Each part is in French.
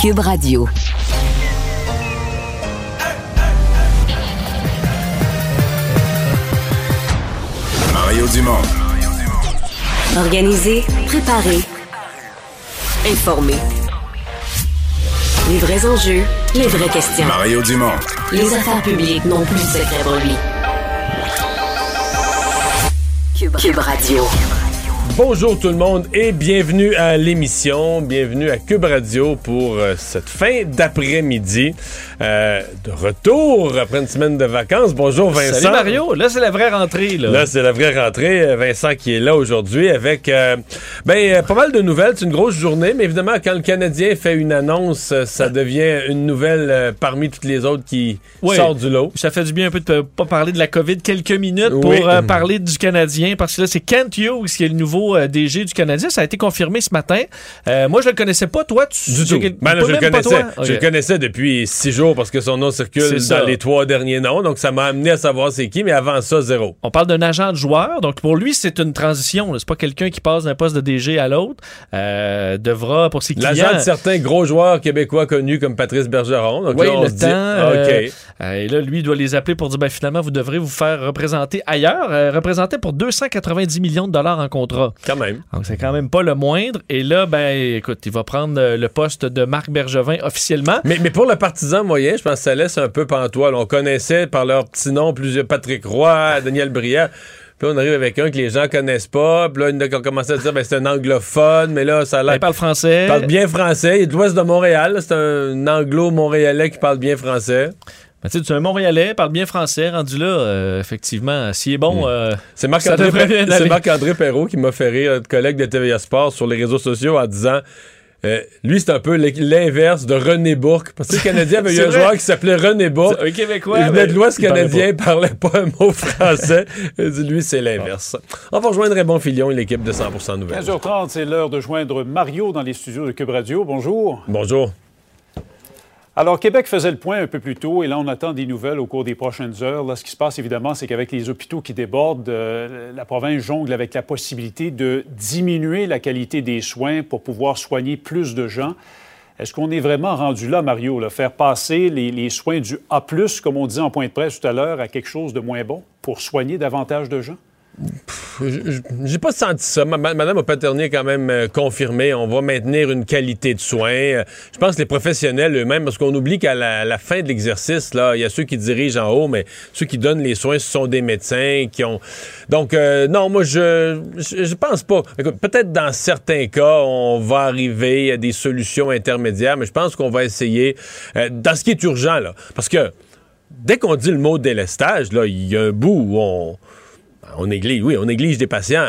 Cube Radio. Mario Dumont. Organiser, préparer, informer. Les vrais enjeux, les vraies questions. Mario Dumont. Les affaires publiques n'ont plus de secret pour lui. Cube Radio. Bonjour tout le monde et bienvenue à l'émission, bienvenue à Cube Radio pour euh, cette fin d'après-midi. Euh, de retour après une semaine de vacances. Bonjour Vincent. Salut Mario, là c'est la vraie rentrée. Là, Là, c'est la vraie rentrée. Euh, Vincent qui est là aujourd'hui avec euh, ben, pas mal de nouvelles. C'est une grosse journée, mais évidemment, quand le Canadien fait une annonce, ça devient une nouvelle parmi toutes les autres qui Oui. sort du lot. Ça fait du bien un peu de pas parler de la COVID quelques minutes pour Oui. parler du Canadien, parce que là c'est Kent Hughes qui est le nouveau euh, DG du Canadien. Ça a été confirmé ce matin. Euh, moi je le connaissais pas. Toi, tu Du tout. Ben là, je le connaissais. Je le connaissais depuis six jours parce que son nom circule dans les trois derniers noms. Donc, ça m'a amené à savoir c'est qui, mais avant ça, zéro. On parle d'un agent de joueur, donc pour lui c'est une transition. C'est pas quelqu'un qui passe d'un poste de DG à l'autre. Euh, devra pour ses clients. L'agent de certains gros joueurs québécois connus comme Patrice Bergeron. Donc Oui, là, on le se dit, temps, euh, OK. Euh, et là, lui, il doit les appeler pour dire, ben, finalement, vous devrez vous faire représenter ailleurs. Euh, représenter pour 290 millions de dollars en contrat. Quand même. Donc, c'est quand même pas le moindre. Et là, ben, écoute, il va prendre euh, le poste de Marc Bergevin officiellement. Mais, mais pour le partisan moyen, je pense que ça laisse un peu pantois. On connaissait par leur petit nom plusieurs Patrick Roy, Daniel Brière. Puis là, on arrive avec un que les gens connaissent pas. Puis là, ont commencé à dire ben, c'est un anglophone, mais là, ça a l'air. il parle français. Il parle bien français. Il est de l'ouest de Montréal. C'est un anglo-montréalais qui parle bien français. Ben, tu sais, tu es un Montréalais, parle bien français, rendu là, euh, effectivement, s'il est bon, euh, C'est Marc-André devrait bien c'est aller. Marc-André Perrault qui m'a fait rire, notre collègue de TVA Sport, sur les réseaux sociaux en disant. euh, lui, c'est un peu l'inverse de René Bourque. Parce que le Canadien avait eu un vrai. joueur qui s'appelait René Bourque. un Québécois. il venait mais de l'Ouest canadien, il parlait pas un mot français. Il dit, lui, c'est l'inverse. On va rejoindre Raymond Filion et l'équipe de 100% Nouvelles. 15h30, c'est l'heure de joindre Mario dans les studios de Cube Radio. Bonjour. Bonjour. Alors, Québec faisait le point un peu plus tôt et là, on attend des nouvelles au cours des prochaines heures. Là, ce qui se passe, évidemment, c'est qu'avec les hôpitaux qui débordent, euh, la province jongle avec la possibilité de diminuer la qualité des soins pour pouvoir soigner plus de gens. Est-ce qu'on est vraiment rendu là, Mario, là, faire passer les, soins du A, comme on disait en point de presse tout à l'heure, à quelque chose de moins bon pour soigner davantage de gens? J'ai pas senti ça. Ma- ma- Madame Paternier a quand même euh, confirmé on va maintenir une qualité de soins. Euh, je pense que les professionnels eux-mêmes, parce qu'on oublie qu'à la, fin de l'exercice, là, il y a ceux qui dirigent en haut, mais ceux qui donnent les soins, ce sont des médecins qui ont. Donc, euh, non, moi, je, je, pense pas. Peut-être dans certains cas, on va arriver à des solutions intermédiaires, mais je pense qu'on va essayer dans ce qui est urgent, là. Parce que dès qu'on dit le mot délestage, là, il y a un bout où on. On néglige, oui, on néglige des patients.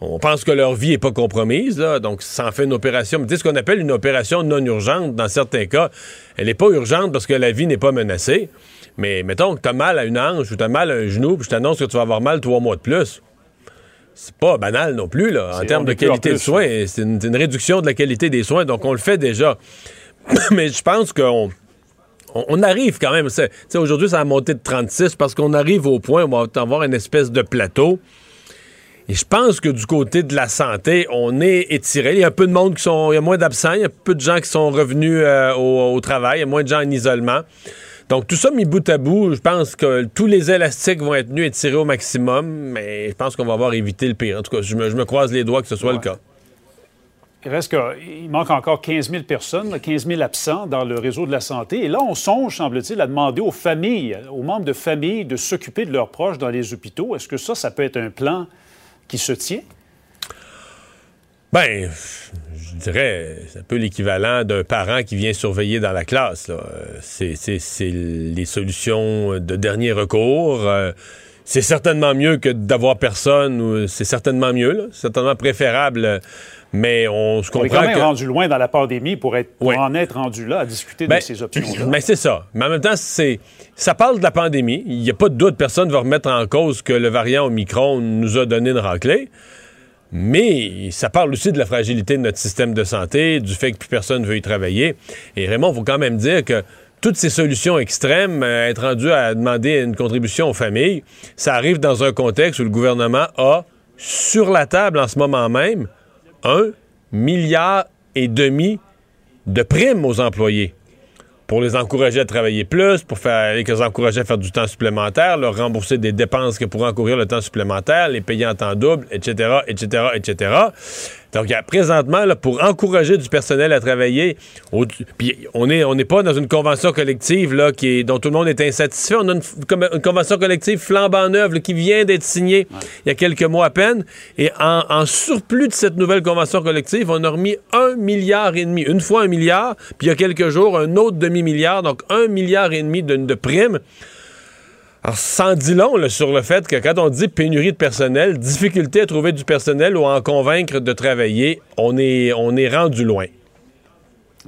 On pense que leur vie n'est pas compromise, là, donc ça en fait une opération. Mais tu sais, ce qu'on appelle une opération non urgente, dans certains cas, elle n'est pas urgente parce que la vie n'est pas menacée. Mais mettons que tu as mal à une hanche ou tu as mal à un genou, puis je t'annonce que tu vas avoir mal trois mois de plus. C'est pas banal non plus, là, en C'est- termes de plus qualité de soins. C'est une, c'est une réduction de la qualité des soins, donc on le fait déjà. Mais je pense qu'on on, on arrive quand même. Aujourd'hui, ça a monté de 36 parce qu'on arrive au point où on va avoir une espèce de plateau. Et je pense que du côté de la santé, on est étiré. Il y a un peu de monde qui sont. Il y a moins d'absents, il y a peu de gens qui sont revenus euh, au, au travail, il y a moins de gens en isolement. Donc, tout ça mis bout à bout, je pense que tous les élastiques vont être tenus et tirés au maximum, mais je pense qu'on va avoir évité le pire. En tout cas, je me, je me croise les doigts que ce soit le cas. Il reste que- il manque encore 15 000 personnes, là, 15 000 absents dans le réseau de la santé. Et là, on songe, semble-t-il, à demander aux familles, aux membres de famille de s'occuper de leurs proches dans les hôpitaux. Est-ce que ça, ça peut être un plan qui se tient? Ben, je dirais, c'est un peu l'équivalent d'un parent qui vient surveiller dans la classe. Euh, C'est, les solutions de dernier recours. Euh, C'est certainement mieux que d'avoir personne. C'est certainement mieux, là. Certainement préférable. Mais on se On est comprend quand même que... rendu loin dans la pandémie pour, être, pour Oui. en être rendu là à discuter Ben, de ces options-là. Ben, c'est ça. Mais en même temps, c'est ça parle de la pandémie. Il n'y a pas de doute, personne ne va remettre en cause que le variant Omicron nous a donné une raclée. Mais ça parle aussi de la fragilité de notre système de santé, du fait que plus personne ne veut y travailler. Et Raymond, il faut quand même dire que toutes ces solutions extrêmes, euh, être rendu à demander une contribution aux familles, ça arrive dans un contexte où le gouvernement a sur la table en ce moment même un milliard et demi de primes aux employés pour les encourager à travailler plus, pour les encourager à faire du temps supplémentaire, leur rembourser des dépenses que pourraient encourir le temps supplémentaire, les payer en temps double, etc., etc., etc. Donc, y a présentement, là, pour encourager du personnel à travailler, au- puis on n'est on pas dans une convention collective là, qui est, dont tout le monde est insatisfait. On a une, convention collective flambant neuve là, qui vient d'être signée il y a quelques mois à peine. Et en, en surplus de cette nouvelle convention collective, on a remis un milliard et demi. Une fois un milliard, puis il y a quelques jours, un autre demi-milliard. Donc, un milliard et demi de, de primes. Alors, sans dit long là, sur le fait que quand on dit pénurie de personnel, difficulté à trouver du personnel ou à en convaincre de travailler, on est, on est rendu loin.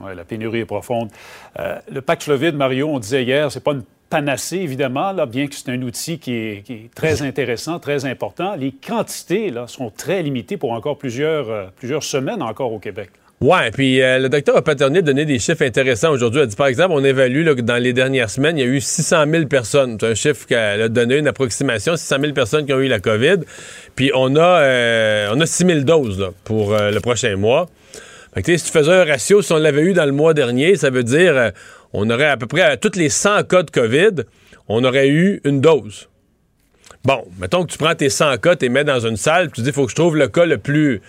Oui, la pénurie est profonde. Euh, le Paxlovid, Mario, on disait hier, c'est pas une panacée, évidemment, là, bien que c'est un outil qui est, qui est très intéressant, très important. Les quantités là, sont très limitées pour encore plusieurs, euh, plusieurs semaines encore au Québec. Ouais, puis euh, le docteur Paternier a donné des chiffres intéressants aujourd'hui. A dit, par exemple, on évalue que dans les dernières semaines, il y a eu 600 000 personnes. C'est un chiffre qu'elle a donné, une approximation, 600 000 personnes qui ont eu la COVID. Puis on a, euh, on a 6 000 doses pour euh, le prochain mois. Fait que, si tu faisais un ratio, si on l'avait eu dans le mois dernier, ça veut dire on aurait à peu près à toutes les 100 cas de COVID, on aurait eu une dose. Bon, mettons que tu prends tes 100 cas, tu les mets dans une salle, tu dis, il faut que je trouve le cas le plus.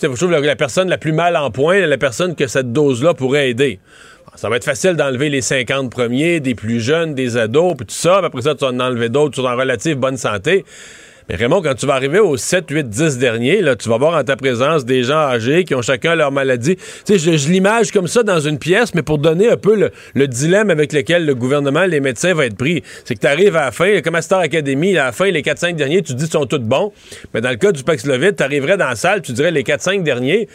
Je trouve la, la personne la plus mal en point, la personne que cette dose-là pourrait aider. Ça va être facile d'enlever les 50 premiers, des plus jeunes, des ados, puis tout ça. Après ça, tu vas en enlever d'autres, sont en relative bonne santé. Mais Raymond, quand tu vas arriver aux 7, 8, 10 derniers, là, tu vas voir en ta présence des gens âgés qui ont chacun leur maladie. Tu sais, je, l'image comme ça dans une pièce, mais pour donner un peu le, le dilemme avec lequel le gouvernement, les médecins vont être pris. C'est que tu arrives à la fin, comme à Star Academy, à la fin, les 4-5 derniers, tu dis qu'ils sont tous bons. Mais dans le cas du Paxlovid, tu arriverais dans la salle, tu dirais les 4-5 derniers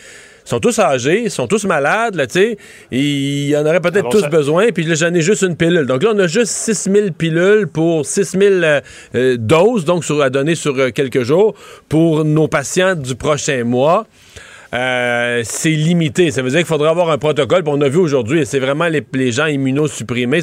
sont tous âgés, sont tous malades, là, tu sais. Il y en aurait peut-être tous ça- besoin, puis là, j'en ai juste une pilule. Donc là, on a juste 6000 pilules pour 6000 euh, euh, doses, donc sur, à donner sur euh, quelques jours, pour nos patients du prochain mois. Euh, c'est limité. Ça veut dire qu'il faudra avoir un protocole. On a vu aujourd'hui, c'est vraiment les, les gens immunosupprimés.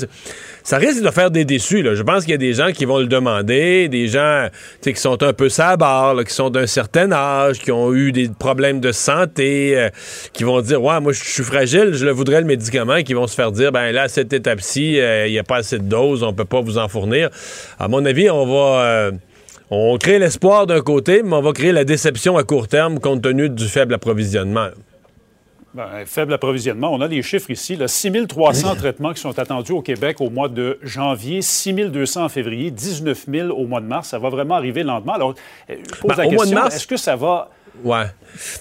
Ça risque de faire des déçus. Là. Je pense qu'il y a des gens qui vont le demander, des gens qui sont un peu sabards, qui sont d'un certain âge, qui ont eu des problèmes de santé, euh, qui vont dire Ouais, moi, je suis fragile, je le voudrais le médicament, qui vont se faire dire Ben là, à cette étape-ci, euh, il n'y a pas assez de doses, on peut pas vous en fournir. À mon avis, on va. On crée l'espoir d'un côté, mais on va créer la déception à court terme compte tenu du faible approvisionnement. Ben, faible approvisionnement. On a les chiffres ici. Là, 6 300 traitements qui sont attendus au Québec au mois de janvier, 6 200 en février, 19 000 au mois de mars. Ça va vraiment arriver lentement. Alors, euh, je pose Ben, la au mois de question, mars- est-ce que ça va... Ouais.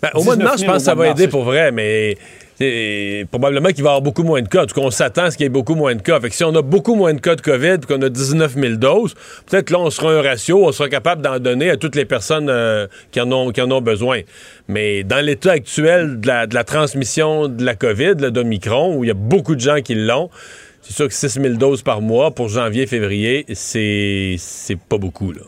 Ben, au mois de 19 mars, je 000 pense que ça va de aider pour vrai, mais probablement qu'il va y avoir beaucoup moins de cas. En tout cas, on s'attend à ce qu'il y ait beaucoup moins de cas. Fait que si on a beaucoup moins de cas de COVID puis qu'on a 19 000 doses, peut-être là, on sera un ratio, on sera capable d'en donner à toutes les personnes euh, qui, en ont, qui en ont besoin. Mais dans l'état actuel de la, de la transmission de la COVID, d'Omicron, où il y a beaucoup de gens qui l'ont, c'est sûr que 6 000 doses par mois pour janvier, février, c'est c'est pas beaucoup, là.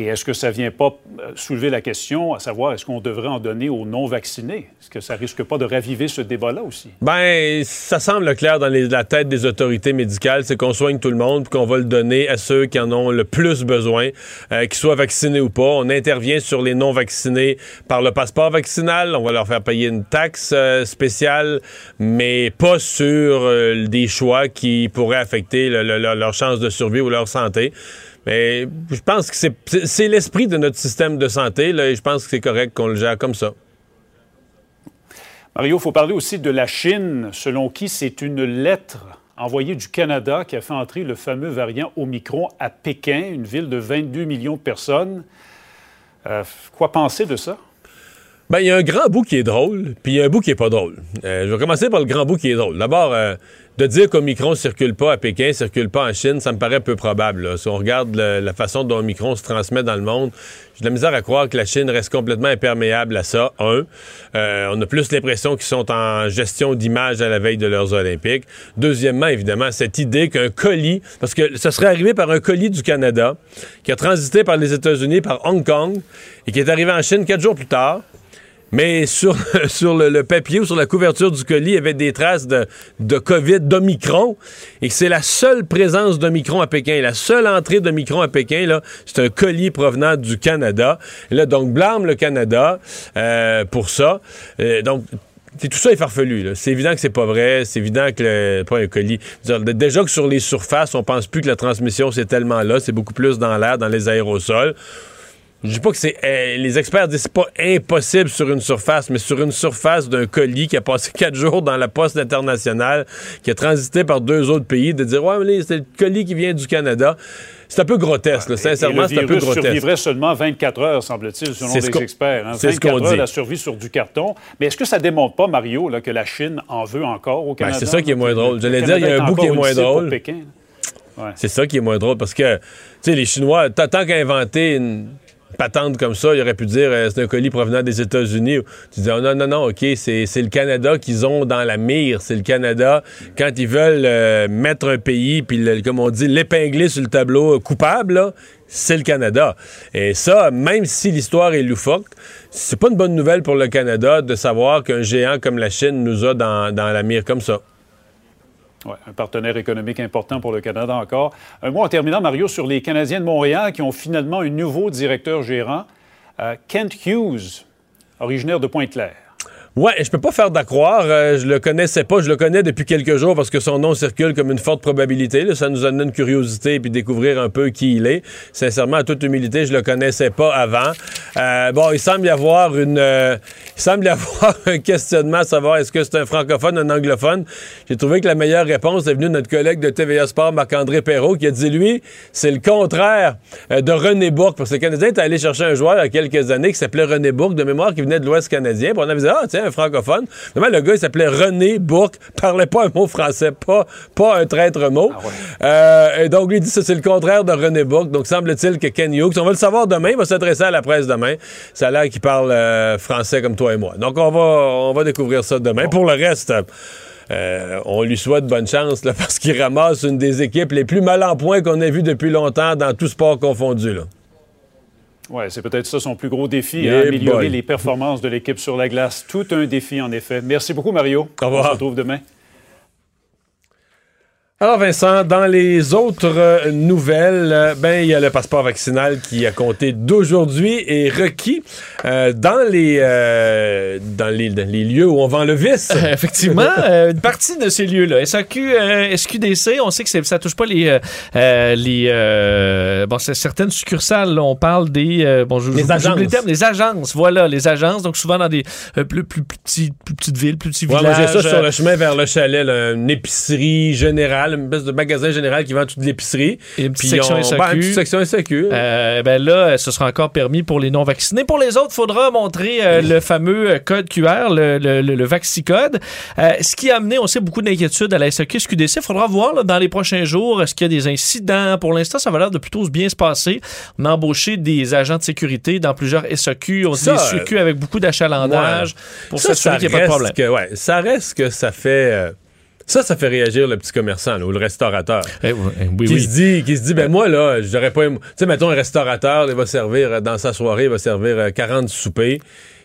Et est-ce que ça ne vient pas euh, soulever la question, à savoir, est-ce qu'on devrait en donner aux non-vaccinés? Est-ce que ça risque pas de raviver ce débat-là aussi? Ben, ça semble clair dans la tête des autorités médicales, c'est qu'on soigne tout le monde, puis qu'on va le donner à ceux qui en ont le plus besoin, euh, qu'ils soient vaccinés ou pas. On intervient sur les non-vaccinés par le passeport vaccinal. On va leur faire payer une taxe euh, spéciale, mais pas sur des choix qui pourraient affecter le- le- leur, leur chance de survie ou leur santé. Mais je pense que c'est- l'esprit de notre système de santé, là, et je pense que c'est correct qu'on le gère comme ça. Mario, il faut parler aussi de la Chine, selon qui c'est une lettre envoyée du Canada qui a fait entrer le fameux variant Omicron à Pékin, une ville de 22 millions de personnes. Euh, quoi penser de ça? Ben, il y a un grand bout qui est drôle, puis il y a un bout qui est pas drôle. Euh, je vais commencer par le grand bout qui est drôle. D'abord, euh, de dire qu'Omicron ne circule pas à Pékin, circule pas en Chine, ça me paraît peu probable. Si on regarde la façon dont Omicron se transmet dans le monde, j'ai de la misère à croire que la Chine reste complètement imperméable à ça, un. Euh, on a plus l'impression qu'ils sont en gestion d'image à la veille de leurs Olympiques. Deuxièmement, évidemment, cette idée qu'un colis, parce que ça serait arrivé par un colis du Canada, qui a transité par les États-Unis, par Hong Kong, et qui est arrivé en Chine quatre jours plus tard, mais sur, sur le, papier ou sur la couverture du colis, il y avait des traces de, de COVID, d'Omicron, et c'est la seule présence d'Omicron à Pékin. La seule entrée d'Omicron à Pékin, là, c'est un colis provenant du Canada. Là, donc, blâme le Canada euh, pour ça. Euh, donc, tout ça est farfelu. C'est évident que c'est pas vrai. C'est évident que le, pas un colis. Déjà que sur les surfaces, on pense plus que la transmission c'est tellement là. C'est beaucoup plus dans l'air, dans les aérosols. Je dis pas que c'est. euh, les experts disent c'est pas impossible sur une surface, mais sur une surface d'un colis qui a passé quatre jours dans la poste internationale, qui a transité par deux autres pays, de dire ouais, mais c'est le colis qui vient du Canada. C'est un peu grotesque, là. sincèrement, c'est un peu grotesque. survivrait seulement 24 heures, semble-t-il, selon C'est ce les qu'on- experts. hein. c'est ce 24 qu'on heures dit. la survie sur du carton. Mais est-ce que ça démontre pas, Mario, là, que la Chine en veut encore au Ben, Canada? c'est ça qui est moins drôle. le J'allais dire, il y a un bout qui est moins drôle. Ouais. C'est ça qui est moins drôle parce que, tu sais, les Chinois, tant qu'à inventer une patente comme ça, ils auraient pu dire euh, c'est un colis provenant des États-Unis. Tu dis oh, non, non, non, OK, c'est le Canada qu'ils ont dans la mire. C'est le Canada, quand ils veulent euh, mettre un pays, puis, comme on dit, l'épingler sur le tableau coupable, c'est le Canada. Et ça, même si l'histoire est loufoque, c'est pas une bonne nouvelle pour le Canada de savoir qu'un géant comme la Chine nous a dans la mire comme ça. Un partenaire économique important pour le Canada encore. Un mot en terminant, Mario, sur les Canadiens de Montréal qui ont finalement un nouveau directeur gérant, euh, Kent Hughes, originaire de Pointe-Claire. Ouais, je peux pas faire d'accroire. Euh, je le connaissais pas. Je le connais depuis quelques jours parce que son nom circule comme une forte probabilité. Ça nous a donné une curiosité puis découvrir un peu qui il est. Sincèrement, à toute humilité, je le connaissais pas avant. Euh, bon, il semble y avoir une, euh, il semble y avoir un questionnement à savoir est-ce que c'est un francophone, un anglophone. J'ai trouvé que la meilleure réponse est venue de notre collègue de TVA Sport, Marc-André Perrault, qui a dit lui, c'est le contraire euh, de René Bourque parce que le Canadien est allé chercher un joueur il y a quelques années qui s'appelait René Bourque de mémoire qui venait de l'Ouest canadien. On dit ah tiens un francophone. Vraiment le gars il s'appelait René Bourque, parlait pas un mot français, pas pas un traître mot. Euh, et donc lui il dit ça c'est le contraire de René Bourque. Donc semble-t-il que Ken Hughes, on va le savoir demain, il va s'adresser à la presse demain. Ça a l'air qu'il parle euh, français comme toi et moi. Donc on va on va découvrir ça demain. Pour le reste. euh, on lui souhaite bonne chance là, parce qu'il ramasse une des équipes les plus mal en point qu'on ait vu depuis longtemps dans tout sport confondu. Là. Oui, c'est peut-être ça son plus gros défi, Yeah hein, améliorer boy. les performances de l'équipe sur la glace. Tout un défi, en effet. Merci beaucoup, Mario. Au revoir. On se retrouve demain. Alors Vincent, dans les autres euh, nouvelles, euh, ben il y a le passeport vaccinal qui a compté d'aujourd'hui et requis euh, dans les euh, dans les, dans les lieux où on vend le vice. Effectivement, euh, une partie de ces lieux-là. SAQ, SQDC, on sait que ça touche pas les les euh, bon c'est certaines succursales. là, on parle des bon je- Les agences. le terme, les agences. Voilà, les agences. Donc souvent dans des plus, plus, petits plus petites villes, plus petits Ouais, villages. moi j'ai ça sur le chemin vers le chalet, là, une épicerie générale, une espèce de magasin général qui vend toute l'épicerie. Et une petite Puis section on- SAQ. ben, une petite section SAQ. Euh, ben là, ce sera encore permis pour les non-vaccinés. Pour les autres, il faudra montrer euh, le fameux euh, code QR, le, le, le, le Vaxicode. Euh, ce qui a amené, on sait, beaucoup d'inquiétudes à la SAQ SQDC. Il faudra voir là, dans les prochains jours, est-ce qu'il y a des incidents. Pour l'instant, ça va l'air de plutôt bien se passer. On a embauché des agents de sécurité dans plusieurs SAQ. On Ça, dit SAQ avec beaucoup d'achalandage pour Ça, s'assurer qu'il n'y a pas de problème. que- ouais, ça reste que ça fait. Euh, ça, ça fait réagir le petit commerçant là, ou le restaurateur. Eh oui, eh oui, qui oui. se dit, qui se dit, ben moi là, j'aurais pas, tu sais, mettons un restaurateur, il va servir euh, dans sa soirée, il va servir euh, 40 soupers.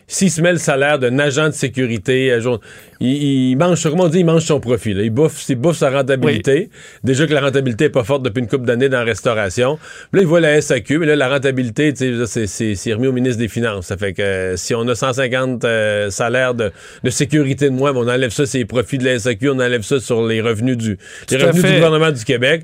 S'il se met le salaire d'un agent de sécurité, jour- il, il mange, comment on dit, il mange son profit. là. Il bouffe, il bouffe sa rentabilité. Déjà que la rentabilité est pas forte depuis une couple d'années dans la restauration. Puis là, il voit la SAQ, mais là, la rentabilité, c'est- remis au ministre des Finances. Ça fait que euh, si on a 150 euh, salaires de, de sécurité de moins, on enlève ça, c'est les profits de la SAQ, on enlève ça sur les revenus du, les revenus gouvernement du Québec.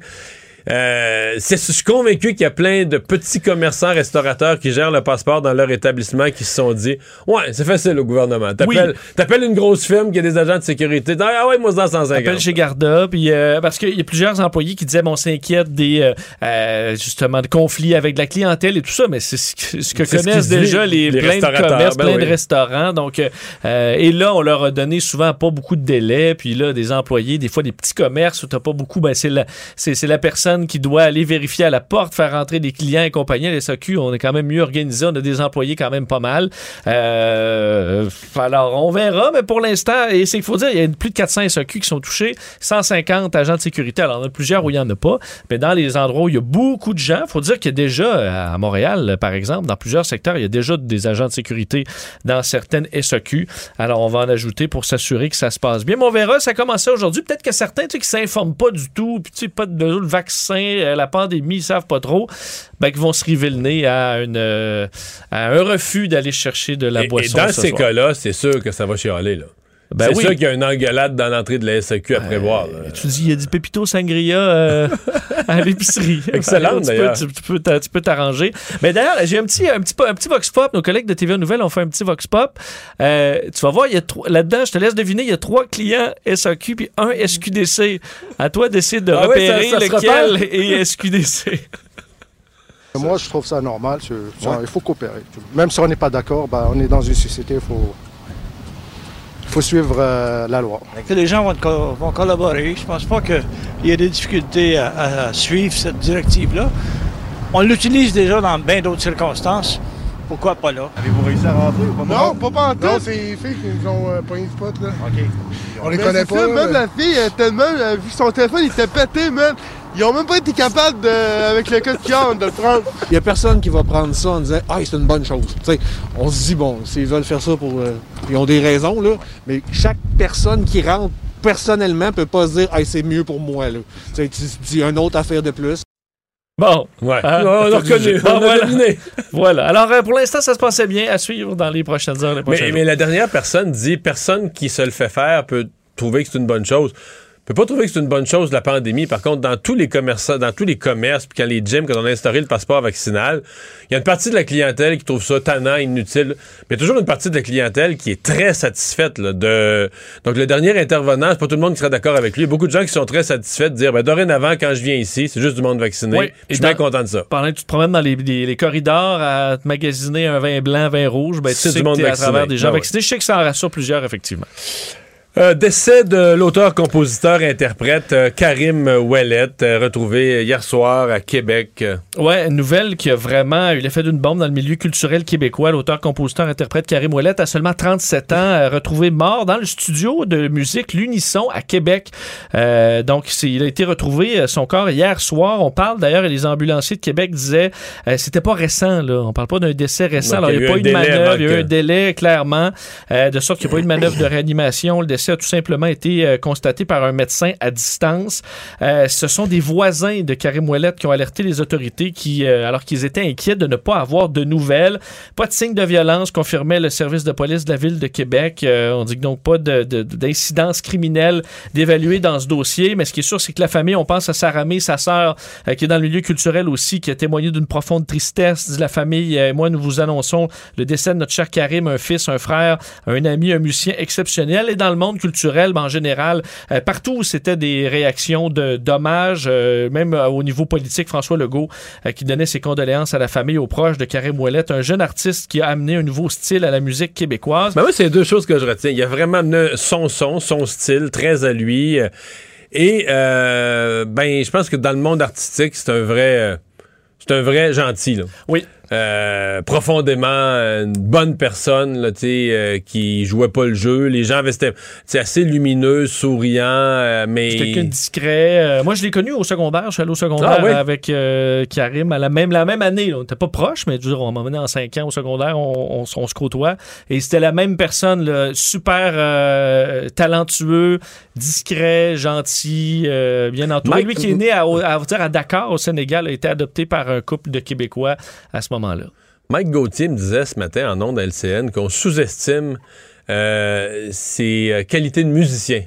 Euh, je suis convaincu qu'il y a plein de petits commerçants, restaurateurs qui gèrent le passeport dans leur établissement qui se sont dit Ouais, c'est facile au gouvernement. T'appelles t'appelles une grosse firme qui a des agents de sécurité. Ah ouais, moi, c'est dans 150. Appelle chez Garda, puis euh, parce qu'il y a plusieurs employés qui disaient bon, on s'inquiète des euh, justement de conflits avec la clientèle et tout ça, mais c'est ce que, ce que C'est ce connaissent déjà les, les plein de commerces, ben plein oui. de restaurants. Donc et là, on leur a donné souvent pas beaucoup de délai, puis là, des employés, des fois des petits commerces où t'as pas beaucoup, ben c'est la c'est c'est la personne qui doit aller vérifier à la porte, faire rentrer des clients et compagnie. À l'SAQ, on est quand même mieux organisé, on a des employés quand même pas mal. Euh, alors on verra, mais pour l'instant, et c'est qu'il faut dire, il y a plus de 400 SAQ qui sont touchés, 150 agents de sécurité. Alors, il y en a plusieurs où il n'y en a pas, mais dans les endroits où il y a beaucoup de gens, il faut dire qu'il y a déjà, à Montréal, par exemple, dans plusieurs secteurs, il y a déjà des agents de sécurité dans certaines SAQ. Alors, on va en ajouter pour s'assurer que ça se passe bien. Mais on verra, ça a commencé aujourd'hui. Peut-être que certains, tu sais, qui s'informent pas du tout, puis tu sais, pas de le vaccin, euh, la pandémie, ils savent pas trop, ben, qui vont se river le nez à, une, euh, à un refus d'aller chercher de la Et- et, boisson. dans ce ces cas-là, c'est sûr que ça va chialer. Là. Ben c'est oui. sûr qu'il y a une engueulade dans l'entrée de la SAQ à prévoir. là. Tu dis, il y a du Pépito Sangria euh, à l'épicerie. Excellent, Tu peux- d'ailleurs. Tu, tu peux t'a- tu peux t'arranger. Mais d'ailleurs, j'ai un petit, un, petit, un petit Vox Pop. Nos collègues de TVA Nouvelles ont fait un petit Vox Pop. Euh, tu vas voir, il y a trois- là-dedans, je te laisse deviner, il y a trois clients SAQ puis un SQDC. À toi d'essayer de Ah oui, ça- repérer ça lequel est SQDC. Moi, je trouve ça normal. Il faut coopérer. Même si on n'est pas d'accord, bah, on est dans une société, il faut, faut suivre euh, la loi. que les gens vont, co- vont collaborer. Je pense pas qu'il y ait des difficultés à, à suivre cette directive-là. On l'utilise déjà dans bien d'autres circonstances. Pourquoi pas là? Avez-vous réussi à rentrer ou pas? Non, pas pas en tout. Non, c'est les filles qui nous ont euh, pogné spot, là. OK. On les Mais connaît pas. ça, même mais- la fille, elle, tellement, vu son téléphone, il était pété, man. Ils ont même pas été capables, de, avec le code QR, de le prendre. Il y a personne qui va prendre ça en disant Ah, c'est une bonne chose. Tu sais, on se dit, bon, s'ils veulent faire ça pour. euh, ils ont des raisons, là. Mais chaque personne qui rentre personnellement peut pas se dire Ah, c'est mieux pour moi, là. Tu dis une autre affaire de plus. Bon. Ouais. Ah, on a t'as reconnu, on a voilà. voilà. Alors, euh, pour l'instant, ça se passait bien à suivre dans les prochaines heures, les Mais, jours. mais la dernière personne dit personne qui se le fait faire peut trouver que c'est une bonne chose. Peut pas trouver que c'est une bonne chose la pandémie. Par contre, dans tous les commerçants, dans tous les commerces, puis quand les gyms, quand on a instauré le passeport vaccinal, il y a une partie de la clientèle qui trouve ça tannant, inutile. Mais il y a toujours une partie de la clientèle qui est très satisfaite là, de. Donc le dernier intervenant, c'est pas tout le monde qui sera d'accord avec lui. Il y a beaucoup de gens qui sont très satisfaits de dire ben, dorénavant, quand je viens ici, c'est juste du monde vacciné. Oui, je suis bien content de ça. pendant que tu te promènes dans les, les- les corridors à te magasiner un vin blanc, vin rouge, ben, tu C'est sais du que monde t'es à vacciné. travers des gens Ah ouais. vaccinés. Je sais que ça en rassure plusieurs, effectivement. Euh, décès de l'auteur-compositeur-interprète euh, Karim Ouellet, euh, retrouvé hier soir à Québec. Ouais, une nouvelle qui a vraiment eu l'effet d'une bombe dans le milieu culturel québécois. L'auteur, compositeur, interprète Karim Ouellet a seulement 37 ans, retrouvé mort dans le studio de musique L'Unisson à Québec. Donc, il a été retrouvé, son corps, hier soir. On parle d'ailleurs, et les ambulanciers de Québec disaient, c'était pas récent, là. On parle pas d'un décès récent. Alors, il n'y a, pas eu de manœuvre, il y a eu un délai, clairement, de sorte qu'il n'y a pas eu de manœuvre de réanimation. Le décès a tout simplement été euh, constaté par un médecin à distance. Euh, ce sont des voisins de Karim Ouellet qui ont alerté les autorités qui, euh, alors qu'ils étaient inquiets de ne pas avoir de nouvelles. Pas de signe de violence, confirmait le service de police de la ville de Québec. On dit donc pas de- de- d'incidence criminelle d'évaluer dans ce dossier, mais ce qui est sûr, c'est que la famille, on pense à Sarah May, sa sœur, qui est dans le milieu culturel aussi, qui a témoigné d'une profonde tristesse. La famille, et moi, nous vous annonçons le décès de notre cher Karim, un fils, un frère, un ami, un musicien exceptionnel. Et dans le monde culturel, ben, en général, euh, partout où c'était des réactions de dommages, euh, même euh, au niveau politique, François Legault, euh, qui donnait ses condoléances à la famille, aux proches de Karim Ouellet, un jeune artiste qui a amené un nouveau style à la musique québécoise. Ben moi, c'est deux choses que je retiens. Il a vraiment amené son son, son style, très à lui. Et euh, ben, je pense que dans le monde artistique, c'est un vrai, c'est un vrai gentil. Là. Oui. Euh, profondément une bonne personne là, euh, qui jouait pas le jeu. Les gens avaient c'était assez lumineux, souriant, euh, mais quelqu'un discret. Euh, moi, je l'ai connu au secondaire. Je suis allé au secondaire Ah oui? avec euh, Karim à la même, la même année. là. On n'était pas proche, mais dire, on m'a mené en 5 ans au secondaire. On, on- on se côtoie. Et c'était la même personne, là, super euh, talentueux, discret, gentil, euh, bien entouré. Mike- Lui qui est né à, à, vous dire, à Dakar, au Sénégal, a été adopté par un couple de Québécois à ce moment-là. Mike Gauthier me disait ce matin en ondes à LCN qu'on sous-estime euh, ses euh, qualités de musicien.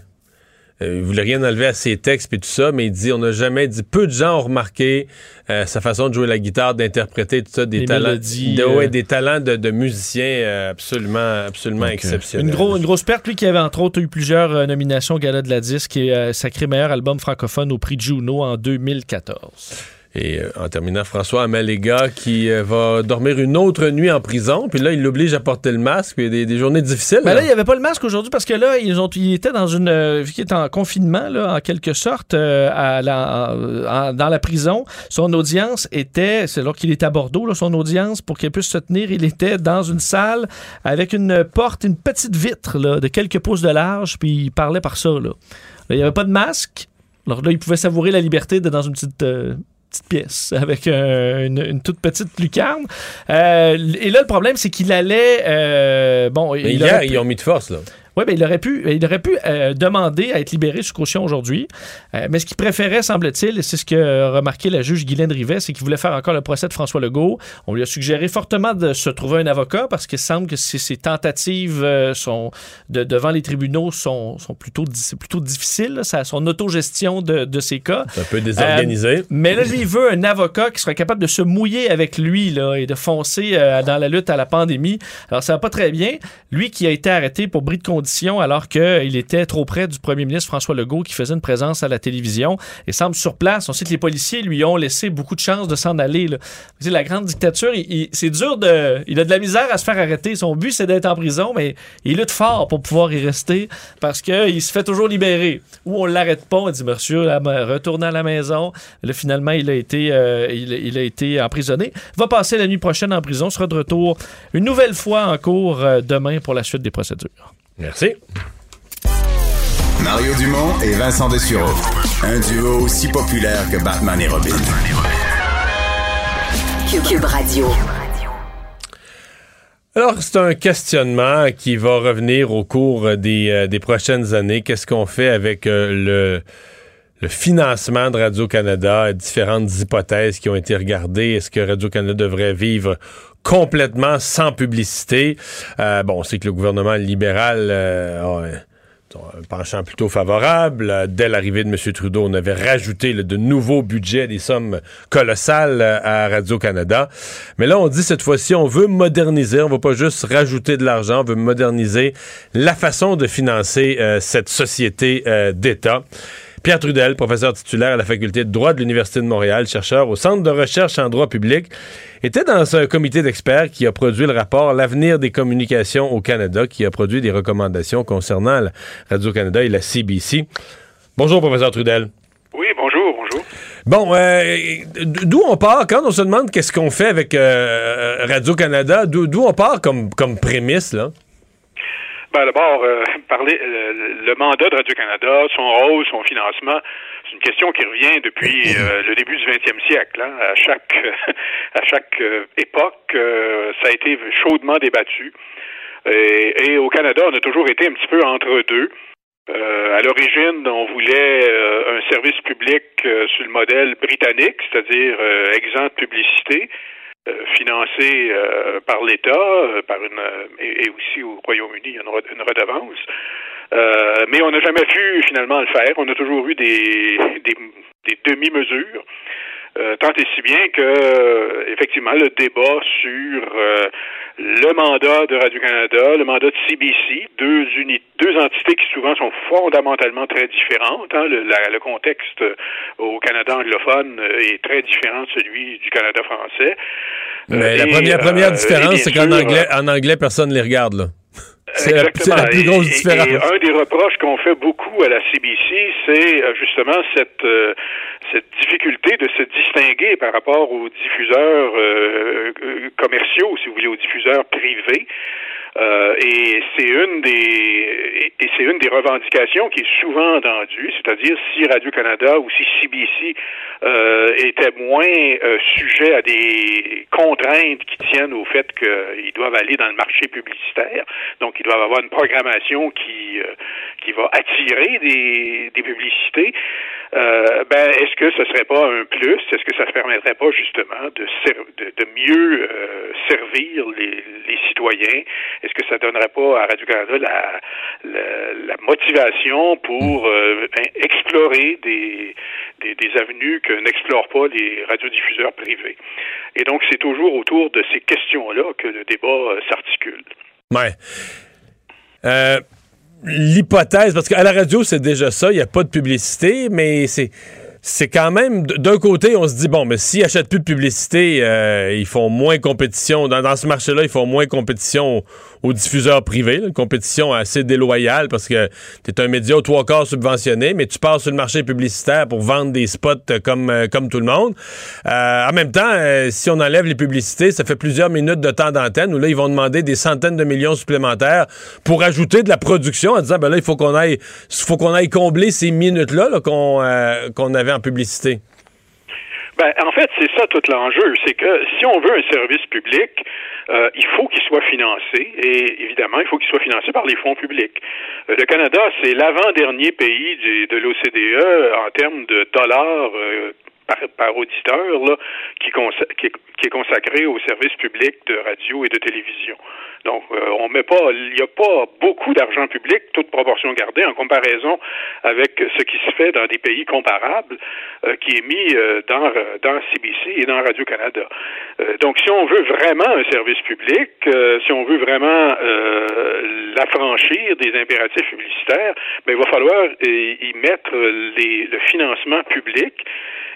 euh, il voulait rien enlever à ses textes puis tout ça, mais il dit on n'a jamais dit peu de gens ont remarqué euh, sa façon de jouer la guitare, d'interpréter tout ça, des Les talents, de, ouais, des talents de, de musicien absolument, absolument exceptionnels. Une, gros- une grosse perte, lui qui avait entre autres eu plusieurs nominations au Gala de la Disque et sacré meilleur album francophone au prix Juno en 2014. Et euh, en terminant, François Amalega qui euh, va dormir une autre nuit en prison, puis là il l'oblige à porter le masque, puis il y a des, des journées difficiles. Ben là. il n'y avait pas le masque aujourd'hui parce que là, ils ont, il était dans une, euh, vu qu'il était en confinement, là, en quelque sorte, euh, à la- en- en- dans la prison. Son audience était, c'est alors qu'il était à Bordeaux, là, son audience, pour qu'elle puisse se tenir, il était dans une salle avec une porte, une petite vitre là, de quelques pouces de large, puis il parlait par ça. Là. Là, il n'y avait pas de masque. Alors là, il pouvait savourer la liberté de dans une petite. euh, petite pièce avec euh, une, une toute petite lucarne. Euh, et là, le problème, c'est qu'il allait... euh, bon, Mais il hier, aurait ils ont mis de force, là. Oui, ben, il aurait pu, il aurait pu euh, demander à être libéré sous caution aujourd'hui. Euh, mais ce qu'il préférait, semble-t-il, et c'est ce que a remarqué la juge Guylaine Rivet, c'est qu'il voulait faire encore le procès de François Legault. On lui a suggéré fortement de se trouver un avocat parce qu'il semble que ses, ses tentatives euh, sont de- devant les tribunaux sont, sont plutôt, plutôt difficiles. là. Ça- son autogestion de, de ses cas. C'est un peu désorganisé. Mais là, lui, il veut un avocat qui sera capable de se mouiller avec lui là, et de foncer dans la lutte à la pandémie. Alors, ça va pas très bien. Lui qui a été arrêté pour bris de conditions alors qu'il était trop près du premier ministre François Legault qui faisait une présence à la télévision et semble sur place. On sait que les policiers lui ont laissé beaucoup de chances de s'en aller. là. La grande dictature, c'est dur de... Il a de la misère à se faire arrêter. Son but, c'est d'être en prison, mais il lutte fort pour pouvoir y rester parce qu'il se fait toujours libérer. Ou on l'arrête pas, on dit, monsieur, ben, retournez à la maison. Finalement, il a été, euh, il, il a été emprisonné. Va passer la nuit prochaine en prison, sera de retour une nouvelle fois en cours euh, demain pour la suite des procédures. Merci. Mario Dumont et Vincent Dessureau. Un duo aussi populaire que Batman et Robin. Cube Radio. Alors, c'est un questionnement qui va revenir au cours des, euh, des prochaines années. Qu'est-ce qu'on fait avec euh, le, le financement de Radio-Canada, différentes hypothèses qui ont été regardées. Est-ce que Radio-Canada devrait vivre complètement sans publicité? Euh, bon, on sait que le gouvernement libéral euh, a un- penchant plutôt favorable. Euh, Dès l'arrivée de M. Trudeau, on avait rajouté de nouveaux budgets, des sommes colossales euh, à Radio-Canada. Mais là, on dit cette fois-ci, on veut moderniser, on ne va pas juste rajouter de l'argent, on veut moderniser la façon de financer cette société d'État. Pierre Trudel, professeur titulaire à la faculté de droit de l'Université de Montréal, chercheur au Centre de recherche en droit public, était dans un comité d'experts qui a produit le rapport L'avenir des communications au Canada, qui a produit des recommandations concernant la Radio-Canada et la CBC. Bonjour, professeur Trudel. Oui, bonjour, bonjour. Bon, euh, d'où on part quand on se demande qu'est-ce qu'on fait avec euh, Radio-Canada, d'où d'où on part comme, comme prémisse, là? Ben, d'abord, euh, parler euh, le mandat de Radio-Canada, son rôle, son financement, c'est une question qui revient depuis euh, le début du 20e siècle. hein. À chaque à chaque époque, ça a été chaudement débattu. Et, et au Canada, on a toujours été un petit peu entre deux. À l'origine, on voulait un service public sur le modèle britannique, c'est-à-dire exempt de publicité, financé euh, par l'État, euh, par une euh, et, et aussi au Royaume-Uni, il y a une, re- une redevance. Euh, mais on n'a jamais pu finalement le faire. On a toujours eu des, des, des demi-mesures. Euh, tant et si bien que, euh, effectivement, le débat sur euh, le mandat de Radio-Canada, le mandat de CBC, deux, uni- deux entités qui souvent sont fondamentalement très différentes. hein. Le, la- le contexte euh, au Canada anglophone euh, est très différent de celui du Canada français. Mais Euh, la et, première, euh, première différence, c'est qu'en anglais, en anglais, personne ne les regarde, là. C'est la, plus grosse Et- et- différence. Et, un des reproches qu'on fait beaucoup à la CBC, c'est euh, justement cette euh, cette difficulté de se distinguer par rapport aux diffuseurs euh, euh, commerciaux, si vous voulez, aux diffuseurs privés. Euh, et c'est une des et, c'est une des revendications qui est souvent entendue, c'est-à-dire si Radio Canada ou si CBC euh, était moins euh, sujet à des contraintes qui tiennent au fait qu'ils doivent aller dans le marché publicitaire, donc ils doivent avoir une programmation qui euh, qui va attirer des, des publicités. Euh, ben, est-ce que ce serait pas un plus? Est-ce que ça ne permettrait pas justement de, de, de, mieux euh, servir les, les citoyens? Est-ce que ça donnerait pas à Radio-Canada la, la, la, motivation pour euh, explorer des, des, des avenues que n'explorent pas les radiodiffuseurs privés? Et donc, c'est toujours autour de ces questions-là que le débat s'articule. Ouais. L'hypothèse, parce qu'à la radio, c'est déjà ça, il n'y a pas de publicité, mais c'est c'est quand même d'un côté on se dit bon mais s'ils achètent plus de publicité euh, ils font moins compétition dans, dans ce marché là ils font moins compétition aux diffuseurs privés. Une compétition assez déloyale parce que tu es un média aux trois quarts subventionné, mais tu passes sur le marché publicitaire pour vendre des spots comme, euh, comme tout le monde. Euh, en même temps, euh, si on enlève les publicités, ça fait plusieurs minutes de temps d'antenne où là, ils vont demander des centaines de millions supplémentaires pour ajouter de la production en disant, ben là, il faut qu'on aille, faut qu'on aille combler ces minutes-là qu'on qu'on avait en publicité? Ben, en fait, c'est ça tout l'enjeu. C'est que si on veut un service public, euh, il faut qu'il soit financé et évidemment, il faut qu'il soit financé par les fonds publics. Euh, le Canada, c'est l'avant-dernier pays de l'OCDE en termes de dollars euh, par, par, auditeur là, qui, qui, est consacré au service public de radio et de télévision. Donc, euh, on met pas, il n'y a pas beaucoup d'argent public, toute proportion gardée, en comparaison avec ce qui se fait dans des pays comparables, euh, qui est mis euh, dans, dans CBC et dans Radio-Canada. donc, si on veut vraiment un service public, si on veut vraiment l'affranchir des impératifs publicitaires, ben, il va falloir y mettre les, le financement public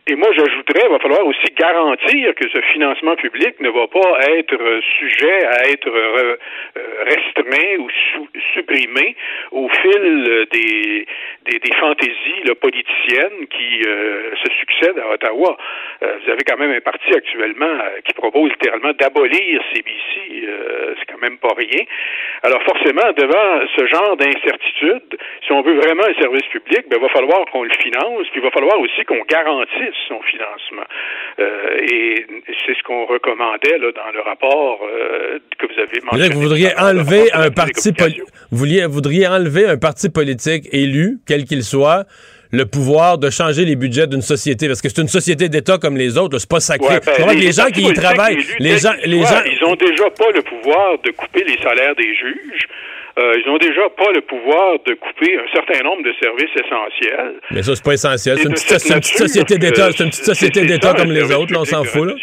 et moi, j'ajouterais, il va falloir aussi garantir que ce financement public ne va pas être sujet à être euh, restreint ou supprimé au fil des, des, fantaisies là, politiciennes qui euh, se succèdent à Ottawa. Euh, vous avez quand même un parti actuellement qui propose littéralement d'abolir CBC. C'est quand même pas rien. Alors forcément, devant ce genre d'incertitude, si on veut vraiment un service public, ben, il va falloir qu'on le finance, puis il va falloir aussi qu'on garantisse son financement. Euh, et c'est ce qu'on recommandait là, dans le rapport euh, que vous avez mentionné. Vous voudriez enlever un parti vous voudriez enlever un parti politique élu, quel qu'il soit, le pouvoir de changer les budgets d'une société parce que c'est une société d'État comme les autres, c'est pas sacré. Ouais, ben, les, les, gens qui y travaillent, les gens, les gens, ils ont déjà pas le pouvoir de couper les salaires des juges. Euh, ils ont déjà pas le pouvoir de couper un certain nombre de services essentiels. Mais ça, c'est pas essentiel. C'est une, petite société d'État. C'est une petite société d'État comme les autres, là, on s'en fout. Là.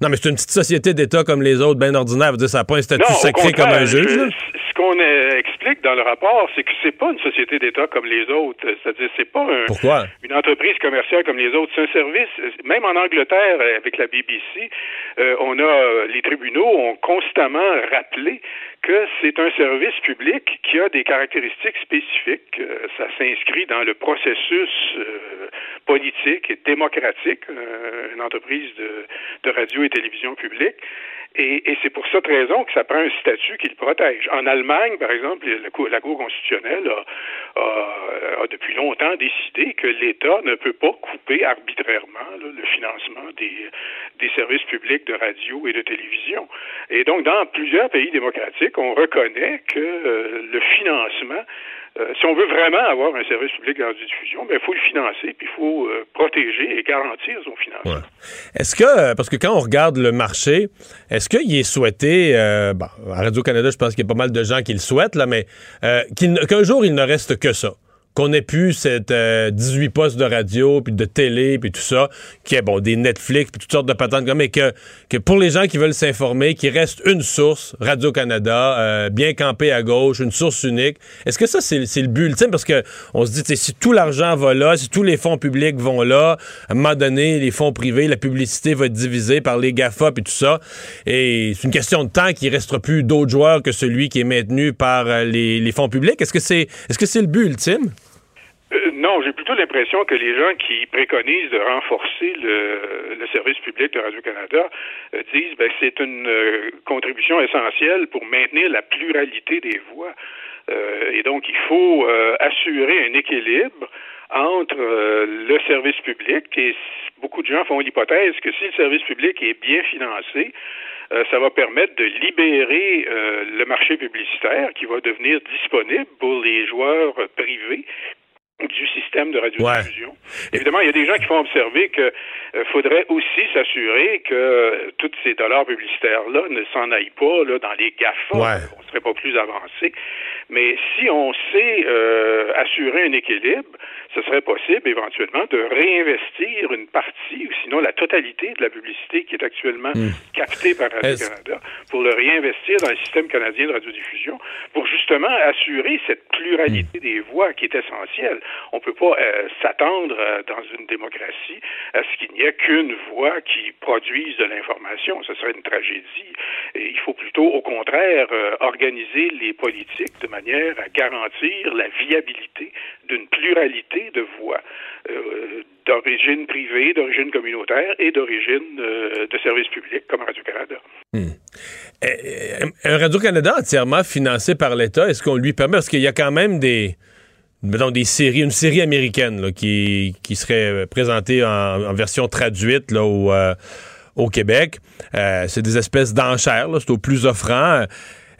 Non, mais c'est une petite société d'État comme les autres, bien ordinaire. Dire, ça n'a pas un statut sacré comme un juge. Là. Ce qu'on explique dans le rapport, c'est que c'est pas une société d'État comme les autres. C'est-à-dire, c'est pas un, Pourquoi? une entreprise commerciale comme les autres. C'est un service. Même en Angleterre, avec la BBC, euh, on a les tribunaux ont constamment rappelé que c'est un service public qui a des caractéristiques spécifiques. Euh, ça s'inscrit dans le processus euh, politique et démocratique, euh, une entreprise de, de radio et télévision publique. Et, et c'est pour cette raison que ça prend un statut qui le protège. En Allemagne, par exemple, la Cour, constitutionnelle a, a, depuis longtemps décidé que l'État ne peut pas couper arbitrairement le financement des, des services publics de radio et de télévision. Et donc, dans plusieurs pays démocratiques, on reconnaît que euh, le financement euh, si on veut vraiment avoir un service public de diffusion, ben, il faut le financer, puis il faut euh, protéger et garantir son financement. Est-ce que, euh, parce que quand on regarde le marché, est-ce qu'il est souhaité, euh, bon, à Radio-Canada, je pense qu'il y a pas mal de gens qui le souhaitent, là, mais qu'un jour, il ne reste que ça? Qu'on ait pu cette euh, 18 postes de radio, puis de télé, puis tout ça, qui est bon, des Netflix, puis toutes sortes de patentes mais que, que pour les gens qui veulent s'informer, qu'il reste une source, Radio-Canada, euh, bien campé à gauche, une source unique. Est-ce que ça, c'est le but ultime? Parce que on se dit, si tout l'argent va là, si tous les fonds publics vont là, à un moment donné, les fonds privés, la publicité va être divisée par les GAFA, puis tout ça. Et c'est une question de temps qu'il restera plus d'autres joueurs que celui qui est maintenu par euh, les, les fonds publics. Est-ce que c'est est-ce que c'est le but ultime? Euh, non, j'ai plutôt l'impression que les gens qui préconisent de renforcer le, le service public de Radio-Canada euh, disent ben c'est une euh, contribution essentielle pour maintenir la pluralité des voix. et donc, il faut assurer un équilibre entre le service public et beaucoup de gens font l'hypothèse que si le service public est bien financé, ça va permettre de libérer le marché publicitaire qui va devenir disponible pour les joueurs privés du système de radiodiffusion. Évidemment, il y a des gens qui font observer que euh, faudrait aussi s'assurer que euh, tous ces dollars publicitaires-là ne s'en aillent pas là, dans les GAFA. Ouais. On serait pas plus avancé. Mais si on sait euh, assurer un équilibre, ce serait possible éventuellement de réinvestir une partie ou sinon la totalité de la publicité qui est actuellement Hmm. captée par Radio-Canada pour le réinvestir dans le système canadien de radiodiffusion pour justement assurer cette pluralité des voix qui est essentielle. On peut pas euh, s'attendre euh, dans une démocratie à ce qu'il n'y ait qu'une voix qui produise de l'information. Ce serait une tragédie. Il faut plutôt, au contraire, euh, organiser les politiques de manière à garantir la viabilité d'une pluralité de voix d'origine privée, d'origine communautaire et d'origine de service public comme Radio-Canada. Euh, Un Radio-Canada entièrement financé par l'État, est-ce qu'on lui permet? Parce qu'il y a quand même des. Mettons, des séries, une série américaine là, qui, qui serait présentée en, en version traduite là, au, euh, au Québec. Euh, c'est des espèces d'enchères, c'est au plus offrant.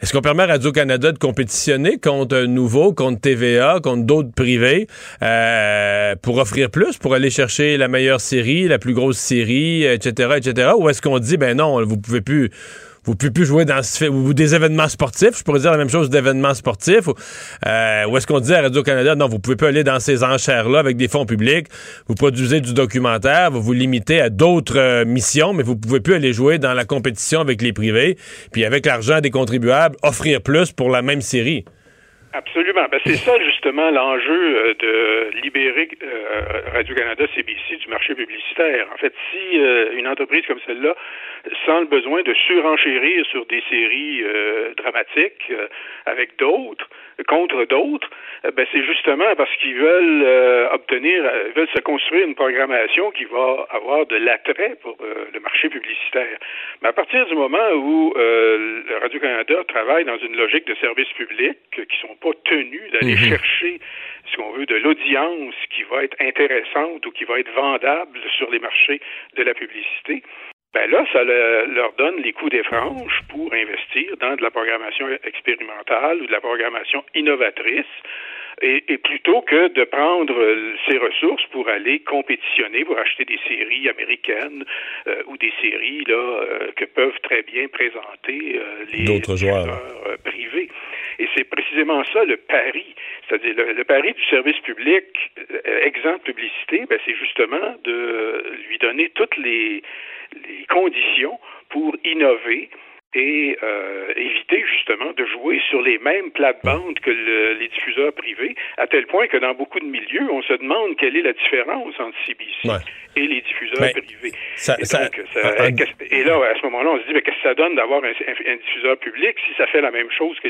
Est-ce qu'on permet à Radio-Canada de compétitionner contre un nouveau, contre TVA, contre d'autres privés, euh, pour offrir plus, pour aller chercher la meilleure série, la plus grosse série, etc., etc.? Ou est-ce qu'on dit, ben non, vous pouvez plus vous pouvez plus jouer dans ce, ou des événements sportifs, je pourrais dire la même chose d'événements sportifs, ou, euh, est-ce qu'on dit à Radio-Canada, non, vous pouvez pas aller dans ces enchères-là avec des fonds publics, vous produisez du documentaire, vous vous limitez à d'autres euh, missions, mais vous pouvez plus aller jouer dans la compétition avec les privés, puis avec l'argent des contribuables, offrir plus pour la même série. Absolument. Ben, c'est ça justement l'enjeu euh, de libérer euh, Radio-Canada CBC du marché publicitaire. En fait, si euh, une entreprise comme celle-là sent le besoin de surenchérir sur des séries dramatiques avec d'autres, contre d'autres, euh, ben, c'est justement parce qu'ils veulent euh, obtenir, euh, veulent se construire une programmation qui va avoir de l'attrait pour euh, le marché publicitaire. Mais à partir du moment où euh, le Radio-Canada travaille dans une logique de service public, qui sont pas tenus d'aller Mhm. chercher, si on veut, de l'audience qui va être intéressante ou qui va être vendable sur les marchés de la publicité, ben là, ça le- leur donne les coups des franges pour investir dans de la programmation expérimentale ou de la programmation innovatrice. Et, et plutôt que de prendre euh, ces ressources pour aller compétitionner, pour acheter des séries américaines euh, ou des séries là euh, que peuvent très bien présenter euh, les D'autres joueurs. euh, privés. Et c'est précisément ça le pari. C'est-à-dire le, le pari du service public euh, exempt de publicité, ben, c'est justement de lui donner toutes les, les conditions pour innover et euh, éviter justement de jouer sur les mêmes plates-bandes que le- les diffuseurs privés, à tel point que dans beaucoup de milieux, on se demande quelle est la différence entre CBC Ouais. et les diffuseurs privés. ça- et, ça- donc, ça- un- un- qu'est-ce- et là, à ce moment-là, on se dit, mais qu'est-ce que ça donne d'avoir un, diffuseur public si ça fait la même chose que,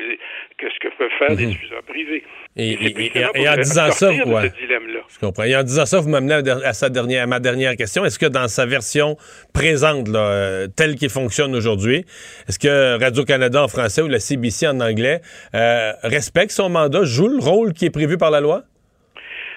ce que peuvent faire des Mhm. diffuseurs privés? Et, et- et- en disant ça, ouais. Je comprends. Et en disant ça, vous m'amenez à sa dernière, à ma dernière question. Est-ce que dans sa version présente, là, euh, telle qu'il fonctionne aujourd'hui, est-ce que Radio-Canada en français ou la CBC en anglais euh, respecte son mandat, joue le rôle qui est prévu par la loi?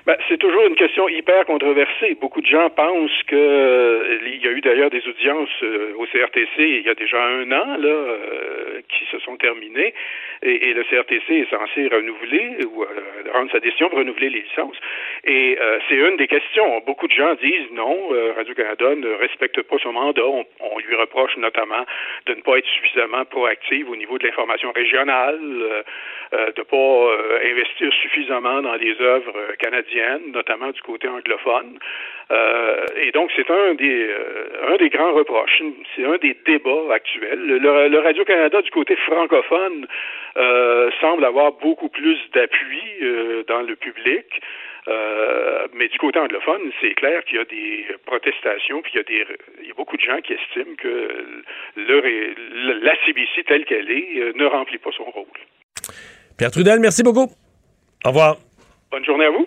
Ben, c'est toujours une question hyper controversée. Beaucoup de gens pensent que euh, il y a eu d'ailleurs des audiences euh, au CRTC il y a déjà un an là euh, qui se sont terminées et, le CRTC est censé renouveler ou rendre sa décision pour renouveler les licences. Et c'est une des questions. Beaucoup de gens disent non, Radio-Canada ne respecte pas son mandat. On, lui reproche notamment de ne pas être suffisamment proactive au niveau de l'information régionale, de pas euh, investir suffisamment dans les œuvres euh, notamment du côté anglophone. Euh, et donc, c'est un des euh, un des grands reproches. C'est un des débats actuels. Le, le Radio-Canada du côté francophone euh, semble avoir beaucoup plus d'appui dans le public. Euh, mais du côté anglophone, c'est clair qu'il y a des protestations, puis il y a des, il y a beaucoup de gens qui estiment que le, la CBC telle qu'elle est ne remplit pas son rôle. Pierre Trudel, merci beaucoup. Au revoir. Bonne journée à vous.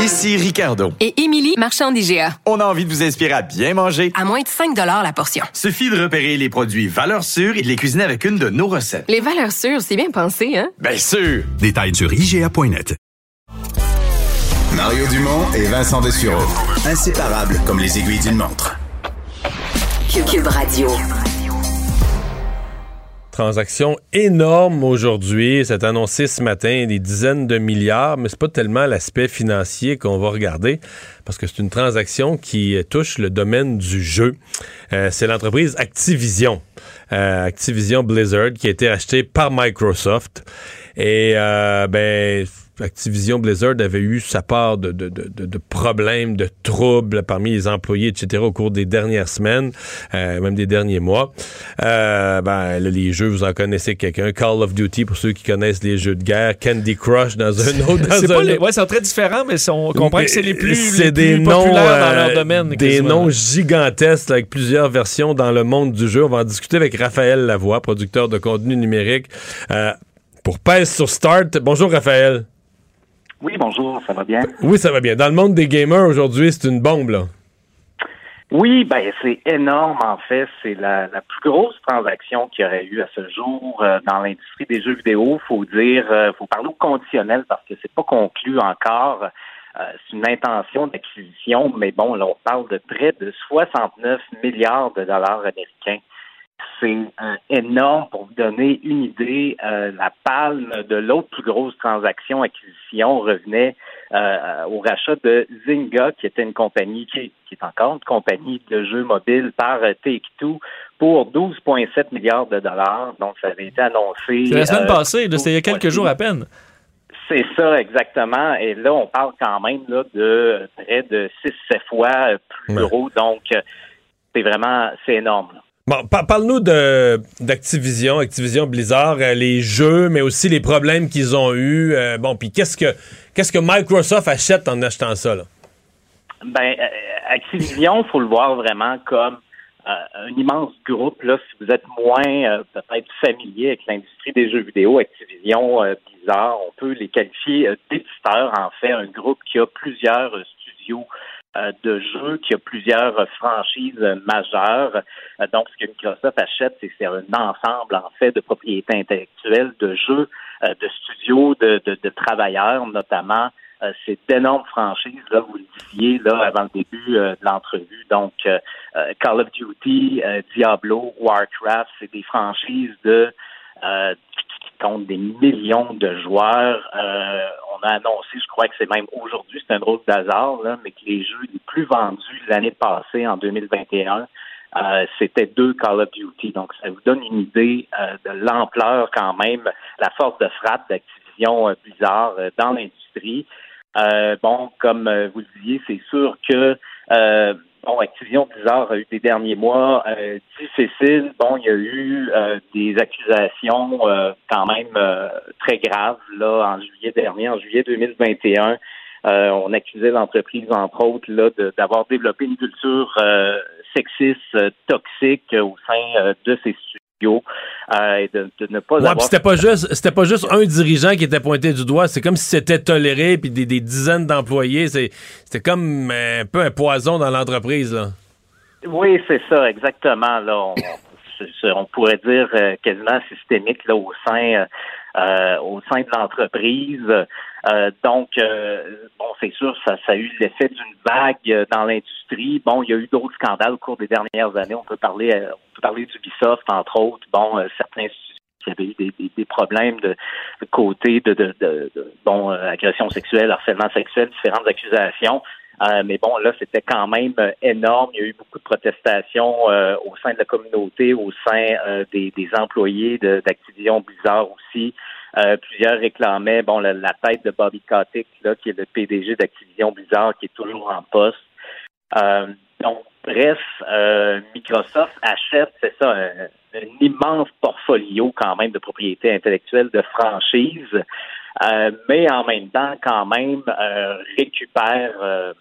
Ici Ricardo. Et Émilie, marchand d'IGA. On a envie de vous inspirer à bien manger. À moins de 5 la portion. Suffit de repérer les produits valeurs sûres et de les cuisiner avec une de nos recettes. Les valeurs sûres, c'est bien pensé, hein? Bien sûr! Détails sur IGA.net. Mario Dumont et Vincent Dessureau. Inséparables comme les aiguilles d'une montre. Cube Radio. Transaction énorme aujourd'hui. C'est annoncé ce matin des dizaines de milliards, mais c'est pas tellement l'aspect financier qu'on va regarder parce que c'est une transaction qui touche le domaine du jeu. Euh, c'est l'entreprise Activision, euh, Activision Blizzard, qui a été achetée par Microsoft. Et euh, ben Activision Blizzard avait eu sa part de, de, de, de problèmes, de troubles parmi les employés, etc. au cours des dernières semaines, euh, même des derniers mois. Euh, ben, là, les jeux, vous en connaissez quelqu'un. Call of Duty, pour ceux qui connaissent les jeux de guerre. Candy Crush dans un autre... Dans C'est un pas les- ouais, c'est très différent, mais on comprend que c'est les plus, c'est les des plus noms, populaires dans euh, leur domaine. Des noms gigantesques avec plusieurs versions dans le monde du jeu. On va en discuter avec Raphaël Lavoie, producteur de contenu numérique euh, pour Pèse sur Start. Bonjour Raphaël. Oui, bonjour, ça va bien? Oui, ça va bien. Dans le monde des gamers aujourd'hui, c'est une bombe là. Oui, ben c'est énorme en fait. C'est la, la plus grosse transaction qu'il y aurait eu à ce jour euh, dans l'industrie des jeux vidéo. Faut dire, euh, faut parler au conditionnel parce que c'est pas conclu encore. Euh, c'est une intention d'acquisition, mais bon, là on parle de près de 69 milliards de dollars américains. C'est euh, énorme pour vous donner une idée. euh, la palme de l'autre plus grosse transaction acquisition revenait euh, au rachat de Zynga, qui était une compagnie qui, qui est encore une compagnie de jeux mobiles par Take-Two pour 12,7 milliards de dollars. Donc, ça avait été annoncé. C'est la semaine euh, passée, là, c'était il y a quelques jours à peine. c'est ça, exactement. Et là, on parle quand même là, de près de 6-7 fois euh, plus gros. Donc, euh, c'est vraiment, c'est énorme. là. Bon, par- parle-nous d'Activision, Activision Blizzard, euh, les jeux, mais aussi les problèmes qu'ils ont eus. euh, bon, puis qu'est-ce que qu'est-ce que Microsoft achète en achetant ça là? Ben, euh, Activision, faut le voir vraiment comme euh, un immense groupe. Là, si vous êtes moins peut-être familier avec l'industrie des jeux vidéo, Activision, Blizzard, on peut les qualifier d'éditeurs. En fait, un groupe qui a plusieurs studios de jeux, qui a plusieurs euh, franchises euh, majeures. Euh, donc, ce que Microsoft achète, c'est un ensemble, en fait, de propriétés intellectuelles, de jeux, euh, de studios, de, de, de travailleurs, notamment. Euh, c'est d'énormes franchises, là, vous le disiez là, avant le début euh, de l'entrevue. Donc, euh, euh, Call of Duty, euh, Diablo, Warcraft, c'est des franchises de des millions de joueurs. Euh, on a annoncé, je crois que c'est même aujourd'hui, c'est un drôle d'hasard, mais que les jeux les plus vendus l'année passée, en 2021, euh, c'était deux Call of Duty. Donc, ça vous donne une idée euh, de l'ampleur quand même, la force de frappe d'Activision euh, Blizzard euh, dans l'industrie. Euh, bon, comme vous le disiez, c'est sûr que euh, bon, Activision Blizzard a eu des derniers mois euh, difficiles. Bon, il y a eu euh, des accusations euh, quand même euh, très graves là en juillet dernier, en juillet 2021. Euh, on accusait l'entreprise, entre autres, là, d'avoir développé une culture sexiste, toxique au sein de ses studios euh, et de, de ne pas Ouais, avoir... puis c'était pas juste c'était pas juste un dirigeant qui était pointé du doigt, c'est comme si c'était toléré puis des, des dizaines d'employés, c'était comme euh, un peu un poison dans l'entreprise. Oui, c'est ça, exactement. Là, on, pourrait dire euh, quasiment systémique là au sein euh, au sein de l'entreprise. Euh, donc, euh, bon, c'est sûr, ça, ça a eu l'effet d'une vague dans l'industrie. Bon, il y a eu d'autres scandales au cours des dernières années. On peut parler, euh, on peut parler d'Ubisoft entre autres. Bon, euh, certains studios qui avaient eu des, des- des problèmes de, côté de, de, de- de, bon euh, agression sexuelle, harcèlement sexuel, différentes accusations. Euh, mais bon, là, c'était quand même euh, énorme. Il y a eu beaucoup de protestations euh, au sein de la communauté, au sein euh, des, des employés d'Activision Blizzard aussi. Euh, plusieurs réclamaient bon la, la tête de Bobby Kotick, là, qui est le PDG d'Activision Blizzard, qui est toujours en poste. Euh, donc, bref, Microsoft achète, c'est ça, un, un immense portfolio quand même de propriété intellectuelle, de franchises, euh, mais en même temps, quand même, récupère,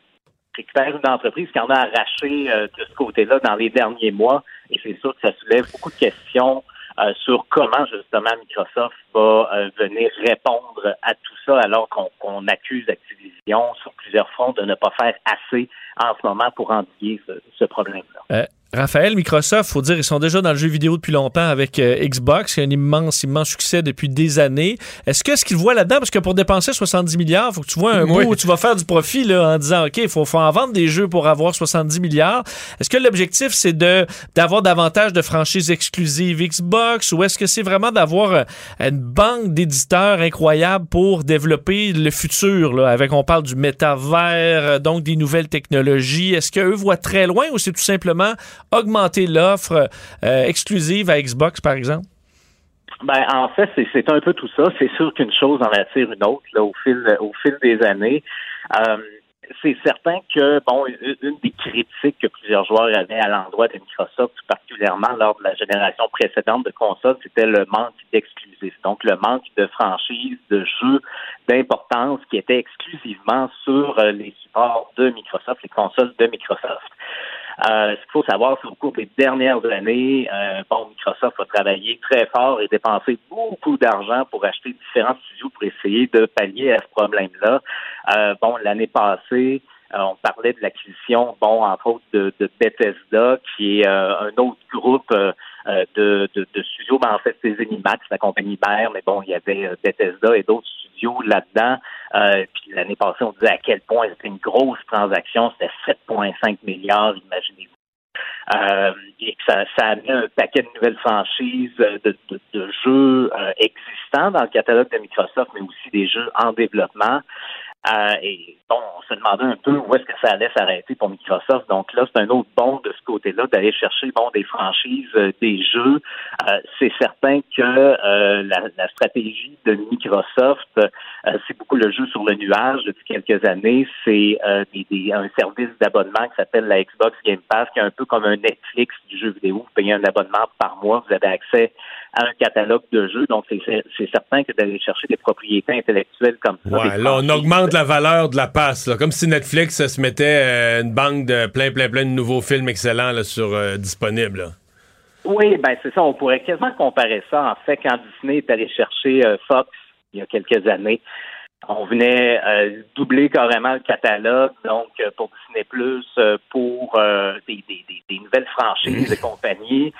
récupère une entreprise qui en a arraché euh, de ce côté-là dans les derniers mois. Et c'est sûr que ça soulève beaucoup de questions euh, sur comment justement Microsoft va euh, venir répondre à tout ça alors qu'on qu'on accuse Activision sur plusieurs fronts de ne pas faire assez en ce moment pour endiguer ce, ce problème-là. Raphaël, Microsoft, faut dire, ils sont déjà dans le jeu vidéo depuis longtemps avec euh, Xbox, qui a un immense, immense succès depuis des années. Est-ce que ce qu'ils voient là-dedans, parce que pour dépenser 70 milliards, faut que tu vois un Oui. bout où tu vas faire du profit là, en disant, OK, il faut, faut en vendre des jeux pour avoir 70 milliards. Est-ce que l'objectif, c'est de d'avoir davantage de franchises exclusives Xbox ou est-ce que c'est vraiment d'avoir euh, une banque d'éditeurs incroyable pour développer le futur, là, avec, on parle du métavers, euh, donc des nouvelles technologies. Est-ce qu'eux voient très loin ou c'est tout simplement augmenter l'offre euh, exclusive à Xbox, par exemple? Ben, en fait, c'est- un peu tout ça. C'est sûr qu'une chose en attire une autre là, au fil au fil des années. Euh, c'est certain que bon, une une des critiques que plusieurs joueurs avaient à l'endroit de Microsoft, particulièrement lors de la génération précédente de consoles, c'était le manque d'exclusifs. Donc le manque de franchises, de jeux d'importance qui étaient exclusivement sur euh, les supports de Microsoft, les consoles de Microsoft. Euh, ce qu'il faut savoir, c'est qu'au cours des dernières années, euh, bon, Microsoft a travaillé très fort et dépensé beaucoup d'argent pour acheter différents studios pour essayer de pallier à ce problème-là. Euh, bon, l'année passée, euh, on parlait de l'acquisition, bon, entre autres, de, de Bethesda, qui est euh, un autre groupe euh, de, de, de studios, mais en fait, c'est Zenimax, la compagnie mère, mais bon, il y avait euh, Bethesda et d'autres studios là-dedans. Euh, puis l'année passée, on disait à quel point c'était une grosse transaction, c'était 7,5 milliards, imaginez-vous. Euh, et que ça, ça a un paquet de nouvelles franchises euh, de, de, de jeux euh, existants dans le catalogue de Microsoft, mais aussi des jeux en développement. Euh, et bon, on se demandait un peu où est-ce que ça allait s'arrêter pour Microsoft. Donc là, c'est un autre bond de ce côté-là d'aller chercher bon des franchises, euh, des jeux. Euh, c'est certain que euh, la, la stratégie de Microsoft, c'est beaucoup le jeu sur le nuage depuis quelques années. C'est des, des- un service d'abonnement qui s'appelle la Xbox Game Pass, qui est un peu comme un Netflix du jeu vidéo. Vous payez un abonnement par mois, vous avez accès à un catalogue de jeux. Donc c'est certain que d'aller chercher des propriétés intellectuelles comme ça. La valeur de la passe, comme si Netflix se mettait euh, une banque de plein, plein, plein de nouveaux films excellents là, sur euh, disponibles. Oui, ben c'est ça. On pourrait quasiment comparer ça. En fait, quand Disney est allé chercher euh, Fox il y a quelques années, on venait euh, doubler carrément le catalogue, donc pour Disney Plus, pour des, des, nouvelles franchises et compagnie.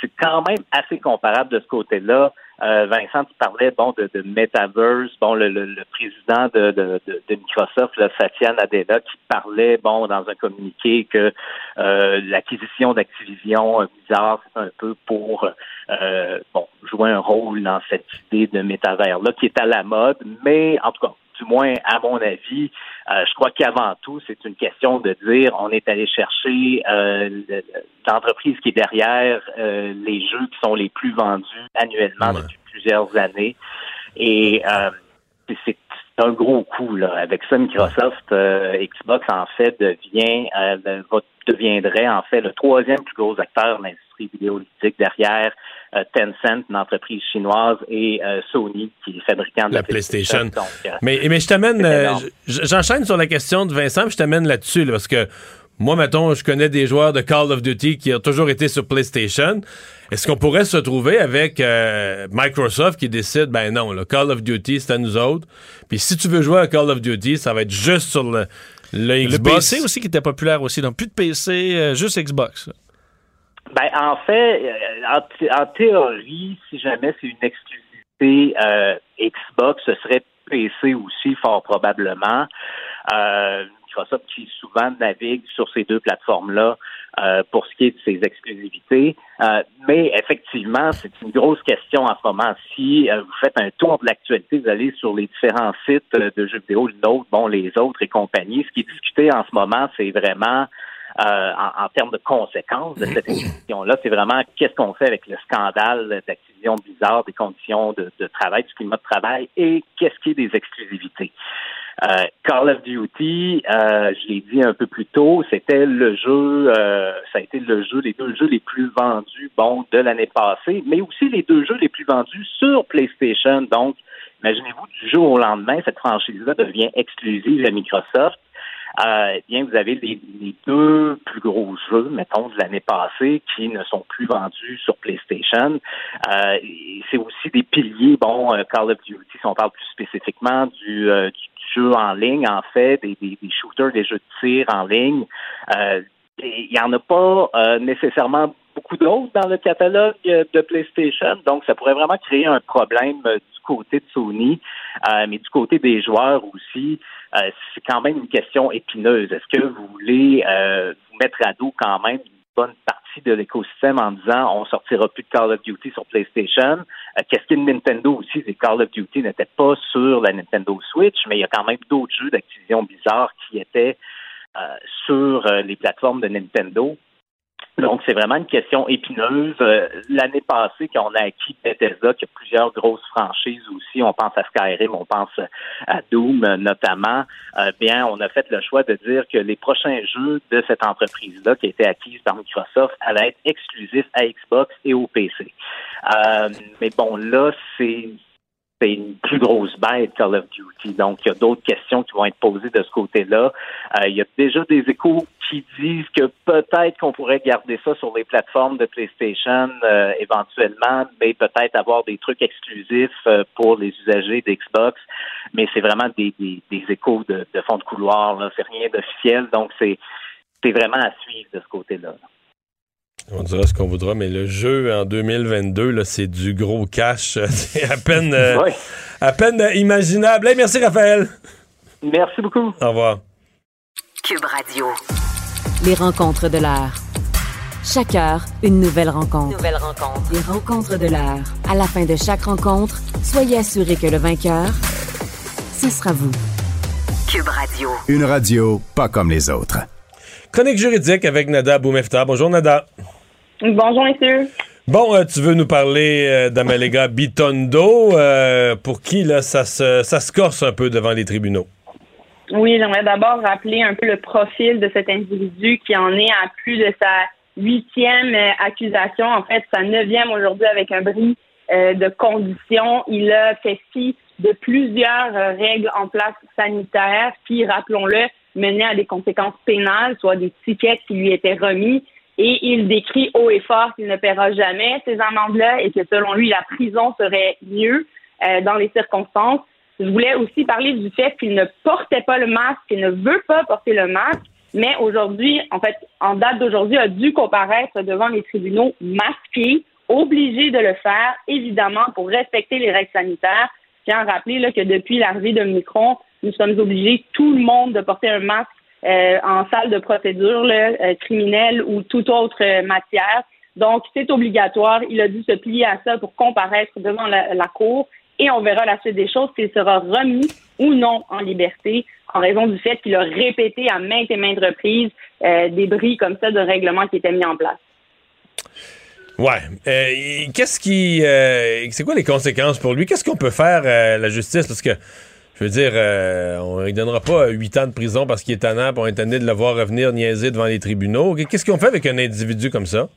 C'est quand même assez comparable de ce côté-là. Euh, Vincent, tu parlais bon de, de Metaverse, bon le, le, le président de, de, de, Microsoft, là, Satya Nadella, qui parlait bon dans un communiqué que euh, l'acquisition d'Activision euh, Blizzard, c'est un peu pour euh, bon jouer un rôle dans cette idée de métavers là qui est à la mode, mais en tout cas du moins à mon avis, euh, je crois qu'avant tout, c'est une question de dire on est allé chercher euh, le- l'entreprise qui est derrière euh, les jeux qui sont les plus vendus annuellement depuis plusieurs années. Et euh, c'est un gros coup là. Avec ça, Microsoft, euh, Xbox en fait devient euh, va- deviendrait en fait le troisième plus gros acteur de l'industrie vidéoludique derrière euh, Tencent, une entreprise chinoise, et euh, Sony, qui est fabricant de la, La PlayStation. Donc, euh, Mais, mais je t'amène, euh, j'enchaîne sur la question de Vincent, puis je t'amène là-dessus, là, parce que moi, mettons, je connais des joueurs de Call of Duty qui ont toujours été sur PlayStation. Est-ce qu'on pourrait se retrouver avec euh, Microsoft qui décide, ben non, le Call of Duty, c'est à nous autres. Puis si tu veux jouer à Call of Duty, ça va être juste sur le, le Le Xbox. PC aussi qui était populaire aussi. Donc, plus de PC, euh, juste Xbox. Ben, en fait, euh, en, en théorie, si jamais c'est une exclusivité euh, Xbox, ce serait PC aussi, fort probablement. Euh, Qui souvent navigue sur ces deux plateformes-là euh, pour ce qui est de ses exclusivités. Euh, mais effectivement, c'est une grosse question en ce moment. Si euh, vous faites un tour de l'actualité, vous allez sur les différents sites de jeux vidéo, le nôtre, bon, les autres et compagnie, ce qui est discuté en ce moment, c'est vraiment euh, en, termes de conséquences de cette acquisition-là. C'est vraiment qu'est-ce qu'on fait avec le scandale d'acquisition bizarre des conditions de, de travail, du climat de travail et qu'est-ce qui est des exclusivités. Euh, Call of Duty, euh, je l'ai dit un peu plus tôt, c'était le jeu, euh, ça a été le jeu, les deux jeux les plus vendus, bon, de l'année passée, mais aussi les deux jeux les plus vendus sur PlayStation. Donc, imaginez-vous du jour au lendemain, cette franchise-là devient exclusive à Microsoft. Euh, eh bien, vous avez les, deux plus gros jeux, mettons, de l'année passée, qui ne sont plus vendus sur PlayStation. Euh, c'est aussi des piliers, bon, Call of Duty, si on parle plus spécifiquement du, du jeux en ligne, en fait, des, des, des shooters, des jeux de tir en ligne. Euh, il n'y en a pas euh, nécessairement beaucoup d'autres dans le catalogue de PlayStation, donc ça pourrait vraiment créer un problème euh, du côté de Sony, euh, mais du côté des joueurs aussi, euh, c'est quand même une question épineuse. Est-ce que vous voulez vous mettre à dos quand même une bonne partie de l'écosystème en disant on sortira plus de Call of Duty sur PlayStation? Euh, Qu'est-ce qu'il Nintendo aussi, c'est Call of Duty n'était pas sur la Nintendo Switch, mais il y a quand même d'autres jeux d'Activision bizarres qui étaient euh, sur euh, les plateformes de Nintendo. Donc, c'est vraiment une question épineuse. Euh, L'année passée, quand on a acquis Bethesda, qui a plusieurs grosses franchises aussi, on pense à Skyrim, on pense à Doom notamment, euh, bien, on a fait le choix de dire que les prochains jeux de cette entreprise-là, qui a été acquise par Microsoft, allaient être exclusifs à Xbox et au PC. Euh, mais bon, là, c'est c'est une plus grosse bête Call of Duty. Donc, il y a d'autres questions qui vont être posées de ce côté-là. Euh, il y a déjà des échos qui disent que peut-être qu'on pourrait garder ça sur les plateformes de PlayStation euh, éventuellement, mais peut-être avoir des trucs exclusifs euh, pour les usagers d'Xbox. Mais c'est vraiment des, des, des échos de, de fond de couloir. C'est rien d'officiel. Donc, c'est vraiment à suivre de ce côté-là. On dira ce qu'on voudra, mais le jeu en 2022, là, c'est du gros cash. c'est à peine, euh, Oui. à peine euh, imaginable. Hey, merci, Raphaël. Merci beaucoup. Au revoir. Cube Radio. Les rencontres de l'heure. Chaque heure, une nouvelle rencontre. Nouvelle rencontre. Les rencontres de l'heure. À la fin de chaque rencontre, soyez assurés que le vainqueur, ce sera vous. Cube Radio. Une radio pas comme les autres. Chronique juridique avec Nada Boumefta. Bonjour, Nada. Bonjour, messieurs. Bon, euh, tu veux nous parler euh, d'Amalega Bitondo, euh, pour qui là, ça, se, ça se corse un peu devant les tribunaux? Oui, j'aimerais d'abord rappeler un peu le profil de cet individu qui en est à plus de sa huitième euh, accusation, en fait sa neuvième aujourd'hui avec un bris de conditions. Il a fait fi de plusieurs règles en place sanitaires qui, rappelons-le, menaient à des conséquences pénales, soit des tickets qui lui étaient remis. Et il décrit haut et fort qu'il ne paiera jamais ces amendes-là et que selon lui, la prison serait mieux euh, dans les circonstances. Je voulais aussi parler du fait qu'il ne portait pas le masque, qu'il ne veut pas porter le masque, mais aujourd'hui, en fait, en date d'aujourd'hui, a dû comparaître devant les tribunaux masqués, obligé de le faire, évidemment, pour respecter les règles sanitaires. Je tiens à rappeler là, que depuis l'arrivée de Micron, nous sommes obligés, tout le monde, de porter un masque euh, en salle de procédure euh, criminelle ou toute autre euh, matière. Donc, c'est obligatoire. Il a dû se plier à ça pour comparaître devant la, Cour et on verra la suite des choses s'il sera remis ou non en liberté en raison du fait qu'il a répété à maintes et maintes reprises des bris comme ça de règlement qui étaient mis en place. Ouais. Qu'est-ce qui. c'est quoi les conséquences pour lui? Qu'est-ce qu'on peut faire, euh, la justice? Parce que, je veux dire, euh, on ne donnera pas huit ans de prison parce qu'il est tannant pour être tanné de le voir revenir niaiser devant les tribunaux. Qu'est-ce qu'on fait avec un individu comme ça?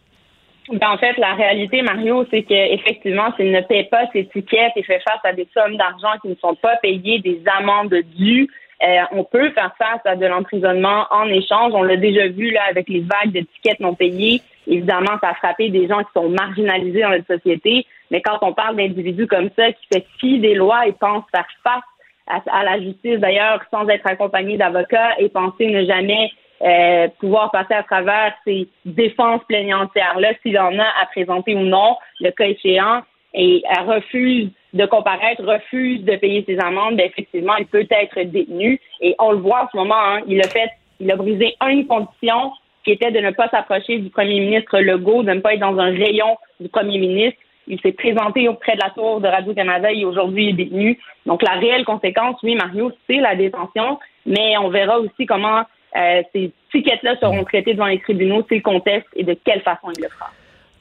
Ben, en fait, la réalité, Mario, c'est qu'effectivement, s'il ne paie pas ses tickets et fait face à des sommes d'argent qui ne sont pas payées, des amendes dues, euh, on peut faire face à de l'emprisonnement en échange. On l'a déjà vu là avec les vagues de tickets non payés. Évidemment, ça a frappé des gens qui sont marginalisés dans notre société. Mais quand on parle d'individus comme ça qui fait fi des lois et pense faire face à, à la justice, d'ailleurs, sans être accompagné d'avocats et penser ne jamais euh, pouvoir passer à travers ces défenses plaignantières-là, s'il en a à présenter ou non, le cas échéant, et refuse de comparaître, refuse de payer ses amendes, bien, effectivement, il peut être détenu. Et on le voit en ce moment, hein, il a fait, il a brisé une condition qui était de ne pas s'approcher du premier ministre Legault, de ne pas être dans un rayon du premier ministre. Il s'est présenté auprès de la tour de Radio-Canada et aujourd'hui est détenu. Donc la réelle conséquence, oui, Mario, c'est la détention, mais on verra aussi comment euh, ces tickets-là seront traités devant les tribunaux, s'ils contestent et de quelle façon ils le feront.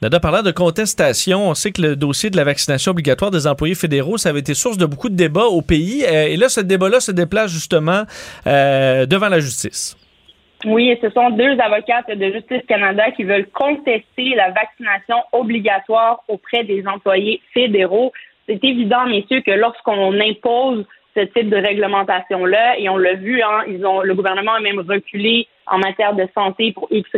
Nada, parlant de contestation, on sait que le dossier de la vaccination obligatoire des employés fédéraux, ça avait été source de beaucoup de débats au pays. Euh, et là, ce débat-là se déplace justement euh, devant la justice. Oui, ce sont deux avocates de Justice Canada qui veulent contester la vaccination obligatoire auprès des employés fédéraux. C'est évident, messieurs, que lorsqu'on impose ce type de réglementation-là, et on l'a vu, hein, ils ont, le gouvernement a même reculé en matière de santé pour X,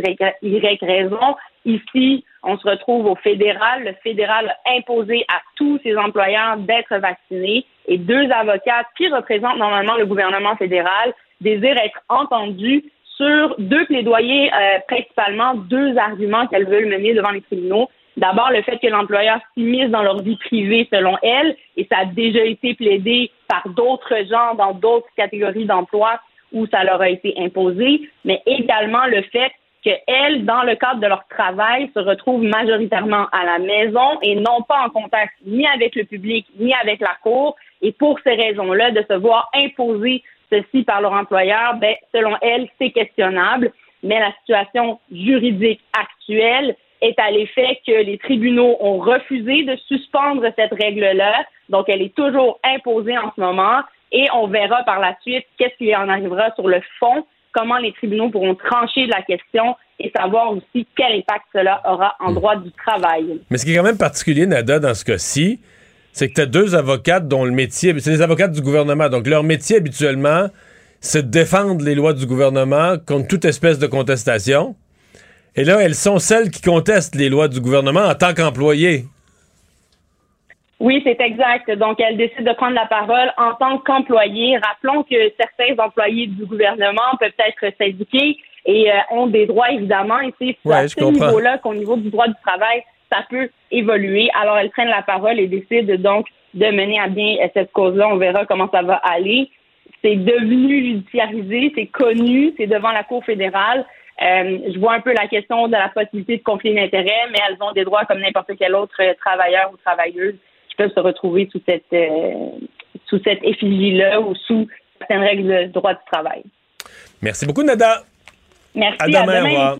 Y raison. Ici, on se retrouve au fédéral. Le fédéral a imposé à tous ses employeurs d'être vaccinés et deux avocats qui représentent normalement le gouvernement fédéral désirent être entendus sur deux plaidoyers, euh, principalement deux arguments qu'elles veulent mener devant les tribunaux. D'abord, le fait que l'employeur s'immisce dans leur vie privée selon elles, et ça a déjà été plaidé par d'autres gens dans d'autres catégories d'emploi où ça leur a été imposé, mais également le fait qu'elles, dans le cadre de leur travail, se retrouvent majoritairement à la maison et non pas en contact ni avec le public ni avec la cour. Et pour ces raisons-là, de se voir imposer ceci par leur employeur, ben, selon elles, c'est questionnable. Mais la situation juridique actuelle est à l'effet que les tribunaux ont refusé de suspendre cette règle-là. Donc, elle est toujours imposée en ce moment et on verra par la suite qu'est-ce qui en arrivera sur le fond comment les tribunaux pourront trancher la question et savoir aussi quel impact cela aura en droit du travail. Mais ce qui est quand même particulier, Nada, dans ce cas-ci, c'est que tu as deux avocates dont le métier, c'est des avocates du gouvernement, donc leur métier habituellement, c'est de défendre les lois du gouvernement contre toute espèce de contestation. Et là, elles sont celles qui contestent les lois du gouvernement en tant qu'employées. Oui, c'est exact. Donc, elle décide de prendre la parole en tant qu'employée. Rappelons que certains employés du gouvernement peuvent être syndiqués et euh, ont des droits, évidemment. Et c'est à ce niveau-là qu'au niveau du droit du travail, ça peut évoluer. Alors, elles prennent la parole et décident donc de mener à bien cette cause-là. On verra comment ça va aller. C'est devenu judiciarisé, c'est connu, c'est devant la Cour fédérale. Euh, je vois un peu la question de la possibilité de conflit d'intérêts, mais elles ont des droits comme n'importe quel autre travailleur ou travailleuse peuvent se retrouver sous cette, euh, sous cette effigie-là ou sous certaines règles de droit du travail. Merci beaucoup, Nada. Merci. À demain. Au revoir.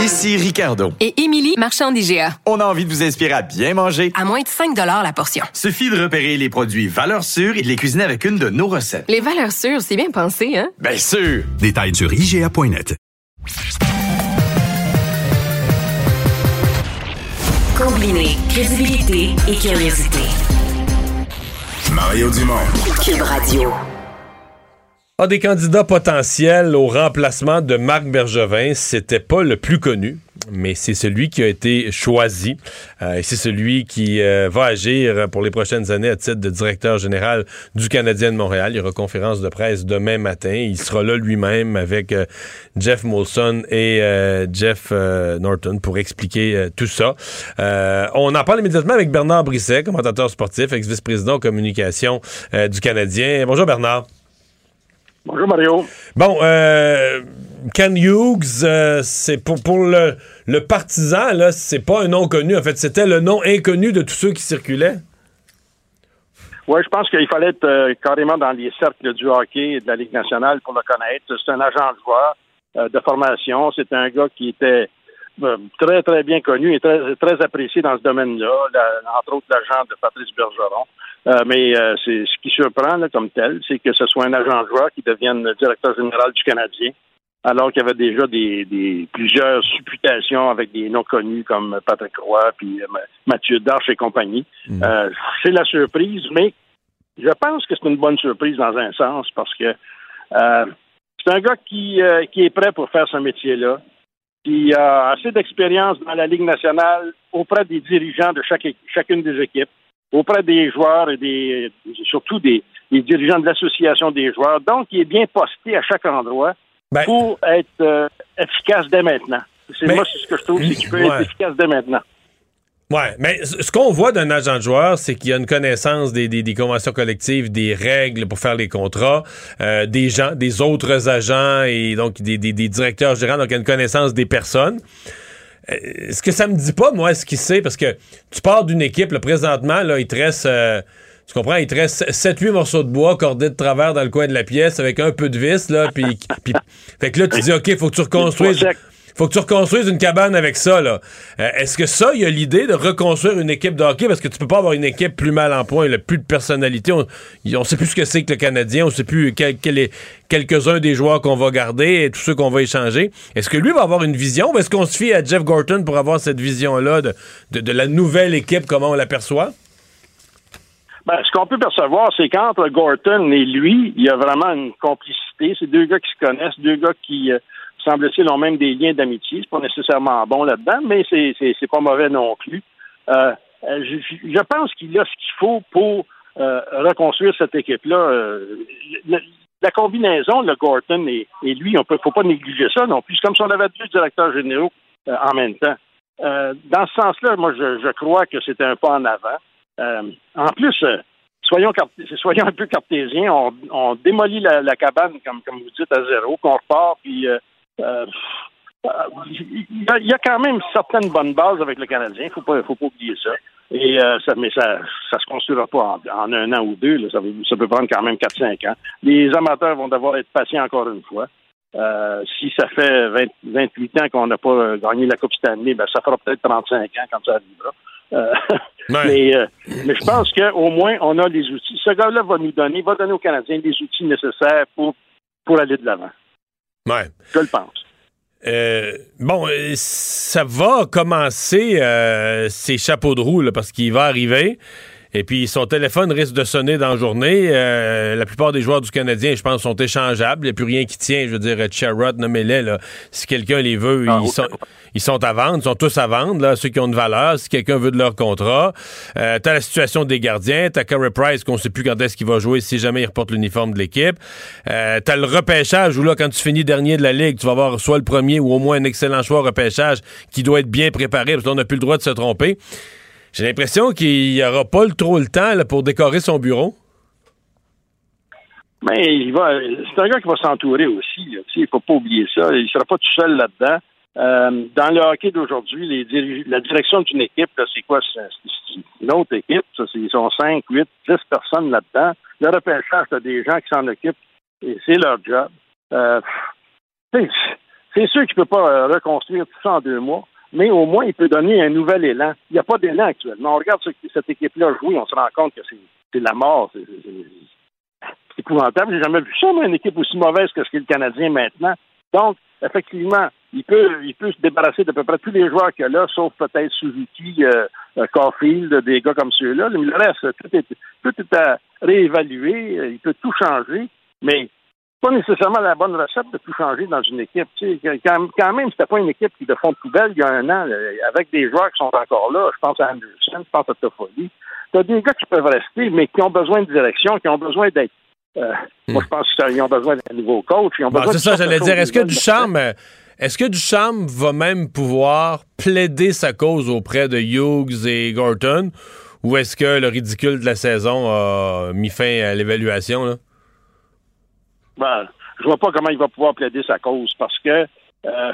Ici Ricardo. Et Émilie, marchand d'IGA. On a envie de vous inspirer à bien manger. À moins de 5 la portion. Suffit de repérer les produits valeurs sûres et de les cuisiner avec une de nos recettes. Les valeurs sûres, c'est bien pensé, hein? Bien sûr! Détails sur IGA.net. Combiner crédibilité et curiosité. Mario Dumont. Cube Radio. Ah, des candidats potentiels au remplacement de Marc Bergevin, c'était pas le plus connu, mais c'est celui qui a été choisi. Euh, c'est celui qui euh, va agir pour les prochaines années à titre de directeur général du Canadien de Montréal. Il y aura conférence de presse demain matin. Il sera là lui-même avec euh, Jeff Molson et Jeff Norton pour expliquer tout ça. on en parle immédiatement avec Bernard Brisset, commentateur sportif, ex-vice-président communication du Canadien. Bonjour Bernard. Bonjour Mario. Bon, euh, Ken Hughes, euh, c'est pour, pour le, le partisan, là, c'est pas un nom connu. En fait, c'était le nom inconnu de tous ceux qui circulaient. Oui, je pense qu'il fallait être euh, carrément dans les cercles du hockey et de la Ligue nationale pour le connaître. C'est un agent de joueur euh, de formation. C'est un gars qui était euh, très, très bien connu et très, très apprécié dans ce domaine-là, entre autres l'agent de Patrice Bergeron. Euh, mais euh, c'est ce qui surprend là, comme tel, c'est que ce soit un agent de joueur qui devienne le directeur général du Canadien, alors qu'il y avait déjà des, des plusieurs supputations avec des noms connus comme Patrick Roy puis euh, Ma- Mathieu Darche et compagnie. Euh, c'est la surprise, mais je pense que c'est une bonne surprise dans un sens parce que c'est un gars qui, qui est prêt pour faire ce métier-là, qui a assez d'expérience dans la Ligue nationale auprès des dirigeants de chaque, chacune des équipes, auprès des joueurs et des surtout des, des dirigeants de l'association des joueurs. Donc, il est bien posté à chaque endroit pour être euh, efficace dès maintenant. C'est moi c'est ce que je trouve, c'est qu'il peut Ouais. être efficace dès maintenant. Ouais, mais ce qu'on voit d'un agent de joueur, c'est qu'il y a une connaissance des, des- des conventions collectives, des règles pour faire les contrats, euh, des gens, des autres agents et donc des, des- des directeurs gérants, donc il y a une connaissance des personnes. Euh, ce que ça me dit pas, moi, ce qu'il sait, parce que tu pars d'une équipe, là, présentement, là, il te reste, euh, tu comprends, il te reste 7-8 morceaux de bois cordés de travers dans le coin de la pièce avec un peu de vis, là, puis, puis- fait que là, tu dis, OK, faut que tu reconstruises. Faut que tu reconstruises une cabane avec ça, là. Euh, Est-ce que ça, il y a l'idée de reconstruire une équipe de hockey? Parce que tu peux pas avoir une équipe plus mal en point, là, plus de personnalité. On, on sait plus ce que c'est que le Canadien, on sait plus quel, quel quelques-uns des joueurs qu'on va garder et tous ceux qu'on va échanger. Est-ce que lui va avoir une vision? Ou est-ce qu'on se fie à Jeff Gorton pour avoir cette vision-là de, de, de la nouvelle équipe, comment on l'aperçoit? Ben, ce qu'on peut percevoir, c'est qu'entre Gorton et lui, il y a vraiment une complicité. C'est deux gars qui se connaissent, deux gars qui, euh, semble-t-il, ont même des liens d'amitié. C'est pas nécessairement bon là-dedans, mais c'est, c'est, c'est pas mauvais non plus. Euh, je, pense qu'il a ce qu'il faut pour euh, reconstruire cette équipe-là. Euh, la combinaison, le Gorton et, lui, on peut, faut pas négliger ça non plus. C'est comme si on avait deux directeurs généraux en même temps. Dans ce sens-là, moi, je, je crois que c'était un pas en avant. En plus, soyons, soyons un peu cartésiens. On, démolit la, cabane, comme, comme vous dites, à zéro, qu'on repart, puis euh, euh, il y, a, il y a quand même certaines bonnes bases avec le Canadien. Il faut pas, faut pas oublier ça. Et euh, ça, mais ça, ça se construira pas en, en un an ou deux. là. Ça, peut prendre quand même 4-5 ans. Les amateurs vont devoir être patients encore une fois. Euh, si ça fait 20 28 ans qu'on n'a pas gagné la Coupe Stanley, ben ça fera peut-être 35 ans quand ça arrivera. Euh, mais, euh, mais je pense qu'au moins, on a les outils. Ce gars-là va nous donner, va donner aux Canadiens les outils nécessaires pour, pour aller de l'avant. Ouais. Je le pense. Euh, bon, euh, ça va commencer euh, ces chapeaux de roue là, parce qu'il va arriver. Et puis son téléphone risque de sonner dans la journée. Euh, la plupart des joueurs du Canadien, je pense, sont échangeables. Il n'y a plus rien qui tient. Je veux dire, Charrot, nommez-les. Là. Si quelqu'un les veut, ils, sont, ils sont à vendre. Ils sont tous à vendre, là, ceux qui ont une valeur. Si quelqu'un veut de leur contrat. Euh, t'as la situation des gardiens. T'as Carey Price qu'on sait plus quand est-ce qu'il va jouer si jamais il reporte l'uniforme de l'équipe. Euh, t'as le repêchage où là, quand tu finis dernier de la Ligue, tu vas avoir soit le premier ou au moins un excellent choix au repêchage qui doit être bien préparé parce qu'on n'a plus le droit de se tromper. J'ai l'impression qu'il n'y aura pas trop le temps là, pour décorer son bureau. Mais il va, c'est un gars qui va s'entourer aussi. Tu Il ne faut pas oublier ça. Il ne sera pas tout seul là-dedans. Euh, dans le hockey d'aujourd'hui, la direction d'une équipe, c'est quoi? C'est une autre équipe. Ça, ils sont 5, 8, 10 personnes là-dedans. Le repêchage, t'as des gens qui s'en occupent et c'est leur job. Euh, tu c'est sûr qu'il ne peut pas euh, reconstruire tout ça en deux mois, mais au moins il peut donner un nouvel élan. Il n'y a pas d'élan actuellement. On regarde ce- cette équipe-là jouer, on se rend compte que c'est la mort. C'est- épouvantable. J'ai jamais vu ça, moi, une équipe aussi mauvaise que ce qu'est le Canadien maintenant. Donc, effectivement, il peut, il peut se débarrasser d'à peu près tous les joueurs qu'il a là, sauf peut-être Suzuki, euh, euh, Caulfield, des gars comme ceux-là. Mais le reste, tout est, tout est à réévaluer. Il peut tout changer, mais pas nécessairement la bonne recette de tout changer dans une équipe. Tu sais, quand, quand même, c'était pas une équipe qui de fond de poubelle il y a un an, là, avec des joueurs qui sont encore là. Je pense à Anderson, je pense à Toffoli. T'as des gars qui peuvent rester, mais qui ont besoin de direction, qui ont besoin d'être. euh, Moi, je pense qu'ils ont besoin d'un nouveau coach. Ils ont Bon, besoin c'est de ça, j'allais dire. Est-ce que. Ducharme, euh, est-ce que Ducharme va même pouvoir plaider sa cause auprès de Hughes et Gorton? Ou est-ce que le ridicule de la saison a mis fin à l'évaluation? là? Ben, je vois pas comment il va pouvoir plaider sa cause parce que euh,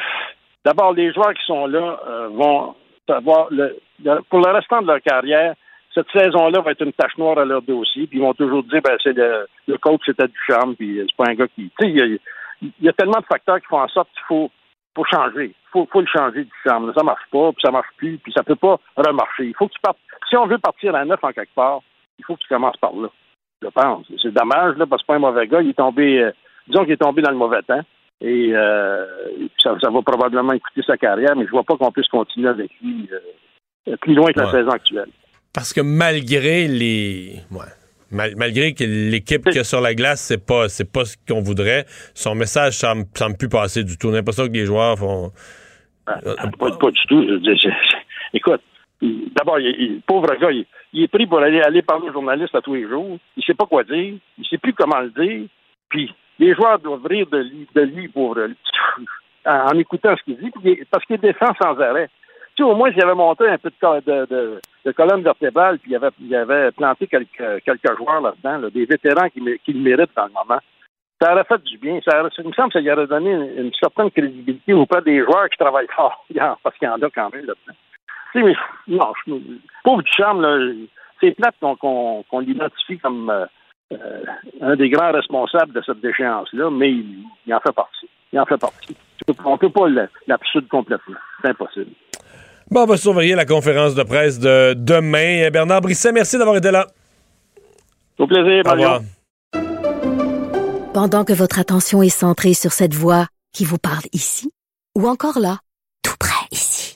d'abord les joueurs qui sont là euh, vont savoir le, pour le restant de leur carrière cette saison-là va être une tache noire à leur dossier puis ils vont toujours dire ben c'est le, le coach c'était du charme puis c'est pas un gars qui il y a- tellement de facteurs qui font en sorte qu'il faut changer. Il faut, faut le changer du système. Ça marche pas, puis ça marche plus, puis ça peut pas remarcher. Il faut que tu partes. Si on veut partir à neuf en quelque part, il faut que tu commences par là. Je pense. C'est dommage, là, parce que c'est pas un mauvais gars. Il est tombé, euh, disons qu'il est tombé dans le mauvais temps. Et euh, ça, ça va probablement écouter sa carrière, mais je vois pas qu'on puisse continuer avec lui euh, plus loin que la saison actuelle. Parce que malgré les. ouais. Mal- malgré que l'équipe qu'il y a sur la glace, c'est pas, c'est pas ce qu'on voudrait, son message semble, semble plus passer du tout. On a l'impression que les joueurs font. Pas, pas du tout. Je écoute, d'abord, il, il- pauvre gars, il, il est pris pour aller, parler aux journalistes à tous les jours. Il sait pas quoi dire. Il sait plus comment le dire. Puis, les joueurs doivent rire de lui, de lui. En, écoutant ce qu'il dit, il- parce qu'il défend sans arrêt. Tu sais, au moins, s'il avait monté un peu de, de, de, colonne vertébrale, puis il avait, il planté quelques, quelques joueurs là-dedans, là, des vétérans qui, qui le méritent dans le moment. Ça aurait fait du bien. Ça aurait- il me semble que ça lui aurait donné une, une certaine crédibilité auprès des joueurs qui travaillent fort. Il Parce qu'il y en a quand même là-dedans. Sais, mais non, je, pauvre Duchamp, là, c'est plate qu'on qu'on qu'on l'identifie comme euh, euh, un des grands responsables de cette déchéance-là, mais il, il en fait partie. Il en fait partie. On ne peut pas le- l'absurde complètement. C'est impossible. Bon, on va surveiller la conférence de presse de demain. Bernard Brisset, merci d'avoir été là. Au plaisir, Au revoir. Pendant que votre attention est centrée sur cette voix qui vous parle ici, ou encore là, tout près ici,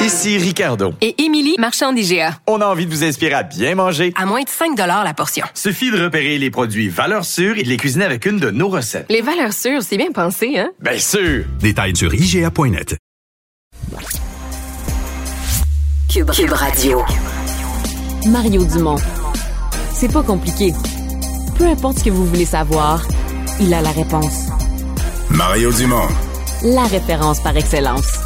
Ici Ricardo. Et Émilie, marchand d'IGA. On a envie de vous inspirer à bien manger. À moins de 5 la portion. Suffit de repérer les produits valeurs sûres et de les cuisiner avec une de nos recettes. Les valeurs sûres, c'est bien pensé, hein? Bien sûr! Détails sur IGA.net. Cube, Cube Radio. Mario Dumont. C'est pas compliqué. Peu importe ce que vous voulez savoir, il a la réponse. Mario Dumont. La référence par excellence.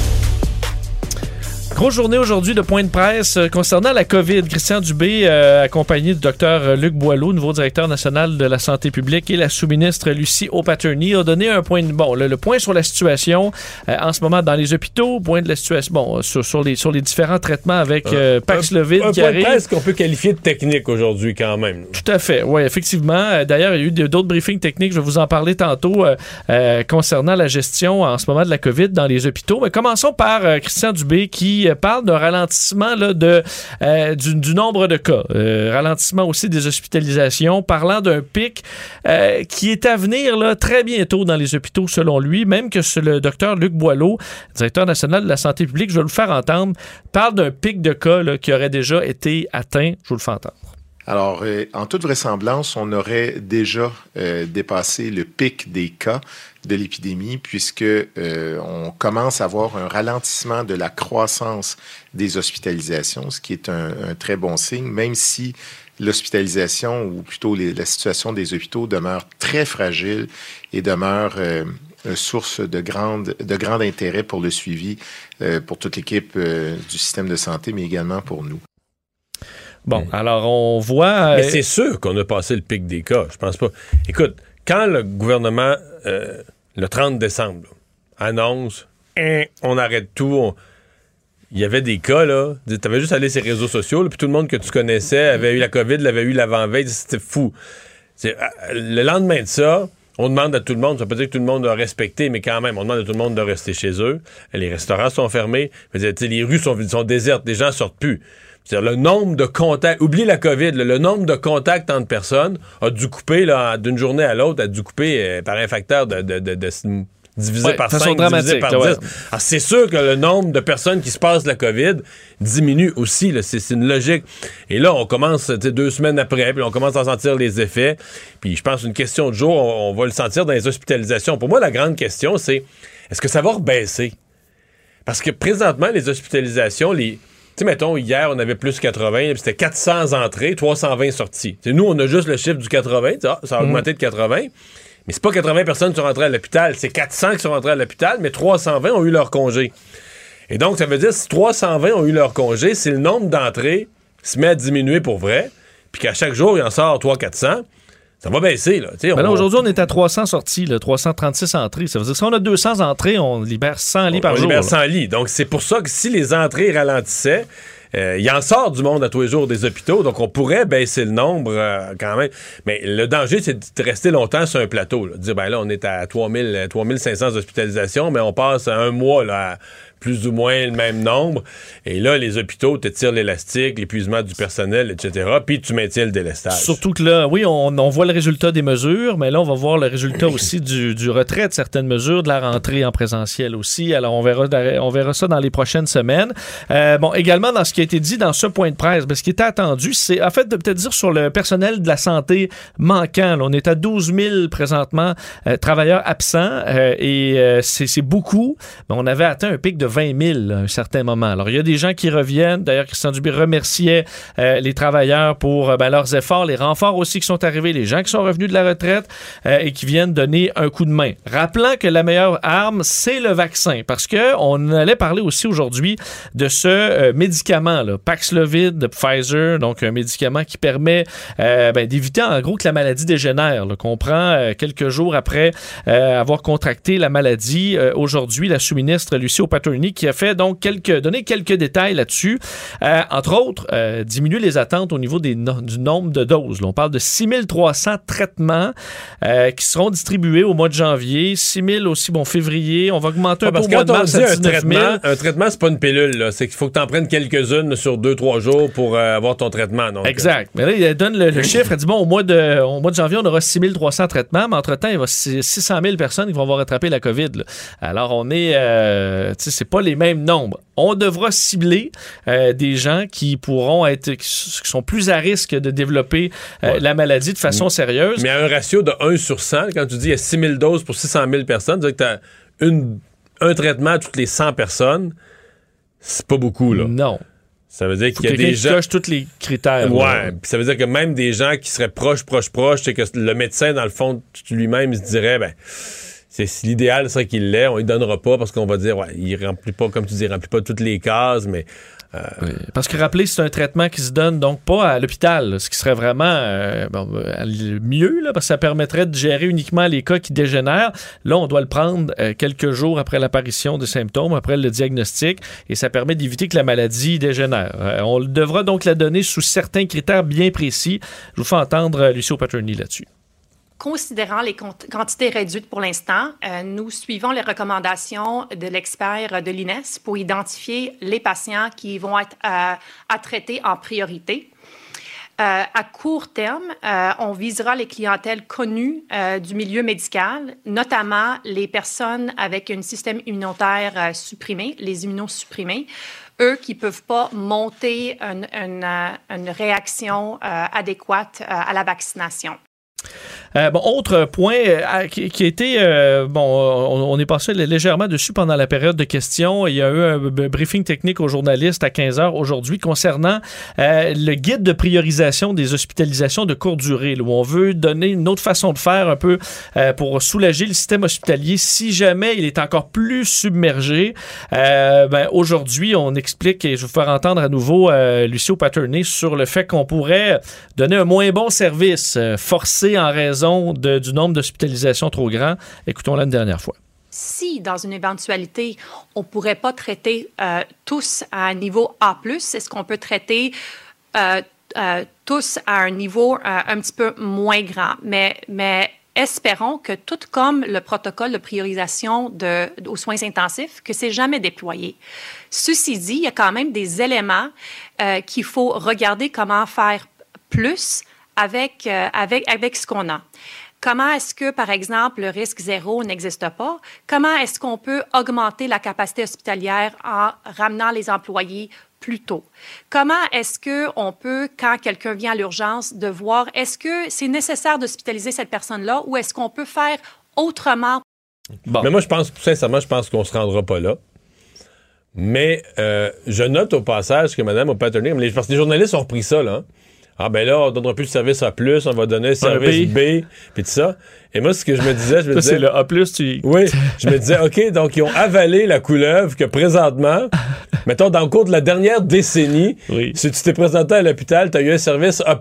Grosse journée aujourd'hui de point de presse euh, concernant la COVID. Christian Dubé, euh, accompagné du docteur Luc Boileau, nouveau directeur national de la santé publique, et la sous-ministre Lucie O'Patterney, a donné un point de, bon, le, le point sur la situation euh, en ce moment dans les hôpitaux, point de la situation, bon, euh, sur, sur les, sur les différents traitements avec euh, Paxlovid Un qui point de presse qu'on peut qualifier de technique aujourd'hui quand même. Tout à fait, oui, effectivement. Euh, D'ailleurs, il y a eu d'autres briefings techniques, je vais vous en parler tantôt, euh, euh, concernant la gestion en ce moment de la COVID dans les hôpitaux. Mais commençons par euh, Christian Dubé qui euh, parle d'un ralentissement euh, du, nombre de cas, Euh, ralentissement aussi des hospitalisations, parlant d'un pic euh, qui est à venir très bientôt dans les hôpitaux selon lui, même que le docteur Luc Boileau, directeur national de la santé publique, je vais le faire entendre, parle d'un pic de cas qui aurait déjà été atteint. Je vous le fais entendre. Alors, euh, en toute vraisemblance, on aurait déjà euh, dépassé le pic des cas de l'épidémie puisque euh, on commence à voir un ralentissement de la croissance des hospitalisations, ce qui est un, un très bon signe, même si l'hospitalisation ou plutôt les- la situation des hôpitaux demeure très fragile et demeure euh, une source de, grande, de grand intérêt pour le suivi euh, pour toute l'équipe euh, du système de santé, mais également pour nous. Bon, alors on voit. Mais euh, c'est sûr qu'on a passé le pic des cas. Je pense pas. Écoute, quand le gouvernement, euh, le 30 décembre, annonce Hein, on arrête tout, il y avait des cas, là. Tu avais juste allé sur les réseaux sociaux, puis tout le monde que tu connaissais avait eu la COVID, l'avait eu l'avant-veille. C'était fou. Euh, Le lendemain de ça, on demande à tout le monde, ça veut pas dire que tout le monde doit respecter, mais quand même, on demande à tout le monde de rester chez eux. Les restaurants sont fermés. Les rues sont, sont désertes, les gens sortent plus. C'est-à-dire, le nombre de contacts, oublie la COVID, le nombre de contacts entre personnes a dû couper d'une journée à l'autre, a dû couper euh, par un facteur de, de, de, de divisé Ouais, par de façon 5, divisé par là, 10. ouais. Alors, c'est sûr que le nombre de personnes qui se passent la COVID diminue aussi. C'est une logique. Et là, on commence deux semaines après, puis on commence à sentir les effets. Puis je pense une question de jour, on, on va le sentir dans les hospitalisations. Pour moi, la grande question, c'est est-ce que ça va rebaisser? Parce que présentement, les hospitalisations, les. Sais, mettons, hier, on avait plus 80, puis c'était 400 entrées, 320 sorties. Nous, on a juste le chiffre du 80, tu sais, ah, ça a Mhm. augmenté de 80. Mais c'est pas 80 personnes qui sont rentrées à l'hôpital, c'est 400 qui sont rentrées à l'hôpital, mais 320 ont eu leur congé. Et donc, ça veut dire si 320 ont eu leur congé, c'est le nombre d'entrées se met à diminuer pour vrai, puis qu'à chaque jour, il en sort 300-400, ça va baisser. Là, Ben là, on- aujourd'hui, on est à 300 sorties, là, 336 entrées. Ça veut dire que si on a 200 entrées, on libère 100 lits par on jour. libère là. 100 lits. Donc, c'est pour ça que si les entrées ralentissaient, euh, il en sort du monde à tous les jours des hôpitaux, donc on pourrait baisser le nombre euh, quand même. Mais le danger, c'est de rester longtemps sur un plateau. Là. De dire, ben là, on est à 3000, euh, 3500 hospitalisations, mais on passe un mois là, à plus ou moins le même nombre. Et là, les hôpitaux te tirent l'élastique, l'épuisement du personnel, etc. Puis tu maintiens le délestage. Surtout que là, oui, on, on voit le résultat des mesures, mais là, on va voir le résultat aussi du, du retrait de certaines mesures, de la rentrée en présentiel aussi. Alors, on verra, on verra ça dans les prochaines semaines. Euh, bon, également, dans ce qui a été dit dans ce point de presse, ben, ce qui était attendu, c'est en fait de peut-être dire sur le personnel de la santé manquant. là. on est à 12 000 présentement euh, travailleurs absents euh, et c'est c'est beaucoup. Mais on avait atteint un pic de 20 000 à un certain moment. Alors, il y a des gens qui reviennent. D'ailleurs, Christian Dubé remerciait euh, les travailleurs pour euh, ben, leurs efforts, les renforts aussi qui sont arrivés, les gens qui sont revenus de la retraite euh, et qui viennent donner un coup de main. Rappelant que la meilleure arme, c'est le vaccin. Parce que on allait parler aussi aujourd'hui de ce euh, médicament, là, Paxlovid de Pfizer, donc un médicament qui permet ben, d'éviter en gros que la maladie dégénère, qu'on prend quelques jours après avoir contracté la maladie. Aujourd'hui, la sous-ministre Lucie O'Patterney qui a fait donc quelques, donné quelques détails là-dessus. Euh, entre autres, euh, diminuer les attentes au niveau des no- du nombre de doses. Là, on parle de 6300 traitements euh, qui seront distribués au mois de janvier, 6000 aussi bon février. On va augmenter un Ouais, peu au mois de mars un 19 000. traitement, un traitement, c'est pas une pilule. C'est qu'il faut que tu en prennes quelques-unes sur deux, trois jours pour avoir ton traitement. Donc, Exact. Mais là, il donne le, le chiffre. Elle dit bon, au mois, de, au mois de janvier, on aura 6300 traitements, mais entre-temps, il va 600 000 personnes qui vont avoir attrapé la COVID. là. Alors, on est. Tu sais, c'est pas les mêmes nombres. On devra cibler euh, des gens qui pourront être. qui sont plus à risque de développer euh, la maladie de façon sérieuse. Mais à un ratio de 1 sur 100, quand tu dis il y a 6 000 doses pour 600 000 personnes, tu as une, un traitement à toutes les 100 personnes, c'est pas beaucoup, là. Non. Ça veut dire qu'il y a des qui gens. coche tous les critères. Ouais, ça veut dire que même des gens qui seraient proches, proches, proches, c'est que le médecin, dans le fond, lui-même, il se dirait, ben, c'est l'idéal, ça qu'il l'est, on lui donnera pas parce qu'on va dire, ouais, il remplit pas, comme tu dis, il remplit pas toutes les cases, mais. euh, Parce que rappelez, c'est un traitement qui se donne donc pas à l'hôpital, ce qui serait vraiment euh, euh, mieux, là, parce que ça permettrait de gérer uniquement les cas qui dégénèrent. Là, on doit le prendre quelques jours après l'apparition des symptômes, après le diagnostic, et ça permet d'éviter que la maladie dégénère. On devra donc la donner sous certains critères bien précis. Je vous fais entendre Lucie Paterny là-dessus. Considérant les quant- quantités réduites pour l'instant, euh, nous suivons les recommandations de l'expert de l'INES pour identifier les patients qui vont être euh, à traiter en priorité. Euh, à court terme, on visera les clientèles connues du milieu médical, notamment les personnes avec un système immunitaire supprimé, les immunosupprimés, eux qui ne peuvent pas monter une, réaction adéquate à la vaccination. Euh, bon, autre point euh, qui, qui a été, euh, bon, on, est passé légèrement dessus pendant la période de questions. Il y a eu un briefing technique aux journalistes à 15 heures aujourd'hui concernant le guide de priorisation des hospitalisations de courte durée, où on veut donner une autre façon de faire un peu pour soulager le système hospitalier si jamais il est encore plus submergé. Ben, aujourd'hui, on explique, et je vais vous faire entendre à nouveau Lucio Paterné sur le fait qu'on pourrait donner un moins bon service forcé en raison du nombre d'hospitalisations trop grand. Écoutons-la une dernière fois. Si, dans une éventualité, on ne pourrait pas traiter euh, tous à un niveau A, est-ce qu'on peut traiter euh, euh, tous à un niveau un petit peu moins grand? Mais, mais espérons que tout comme le protocole de priorisation de, aux soins intensifs, que c'est jamais déployé. Ceci dit, il y a quand même des éléments qu'il faut regarder comment faire plus avec, euh, avec, avec ce qu'on a. Comment est-ce que, par exemple, le risque zéro n'existe pas? Comment est-ce qu'on peut augmenter la capacité hospitalière en ramenant les employés plus tôt? Comment est-ce qu'on peut, quand quelqu'un vient à l'urgence, de voir est-ce que c'est nécessaire d'hospitaliser cette personne-là ou est-ce qu'on peut faire autrement? Mais moi, je pense, sincèrement, je pense qu'on se rendra pas là. Mais euh, je note au passage que Mme O'Patterney, parce que les journalistes ont repris ça, là. hein. Ah ben là, on donnera plus le service A+, on va donner le service B. B, puis tout ça. Et moi, ce que je me disais, je me Ça, disais... c'est le A+, tu... Oui, je me disais, OK, donc ils ont avalé la couleuvre que présentement, mettons, dans le cours de la dernière décennie, si tu t'es présenté à l'hôpital, tu as eu un service A+.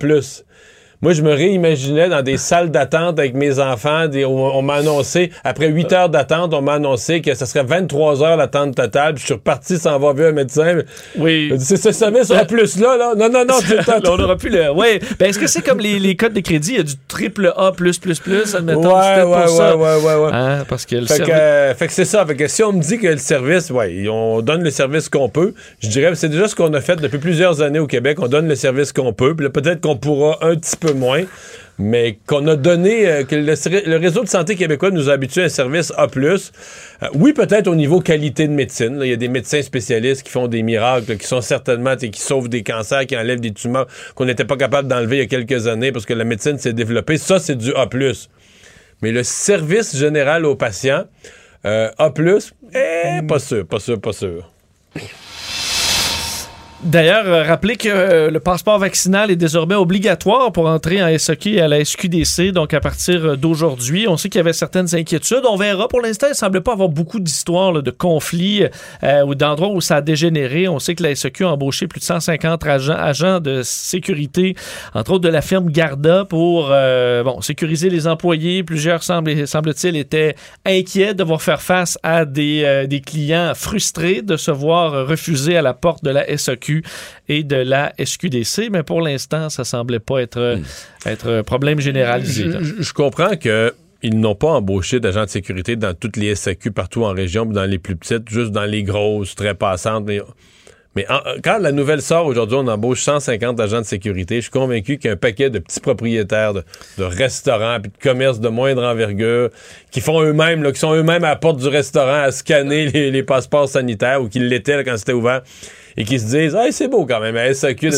Moi, je me réimaginais dans des salles d'attente avec mes enfants. Des, on on m'a annoncé, après 8 heures d'attente, on m'a annoncé que ça serait 23 heures l'attente totale. Puis je suis reparti sans avoir vu un médecin. Oui. C'est ce service A+, là, là. Non, non, non. Là, on n'aura plus le. Oui. Ben, est-ce que c'est comme les, les codes de crédit? Il y a du triple A, admettons, Ouais, c'est ouais, peut-être pour ouais, ça. ouais, ouais, ouais. Hein, parce que le Fait que, euh, fait que c'est ça. Fait que si on me dit que le service, ouais, on donne le service qu'on peut, je dirais que c'est déjà ce qu'on a fait depuis plusieurs années au Québec. On donne le service qu'on peut. Puis là, peut-être qu'on pourra un petit peu moins, mais qu'on a donné, euh, que le, réseau de santé québécois nous a habitués à un service A. Euh, oui, peut-être au niveau qualité de médecine. Il y a des médecins spécialistes qui font des miracles, qui sont certainement, qui sauvent des cancers, qui enlèvent des tumeurs qu'on n'était pas capable d'enlever il y a quelques années parce que la médecine s'est développée. Ça, c'est du A. Mais le service général aux patients, euh, A, eh, pas sûr, pas sûr, pas sûr. D'ailleurs, euh, rappelez que euh, le passeport vaccinal est désormais obligatoire pour entrer en SOQ et à la SQDC, donc à partir euh, d'aujourd'hui. On sait qu'il y avait certaines inquiétudes. On verra. Pour l'instant, il ne semble pas avoir beaucoup d'histoires, de conflits ou d'endroits où ça a dégénéré. On sait que la SOQ a embauché plus de 150 agents, de sécurité, entre autres de la firme Garda, pour bon, sécuriser les employés. Plusieurs, semble- semble-t-il, étaient inquiets de devoir faire face à des, clients frustrés de se voir refuser à la porte de la Et de la SQDC, mais pour l'instant, ça semblait pas être, euh, être un problème généralisé. Je, je comprends que ils n'ont pas embauché d'agents de sécurité dans toutes les SAQ partout en région, puis dans les plus petites, juste dans les grosses, très passantes. Mais, mais en- quand la nouvelle sort aujourd'hui, on embauche 150 agents de sécurité. Je suis convaincu qu'il y a un paquet de petits propriétaires de, de restaurants puis de commerces de moindre envergure qui font eux-mêmes, qui sont eux-mêmes à la porte du restaurant à scanner les, les passeports sanitaires ou qui l'étaient là, quand c'était ouvert et qui se disent Ah, c'est beau quand même, SAQ, une,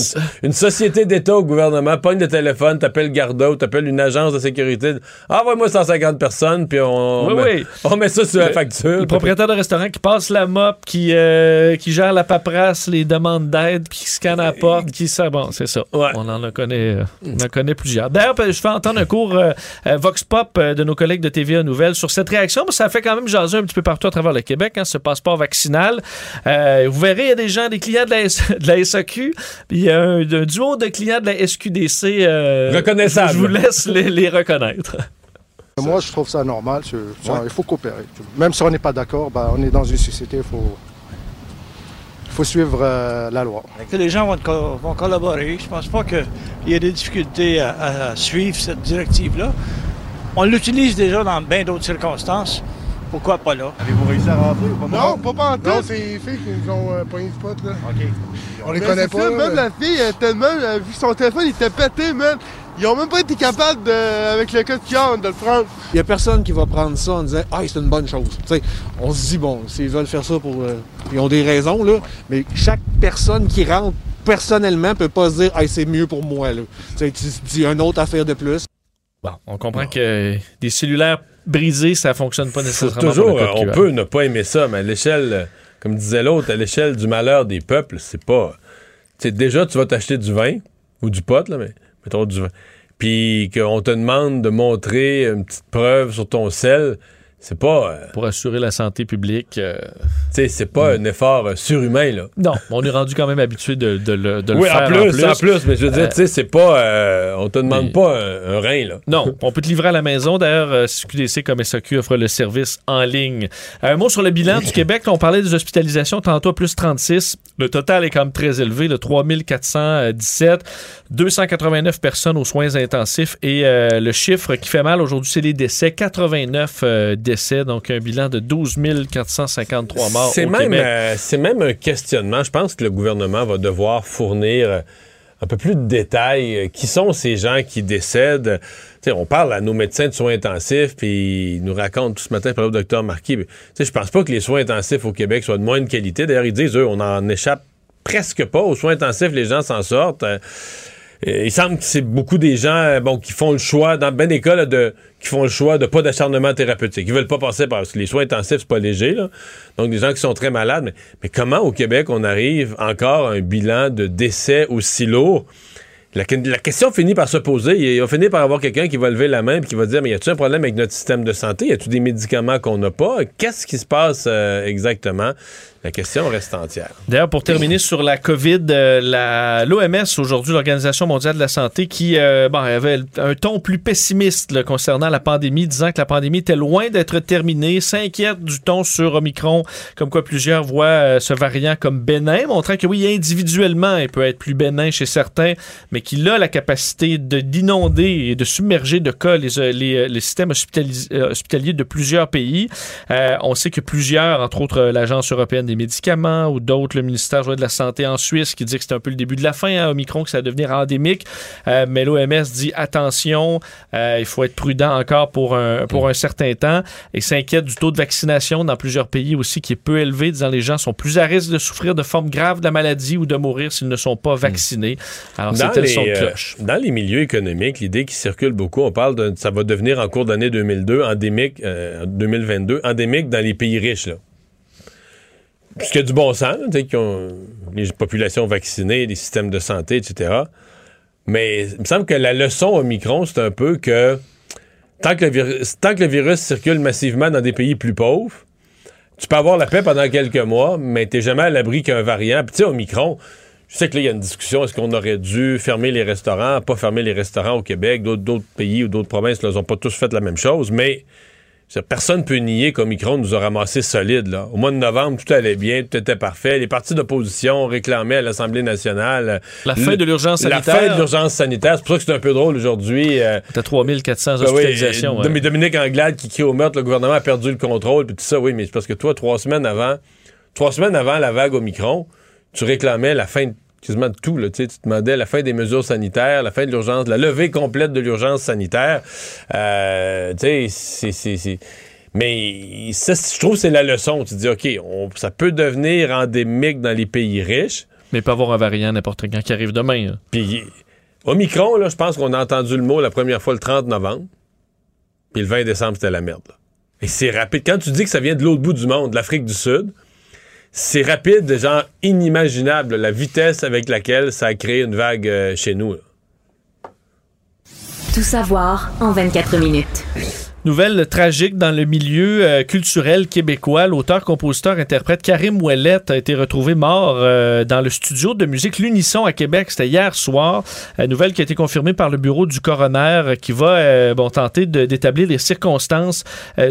une société d'État au gouvernement, pogne le téléphone, t'appelles Garda ou t'appelles une agence de sécurité. Envoie-moi 150 personnes, puis on, Oui, met, oui. on met ça sur la facture. Le propriétaire de restaurant qui passe la mop, qui, euh, qui gère la paperasse, les demandes d'aide, puis qui scanne la porte, qui ça. Bon, c'est ça. On en a connaît, euh, on en connaît plusieurs. D'ailleurs, je fais entendre un cours euh, Vox Pop euh, de nos collègues de TVA Nouvelles sur cette réaction, mais ça fait quand même jaser un petit peu partout à travers le Québec, hein, ce passeport vaccinal. Vous verrez, il y a des gens, des clients de la, S- de la SAQ, puis il y a un, un duo de clients de la SQDC. euh, Reconnaissables. Je vous laisse les, les reconnaître. Moi, je trouve ça normal. Il faut coopérer. Même si on n'est pas d'accord, bah, on est dans une société, il faut, suivre euh, la loi. que les gens vont, co- vont collaborer? Je pense pas qu'il y ait des difficultés à, à suivre cette directive-là. On l'utilise déjà dans bien d'autres circonstances. Pourquoi pas là? Avez-vous réussi à rentrer ou pas? Non, pas pas en tout. Non, c'est les filles qui nous ont euh, pogné le spot, là. OK. On les connaît pas. ça, là, même mais- la fille, elle, tellement, elle a vu son téléphone, il était pété, man. Ils ont même pas été capables, de, avec le code QR, de le prendre. Il n'y a personne qui va prendre ça en disant Ah, c'est une bonne chose. Tu sais, on se dit, bon, s'ils veulent faire ça pour. euh, ils ont des raisons, là. Mais chaque personne qui rentre personnellement peut pas se dire Ah, c'est mieux pour moi. Là. Tu sais, tu te dis une autre affaire de plus. Bon, on comprend que des cellulaires brisés, ça fonctionne pas nécessairement. toujours, pour code on peut ne pas aimer ça, mais à l'échelle, euh, comme disait l'autre, à l'échelle du malheur des peuples, c'est pas. Tu sais, déjà, tu vas t'acheter du vin ou du pot, là, mais mettons du vin. Puis qu'on te demande de montrer une petite preuve sur ton sel. C'est pas. euh, Pour assurer la santé publique. euh, tu sais, c'est pas un effort euh, surhumain, là. Non, on est rendu quand même habitué de, de le, de le oui, faire. en plus, en plus, mais je veux dire, tu sais, c'est pas. on te demande mais- pas un, un rein, là. Non, on peut te livrer à la maison. D'ailleurs, QDC comme SAQ offre le service en ligne. Un mot sur le bilan du Québec. On parlait des hospitalisations tantôt plus 36. Le total est quand même très élevé, le 3417. 289 personnes aux soins intensifs. Et le chiffre qui fait mal aujourd'hui, c'est les décès. 89 euh, décès, donc un bilan de 12 453 morts C'est même, euh, c'est même un questionnement. Je pense que le gouvernement va devoir fournir euh, un peu plus de détails. Euh, Qui sont ces gens qui décèdent? On parle à nos médecins de soins intensifs, puis ils nous racontent tout ce matin par le docteur Marquis. Je pense pas que les soins intensifs au Québec soient de moindre qualité. D'ailleurs, ils disent, eux, on en échappe presque pas. Aux soins intensifs, les gens s'en sortent. Euh, il semble que c'est beaucoup des gens euh, bon, qui font le choix, dans ben des cas, là, de, qui font le choix de pas d'acharnement thérapeutique. Ils veulent pas passer par les soins intensifs, c'est pas léger. Là. Donc, des gens qui sont très malades. Mais, comment au Québec on arrive encore à un bilan de décès aussi lourd? La, question finit par se poser. Il va finir par avoir quelqu'un qui va lever la main et qui va dire Mais y a-t-il un problème avec notre système de santé? Y a-t-il des médicaments qu'on n'a pas? Qu'est-ce qui se passe euh, exactement? La question reste entière. D'ailleurs, pour terminer sur la COVID, euh, l'OMS, aujourd'hui, l'Organisation mondiale de la santé, qui euh, avait un ton plus pessimiste concernant la pandémie, disant que la pandémie était loin d'être terminée, s'inquiète du ton sur Omicron, comme quoi plusieurs voient euh, ce variant comme bénin, montrant que oui, individuellement, il peut être plus bénin chez certains, mais qu'il a la capacité de- d'inonder et de submerger de cas les, les, systèmes hospitaliers de plusieurs pays. On sait que plusieurs, entre autres l'Agence européenne des médicaments ou d'autres, le ministère de la Santé en Suisse, qui dit que c'est un peu le début de la fin à Omicron, que ça va devenir endémique. Euh, mais l'OMS dit attention, euh, il faut être prudent encore pour un, pour un certain temps et s'inquiète du taux de vaccination dans plusieurs pays aussi qui est peu élevé, disant les gens sont plus à risque de souffrir de formes graves de la maladie ou de mourir s'ils ne sont pas vaccinés. Alors, c'était le son de euh, cloche. dans les milieux économiques, l'idée qui circule beaucoup, on parle de ça va devenir en cours d'année 2002 endémique, euh, 2022 endémique dans les pays riches là. Ce qui a du bon sens, ont les populations vaccinées, les systèmes de santé, etc. Mais il me semble que la leçon Omicron, c'est un peu que tant que, le virus, circule massivement dans des pays plus pauvres, tu peux avoir la paix pendant quelques mois, mais t'es jamais à l'abri qu'un variant. Puis tu sais, Omicron, je sais que là, il y a une discussion. Est-ce qu'on aurait dû fermer les restaurants, pas fermer les restaurants au Québec? D'autres, pays ou d'autres provinces n'ont pas tous fait la même chose, mais personne ne peut nier qu'Omicron nous a ramassé solide. Là. Au mois de novembre, tout allait bien, tout était parfait. Les partis d'opposition réclamaient à l'Assemblée nationale La fin de l'urgence La sanitaire. fin de l'urgence sanitaire. C'est pour ça que c'est un peu drôle aujourd'hui. euh, T'as 3400 ben oui, hospitalisations. euh, ouais. mais Dominique Anglade qui crie au meurtre, le gouvernement a perdu le contrôle, puis tout ça, oui, mais c'est parce que toi, trois semaines avant, trois semaines avant la vague Omicron, tu réclamais la fin de quasiment de tout, là, tu tu demandais la fin des mesures sanitaires, la fin de l'urgence, la levée complète de l'urgence sanitaire. Euh, tu sais, c'est- Mais ça, je trouve que c'est la leçon. Tu te dis, OK, on- ça peut devenir endémique dans les pays riches. Mais peut avoir un variant n'importe quand qui arrive demain. là. Puis Omicron, là, je pense qu'on a entendu le mot la première fois le 30 novembre. Puis le 20 décembre, c'était la merde. là. Et c'est rapide. Quand tu dis que ça vient de l'autre bout du monde, de l'Afrique du Sud, c'est rapide, genre inimaginable, la vitesse avec laquelle ça a créé une vague euh, chez nous. Tout savoir en 24 minutes. Nouvelle tragique dans le milieu euh, culturel québécois. L'auteur, compositeur, interprète Karim Ouellet a été retrouvé mort euh, dans le studio de musique L'Unisson à Québec. C'était hier soir. Euh, nouvelle qui a été confirmée par le bureau du coroner qui va bon, tenter d'établir les circonstances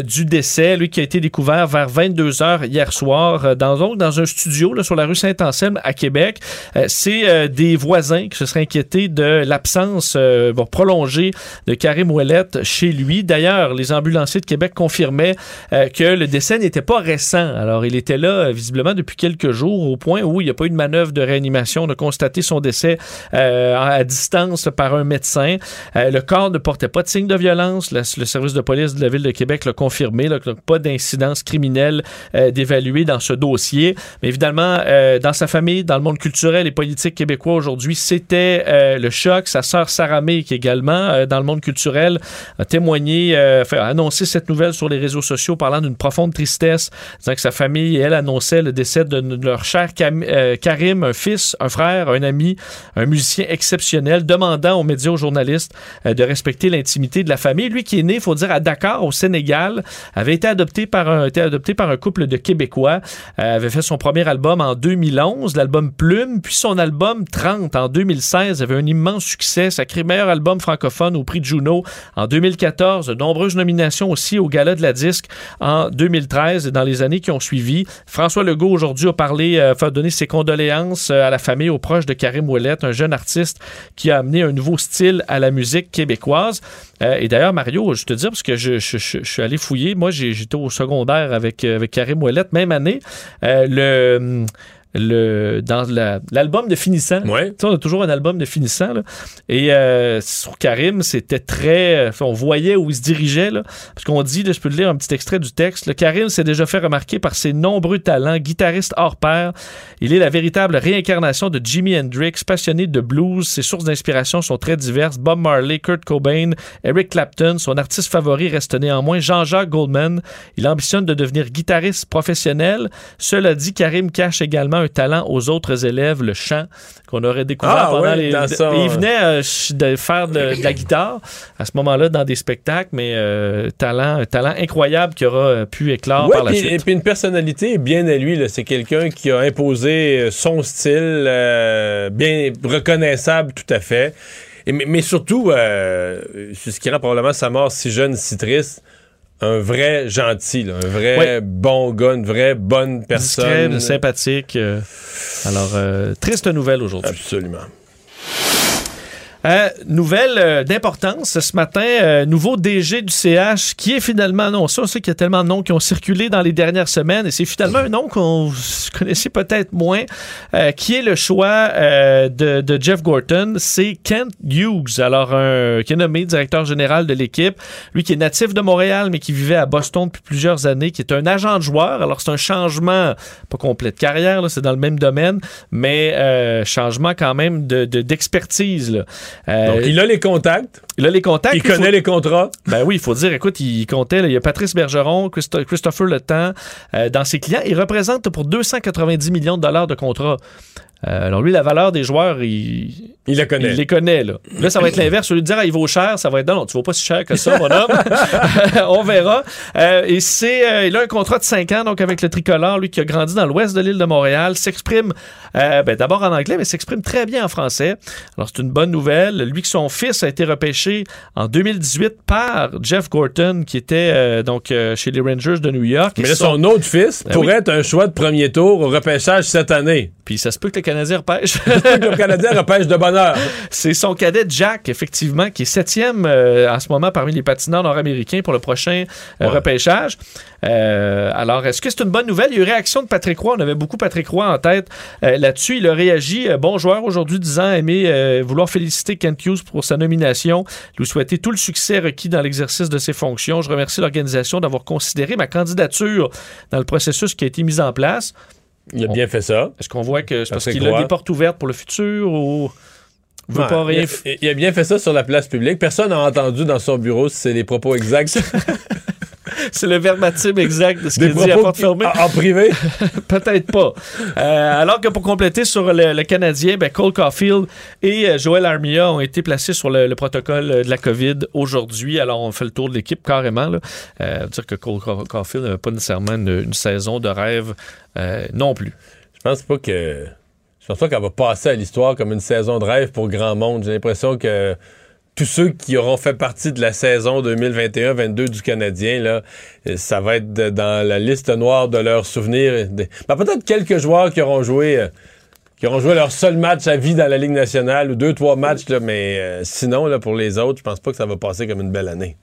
du décès. Lui qui a été découvert vers 22 heures hier soir dans, donc, dans un studio là, sur la rue Saint-Anselme à Québec. C'est des voisins qui se seraient inquiétés de l'absence bon, prolongée de Karim Ouellet chez lui. D'ailleurs, les ambulanciers de Québec confirmaient euh, que le décès n'était pas récent. Alors, il était là euh, visiblement depuis quelques jours, au point où il n'y a pas eu de manœuvre de réanimation. On a constaté son décès euh, à distance par un médecin. Le corps ne portait pas de signe de violence. Le, service de police de la Ville de Québec l'a confirmé. là, donc, pas d'incidence criminelle d'évaluer dans ce dossier. Mais évidemment, dans sa famille, dans le monde culturel et politique québécois aujourd'hui, c'était le choc. Sa sœur Sarah May, qui également, dans le monde culturel, a témoigné fait, a annoncé cette nouvelle sur les réseaux sociaux, parlant d'une profonde tristesse, disant que sa famille, elle, annonçait le décès de, leur cher euh, Karim, un fils, un frère, un ami, un musicien exceptionnel, demandant aux médias, aux journalistes euh, de respecter l'intimité de la famille. Lui qui est né, il faut dire, à Dakar, au Sénégal, avait été adopté par un, été adopté par un couple de Québécois, euh, avait fait son premier album en 2011, l'album Plume, puis son album 30 en 2016 avait un immense succès, sacré meilleur album francophone au prix de Juno en 2014, de nombreuses nominations aussi au Gala de la disque en 2013 et dans les années qui ont suivi. François Legault aujourd'hui a parlé, euh, fait donner ses condoléances euh, à la famille, aux proches de Karim Ouellet, un jeune artiste qui a amené un nouveau style à la musique québécoise. Euh, et d'ailleurs, Mario, je te dis, parce que je, suis allé fouiller, moi j'étais au secondaire avec, avec Karim Ouellet, même année. Le le dans la- l'album de finissant. Tu sais, on a toujours un album de finissant. là. Et euh, sur Karim, c'était très. euh, On voyait où il se dirigeait. Là, parce qu'on dit, là, je peux te lire un petit extrait du texte. Le Karim s'est déjà fait remarquer par ses nombreux talents, guitariste hors pair. Il est la véritable réincarnation de Jimi Hendrix, passionné de blues. Ses sources d'inspiration sont très diverses. Bob Marley, Kurt Cobain, Eric Clapton. Son artiste favori reste néanmoins Jean-Jacques Goldman. Il ambitionne de devenir guitariste professionnel. Cela dit, Karim cache également un talent aux autres élèves, le chant, qu'on aurait découvert Ah, pendant ouais, les. Il venait euh, de faire de, de la guitare à ce moment-là dans des spectacles, mais euh, talent, un talent incroyable qui aura euh, pu éclore Ouais, par la puis- suite. Et puis une personnalité bien à lui. C'est quelqu'un qui a imposé son style, euh, bien reconnaissable tout à fait. Et, mais, mais surtout, c'est ce qui rend probablement sa mort si jeune, si triste, un vrai gentil, là, un vrai Ouais. bon gars, une vraie bonne personne. Discret, sympathique. euh, alors, euh, triste nouvelle aujourd'hui. Absolument. Euh, nouvelle euh, d'importance ce matin, euh, nouveau DG du CH qui est finalement annoncé. On sait qu'il y a tellement de noms qui ont circulé dans les dernières semaines et c'est finalement un nom qu'on connaissait peut-être moins, euh, qui est le choix euh, de, de Jeff Gorton. C'est Kent Hughes, alors un, qui est nommé directeur général de l'équipe. Lui qui est natif de Montréal mais qui vivait à Boston depuis plusieurs années, qui est un agent de joueur. Alors c'est un changement, pas complet de carrière, c'est dans le même domaine, mais euh, changement quand même de- de- d'expertise. là. Euh, Donc, il a les contacts. Il a les contacts. Il connaît faut- les contrats. Ben oui, il faut dire, écoute, il comptait, là, il y a Patrice Bergeron, Christo- Christopher Le Temps euh, dans ses clients. Il représente pour 290 millions de dollars de contrats. Euh, alors lui, la valeur des joueurs, il, il les connaît. Il les connaît, là. Là, ça va être l'inverse. Au lieu de dire, ah, il vaut cher, ça va être, non, non, tu vaux pas si cher que ça, mon homme. On verra. Euh, et c'est, il a un contrat de 5 ans, donc avec le tricolore, lui qui a grandi dans l'ouest de l'île de Montréal, s'exprime, ben, d'abord en anglais, mais s'exprime très bien en français. Alors, c'est une bonne nouvelle. Lui que son fils a été repêché en 2018 par Jeff Gorton, qui était, euh, donc, euh, chez les Rangers de New York. Mais là, son autre fils Ben pourrait oui. être un choix de premier tour au repêchage cette année. Puis ça se peut que le Canadien repêche. le Canadien repêche de bonheur. C'est son cadet Jack, effectivement, qui est septième euh, en ce moment parmi les patineurs nord-américains pour le prochain repêchage. Alors, est-ce que c'est une bonne nouvelle? Il y a eu réaction de Patrick Roy. On avait beaucoup Patrick Roy en tête là-dessus. Il a réagi. bon joueur aujourd'hui, disant aimer vouloir féliciter Kent Hughes pour sa nomination, lui souhaiter tout le succès requis dans l'exercice de ses fonctions. Je remercie l'organisation d'avoir considéré ma candidature dans le processus qui a été mis en place. Il a bien fait ça. Est-ce qu'on voit que c'est parce qu'il a des portes ouvertes pour le futur ou veut Ouais, pas rien il, a, il a bien fait ça sur la place publique. Personne n'a entendu dans son bureau si c'est les propos exacts. C'est le verbatim exact de ce qu'il dit à porte fermée. en- en privé? Peut-être pas. Euh, alors que pour compléter sur le, le Canadien, ben, Cole Caulfield et euh, Joel Armia ont été placés sur le, le protocole euh, de la COVID aujourd'hui. Alors, on fait le tour de l'équipe carrément. Là. Euh, dire que Cole Ca- Caulfield n'avait pas nécessairement une, une saison de rêve euh, non plus. Je pense pas que. Je pense pas qu'elle va passer à l'histoire comme une saison de rêve pour grand monde. J'ai l'impression que tous ceux qui auront fait partie de la saison 2021-22 du Canadien, là, euh, ça va être dans la liste noire de leurs souvenirs. Ben, peut-être quelques joueurs qui auront joué. euh, qui auront joué leur seul match à vie dans la Ligue nationale ou deux, trois matchs, mais euh, sinon, là, pour les autres, je pense pas que ça va passer comme une belle année.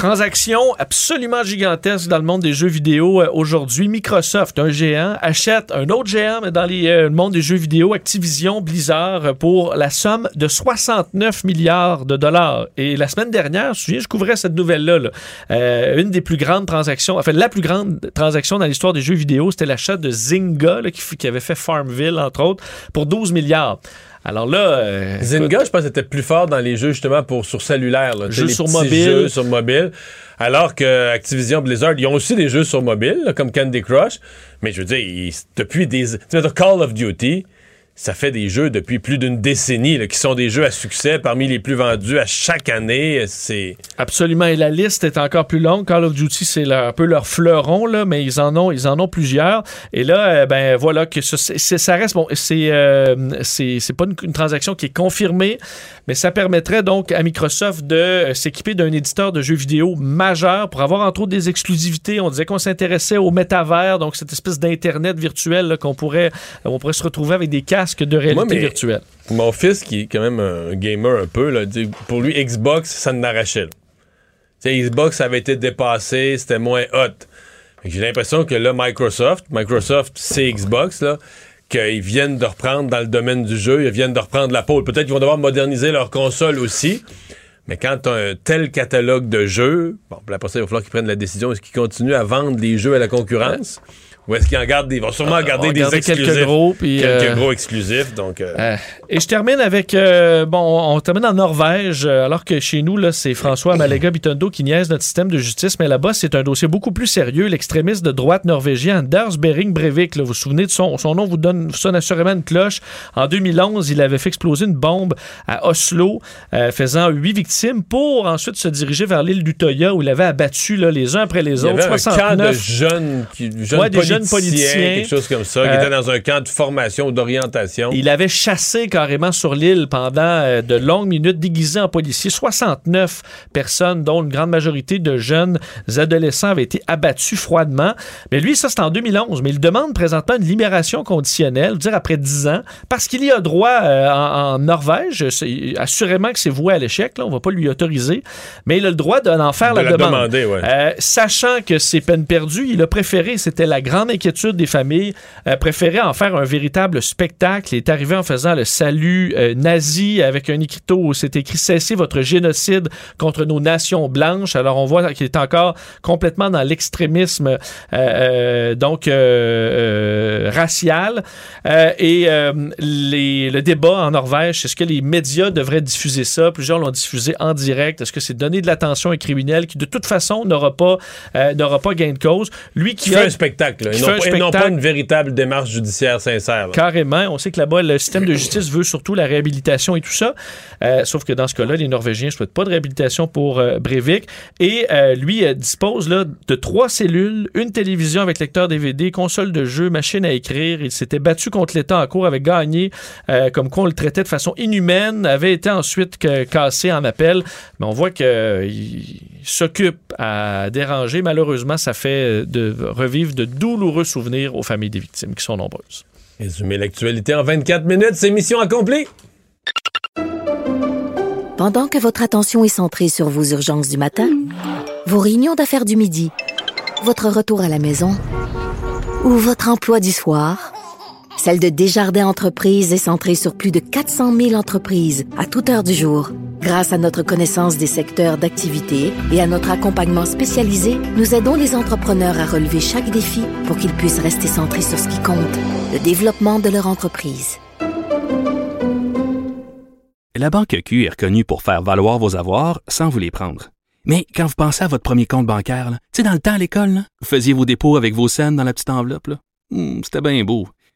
Transaction absolument gigantesque dans le monde des jeux vidéo euh, aujourd'hui. Microsoft, un géant, achète un autre géant, dans euh, le monde des jeux vidéo, Activision Blizzard, pour la somme de 69 milliards de dollars. Et la semaine dernière, je souviens, je couvrais cette nouvelle-là. là. Euh, une des plus grandes transactions, enfin la plus grande transaction dans l'histoire des jeux vidéo, c'était l'achat de Zynga, qui avait fait Farmville, entre autres, pour 12 milliards. Alors là... euh, Zynga, je pense, était plus fort dans les jeux justement pour sur cellulaire. Là, Jeux les sur mobile. Jeux sur mobile. Alors que Activision Blizzard, ils ont aussi des jeux sur mobile, là, comme Candy Crush. Mais je veux dire, ils- depuis des. Tu sais, Call of Duty, ça fait des jeux depuis plus d'une décennie, qui sont des jeux à succès parmi les plus vendus à chaque année. C'est. Absolument, et la liste est encore plus longue. Call of Duty, c'est un peu leur fleuron, là, mais ils en ont, ils en ont plusieurs. Et là, euh, ben voilà que ça, reste bon. C'est euh, c'est pas une, transaction qui est confirmée, mais ça permettrait donc à Microsoft de euh, s'équiper d'un éditeur de jeux vidéo majeur pour avoir entre autres des exclusivités. On disait qu'on s'intéressait au métavers, donc cette espèce d'internet virtuel qu'on pourrait, on pourrait se retrouver avec des casques de réalité Moi, mais- virtuelle. Mon fils, qui est quand même un gamer un peu, là, dit, pour lui, Xbox, ça n'arrachait. Xbox avait été dépassé, c'était moins hot. J'ai l'impression que là, Microsoft, Microsoft, c'est Xbox, là, qu'ils viennent de reprendre dans le domaine du jeu, ils viennent de reprendre la pôle. Peut-être qu'ils vont devoir moderniser leur console aussi. Mais quand tu as un tel catalogue de jeux, bon, après ça, il va falloir qu'ils prennent la décision. Est-ce qu'ils continuent à vendre des jeux à la concurrence? Ou est-ce qu'ils en gardent des. Ils vont sûrement en Ah, garder des exclusifs. quelques gros, puis, quelques euh, gros exclusifs. Donc, euh, Euh, et je termine avec euh, bon, on termine en Norvège, euh, alors que chez nous là, c'est François Malaga Bitondo qui niaise notre système de justice, mais là-bas c'est un dossier beaucoup plus sérieux. L'extrémiste de droite norvégien Anders Behring Breivik, là, vous vous souvenez de son, son nom vous donne vous sonne assurément une cloche. En 2011, il avait fait exploser une bombe à Oslo, euh, faisant huit victimes, pour ensuite se diriger vers l'île d'Utoya où il avait abattu là, les uns après les il y autres. avait un 69 camp de jeunes, qui, jeunes, Ouais, des politiciens, politiciens. quelque chose comme ça, qui Euh, étaient dans un camp de formation ou d'orientation. Il avait chassé carrément sur l'île pendant euh, de longues minutes, déguisé en policier. 69 personnes, dont une grande majorité de jeunes adolescents, avaient été abattus froidement. Mais lui, ça, c'est en 2011. Mais il demande présentement une libération conditionnelle, dire après 10 ans, parce qu'il y a droit euh, en, en Norvège. C'est- Assurément que c'est voué à l'échec. Là, on va pas lui autoriser. Mais il a le droit d'en faire De la, la demande. demander, ouais. Euh, sachant que c'est peine perdue, il a préféré, c'était la grande inquiétude des familles, euh, préféré en faire un véritable spectacle. Il est arrivé en faisant le salut euh, nazi avec un écriteau où c'est écrit Cessez votre génocide contre nos nations blanches. Alors on voit qu'il est encore complètement dans l'extrémisme euh, euh, donc racial. Et les- le débat en Norvège, est-ce que les médias devraient diffuser ça? Plusieurs l'ont diffusé en direct. Est-ce que c'est donner de l'attention à un criminel qui, de toute façon, n'aura pas, n'aura pas gain de cause? Lui qui Qui a- fait un spectacle, qui non, fait un pas- non une véritable démarche judiciaire sincère. là. Carrément. On sait que là-bas, le système de justice veut surtout la réhabilitation et tout ça. Euh, sauf que dans ce cas-là, les Norvégiens ne souhaitent pas de réhabilitation pour euh, Breivik. Et euh, lui euh, dispose là, de trois cellules, une télévision avec lecteur DVD, console de jeu, machine à écrire. Il s'était battu contre l'État en cours, avait gagné, euh, comme quoi on le traitait de façon inhumaine, avait été ensuite que- cassé en appel. Mais on voit qu'il s'occupe à déranger. Malheureusement, ça fait de revivre de douloureux souvenirs aux familles des victimes qui sont nombreuses. Résumer l'actualité en 24 minutes, c'est mission accomplie. Pendant que votre attention est centrée sur vos urgences du matin, vos réunions d'affaires du midi, votre retour à la maison ou votre emploi du soir, celle de Desjardins Entreprises est centrée sur plus de 400 000 entreprises à toute heure du jour. Grâce à notre connaissance des secteurs d'activité et à notre accompagnement spécialisé, nous aidons les entrepreneurs à relever chaque défi pour qu'ils puissent rester centrés sur ce qui compte, le développement de leur entreprise. La Banque Q est reconnue pour faire valoir vos avoirs sans vous les prendre. Mais quand vous pensez à votre premier compte bancaire, tu sais, dans le temps à l'école, vous faisiez vos dépôts avec vos scènes dans la petite enveloppe. Hmm, C'était bien beau.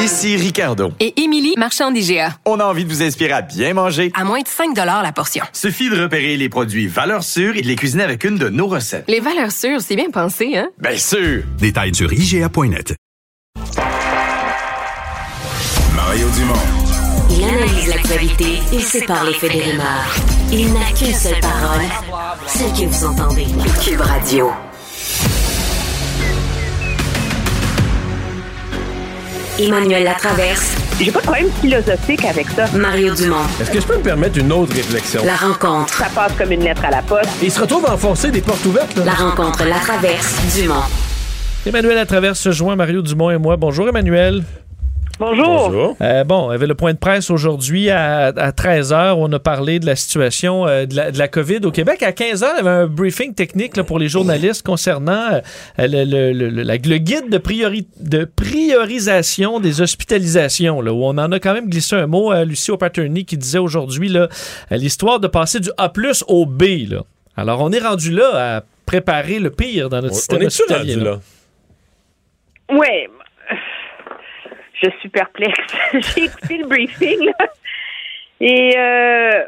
Ici Ricardo. Et Émilie, marchand d'IGA. On a envie de vous inspirer à bien manger. À moins de 5 la portion. Suffit de repérer les produits valeurs sûres et de les cuisiner avec une de nos recettes. Les valeurs sûres, c'est bien pensé, hein? Bien sûr! Détails sur IGA.net. Mario Dumont. Il analyse l'actualité et sépare les faits des rumeurs. Il n'a qu'une seule parole, celle que vous entendez. Cube Radio. Emmanuel Latraverse. J'ai pas de problème philosophique avec ça. Mario Dumont. Est-ce que je peux me permettre une autre réflexion? La rencontre. Ça passe comme une lettre à la poste. Il se retrouve à enfoncer des portes ouvertes. là. La rencontre La Traverse Dumont. Emmanuel à travers ce joint, Mario Dumont et moi. Bonjour Emmanuel. Bonjour. Euh, bon, il y avait le point de presse aujourd'hui à, 13h où on a parlé de la situation euh, de, la, de, la, COVID au Québec. À 15h, il y avait un briefing technique là, pour les journalistes concernant euh, le, le, le, le, guide de, priori, de priorisation des hospitalisations, là, où on en a quand même glissé un mot à Lucie O'Patterney qui disait aujourd'hui l'histoire de passer du A au B. Là. Alors, on est rendu là à préparer le pire dans notre on, système on est hospitalier. Rendu là? Oui, je suis perplexe. J'ai écouté le briefing et euh,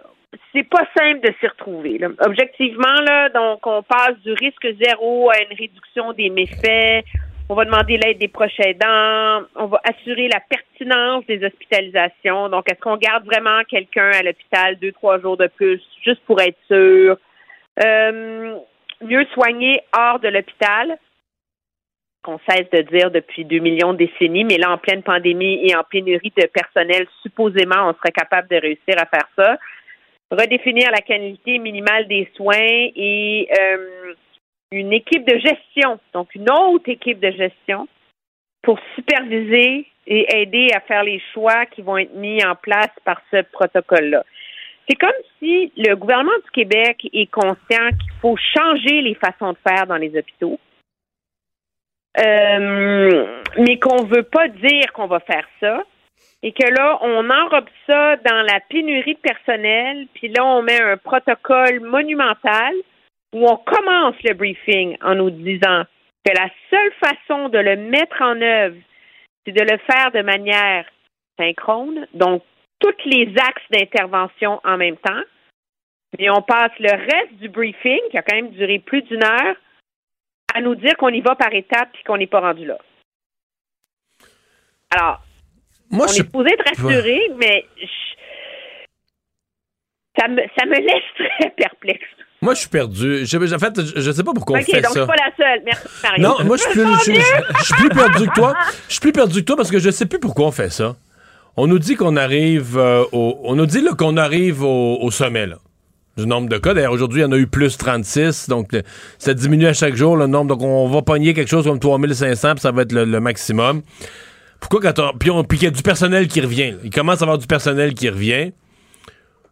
c'est pas simple de s'y retrouver. Objectivement, là, donc on passe du risque zéro à une réduction des méfaits. On va demander l'aide des proches aidants. On va assurer la pertinence des hospitalisations. Donc, est-ce qu'on garde vraiment quelqu'un à l'hôpital deux, trois jours de plus, juste pour être sûr? Euh, mieux soigner hors de l'hôpital qu'on cesse de dire depuis deux millions de décennies, mais là, en pleine pandémie et en pénurie de personnel, supposément, on serait capable de réussir à faire ça. Redéfinir la qualité minimale des soins et euh, une équipe de gestion, donc une autre équipe de gestion pour superviser et aider à faire les choix qui vont être mis en place par ce protocole-là. C'est comme si le gouvernement du Québec est conscient qu'il faut changer les façons de faire dans les hôpitaux, euh, mais qu'on veut pas dire qu'on va faire ça. Et que là, on enrobe ça dans la pénurie de personnel, puis là, on met un protocole monumental où on commence le briefing en nous disant que la seule façon de le mettre en œuvre, c'est de le faire de manière synchrone, donc tous les axes d'intervention en même temps. Et on passe le reste du briefing, qui a quand même duré plus d'une heure, à nous dire qu'on y va par étapes et qu'on n'est pas rendu là. Alors, Moi, on je est supposé être rassuré, mais ça, me, ça me laisse très perplexe. Moi, je suis perdu. Je, en fait, je ne sais pas pourquoi on fait donc ça. suis pas la seule. Merci, Mario. Non, moi, je suis plus, je, suis plus perdu que toi. Je suis plus perdu que toi parce que je sais plus pourquoi on fait ça. On nous dit qu'on arrive euh, au, on nous dit qu'on arrive au, au sommet là, du nombre de cas. D'ailleurs, aujourd'hui, il y en a eu plus 36, donc ça diminue à chaque jour le nombre. Donc, on va pogner quelque chose comme 3500, puis ça va être le, maximum. Pourquoi quand on, puis, on- qu'il y a du personnel qui revient. Il commence à avoir du personnel qui revient.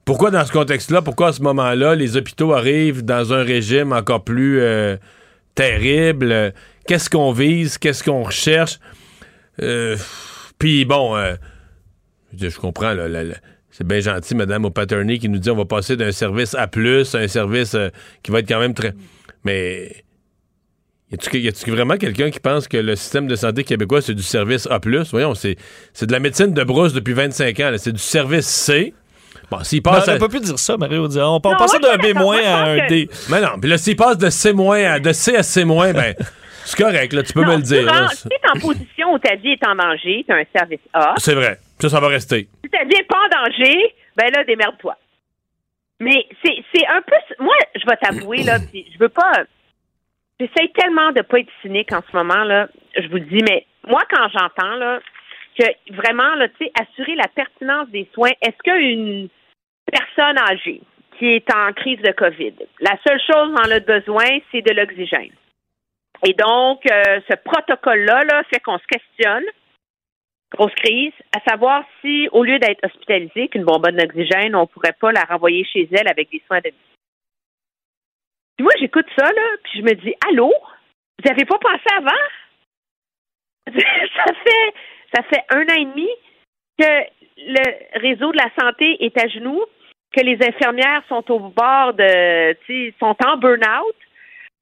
Pourquoi dans ce contexte-là, pourquoi à ce moment-là, les hôpitaux arrivent dans un régime encore plus euh, terrible? Qu'est-ce qu'on vise? Qu'est-ce qu'on recherche? Euh, Puis bon, euh, je, comprends, là, c'est bien gentil, Madame O'Patterney, qui nous dit on va passer d'un service A+, à un service euh, qui va être quand même très... Mais y a-tu vraiment quelqu'un qui pense que le système de santé québécois, c'est du service A+? Voyons, c'est c'est de la médecine de brousse depuis 25 ans. là. C'est du service C. Bon, s'il Ben, passe on à- peut plus dire ça, Mario. On, on Non, passe moi, d'un B- à un que- D. Mais non, puis là, s'il passe de C- à, de C à C-, ben, c'est correct, là, tu peux Non, me le dire. tu es en position où ta vie est en danger, tu as un service A. C'est vrai. Ça, ça va rester. N'est pas en danger, ben là, démerde-toi. Mais c'est c'est un peu. Moi, je vais t'avouer, là, puis je veux pas. J'essaie tellement de pas être cynique en ce moment, là. Je vous le dis, mais moi, quand j'entends, là, que vraiment, là, tu sais, assurer la pertinence des soins, est-ce qu'une personne âgée qui est en crise de COVID, la seule chose dont elle a besoin, c'est de l'oxygène? Et donc, euh, ce protocole-là là, fait qu'on se questionne grosse crise, à savoir si, au lieu d'être hospitalisée, qu'une bonbonne d'oxygène, on pourrait pas la renvoyer chez elle avec des soins de vie. Puis moi, j'écoute ça, là, puis je me dis, allô? Vous n'avez pas pensé avant? ça fait ça fait un an et demi que le réseau de la santé est à genoux, que les infirmières sont au bord de, sont en burn-out.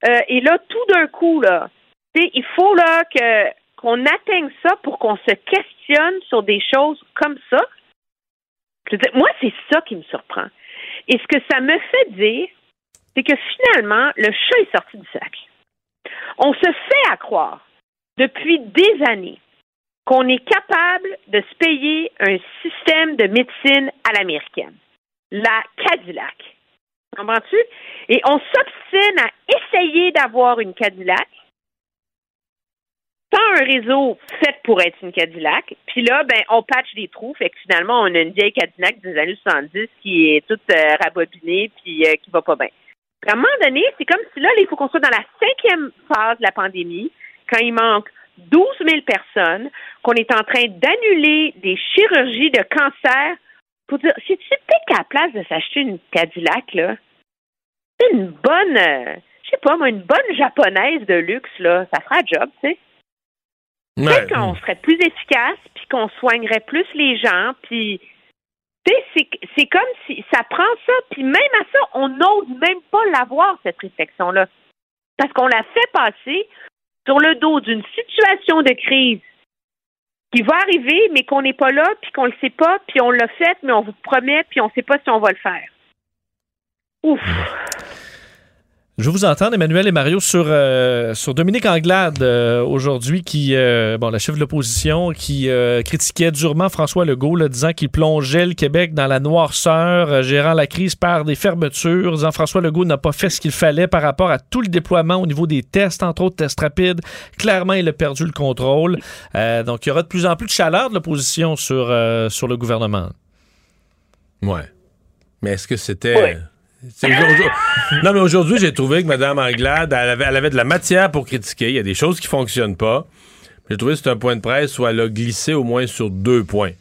Euh, et là, tout d'un coup, là, il faut là que qu'on atteigne ça pour qu'on se questionne sur des choses comme ça. Moi, c'est ça qui me surprend. Et ce que ça me fait dire, c'est que finalement, le chat est sorti du sac. On se fait à croire depuis des années qu'on est capable de se payer un système de médecine à l'américaine, la Cadillac. Comprends-tu? Et on s'obstine à essayer d'avoir une Cadillac sans un réseau fait pour être une Cadillac. Puis là, ben, on patch des trous. Fait que finalement, on a une vieille Cadillac des années 70 qui est toute euh, rabobinée puis euh, qui va pas bien. À un moment donné, c'est comme si là, il faut qu'on soit dans la cinquième phase de la pandémie, quand il manque 12 000 personnes, qu'on est en train d'annuler des chirurgies de cancer pour dire, tu peut-être qu'à la place de s'acheter une Cadillac, là, c'est une bonne, euh, je sais pas moi, une bonne japonaise de luxe, là, ça fera job, tu sais. Peut-être qu'on serait plus efficace, puis qu'on soignerait plus les gens, puis tu sais, c'est comme si ça prend ça, puis même à ça, on n'ose même pas l'avoir, cette réflexion-là. Parce qu'on l'a fait passer sur le dos d'une situation de crise qui va arriver, mais qu'on n'est pas là, puis qu'on ne le sait pas, puis on l'a fait, mais on vous promet, puis on ne sait pas si on va le faire. Ouf! Je vous entendre, Emmanuel et Mario, sur, euh, sur Dominique Anglade euh, aujourd'hui, qui, euh, bon, la chef de l'opposition, qui critiquait durement François Legault, disant qu'il plongeait le Québec dans la noirceur, gérant la crise par des fermetures, disant François Legault n'a pas fait ce qu'il fallait par rapport à tout le déploiement au niveau des tests, entre autres tests rapides. Clairement, il a perdu le contrôle. donc, il y aura de plus en plus de chaleur de l'opposition sur, sur le gouvernement. Ouais. Mais est-ce que c'était non, mais aujourd'hui, j'ai trouvé que Mme Anglade, elle avait, de la matière pour critiquer. Il y a des choses qui fonctionnent pas. J'ai trouvé que c'est un point de presse où elle a glissé au moins sur deux points.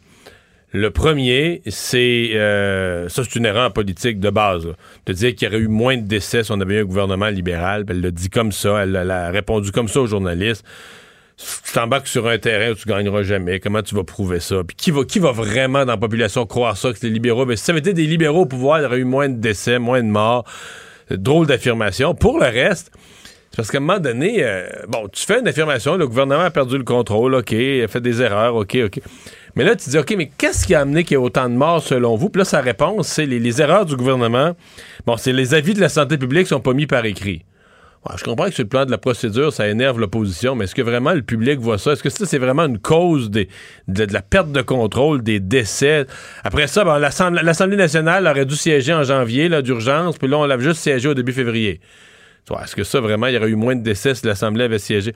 Le premier, c'est euh, ça, c'est une erreur politique de base. De dire qu'il y aurait eu moins de décès si on avait eu un gouvernement libéral. Elle l'a dit comme ça, elle, elle a répondu comme ça aux journalistes tu t'embarques sur un terrain où tu gagneras jamais. Comment tu vas prouver ça? Puis qui va, qui va vraiment dans la population croire ça, que c'est les libéraux? Mais si ça avait été des libéraux au pouvoir, il y aurait eu moins de décès, moins de morts. Drôle d'affirmation. Pour le reste, c'est parce qu'à un moment donné, euh, bon, tu fais une affirmation, le gouvernement a perdu le contrôle, OK, il a fait des erreurs, OK, OK. Mais là, tu dis, OK, mais qu'est-ce qui a amené qu'il y ait autant de morts selon vous? Puis là, sa réponse, c'est les, les erreurs du gouvernement. Bon, c'est les avis de la santé publique sont pas mis par écrit je comprends que sur le plan de la procédure, ça énerve l'opposition, mais est-ce que vraiment le public voit ça? Est-ce que ça, c'est vraiment une cause de, la perte de contrôle, des décès? Après ça, l'Assemblée nationale aurait dû siéger en janvier d'urgence, puis là, on l'a juste siégé au début février. Est-ce que ça, vraiment, il y aurait eu moins de décès si l'Assemblée avait siégé?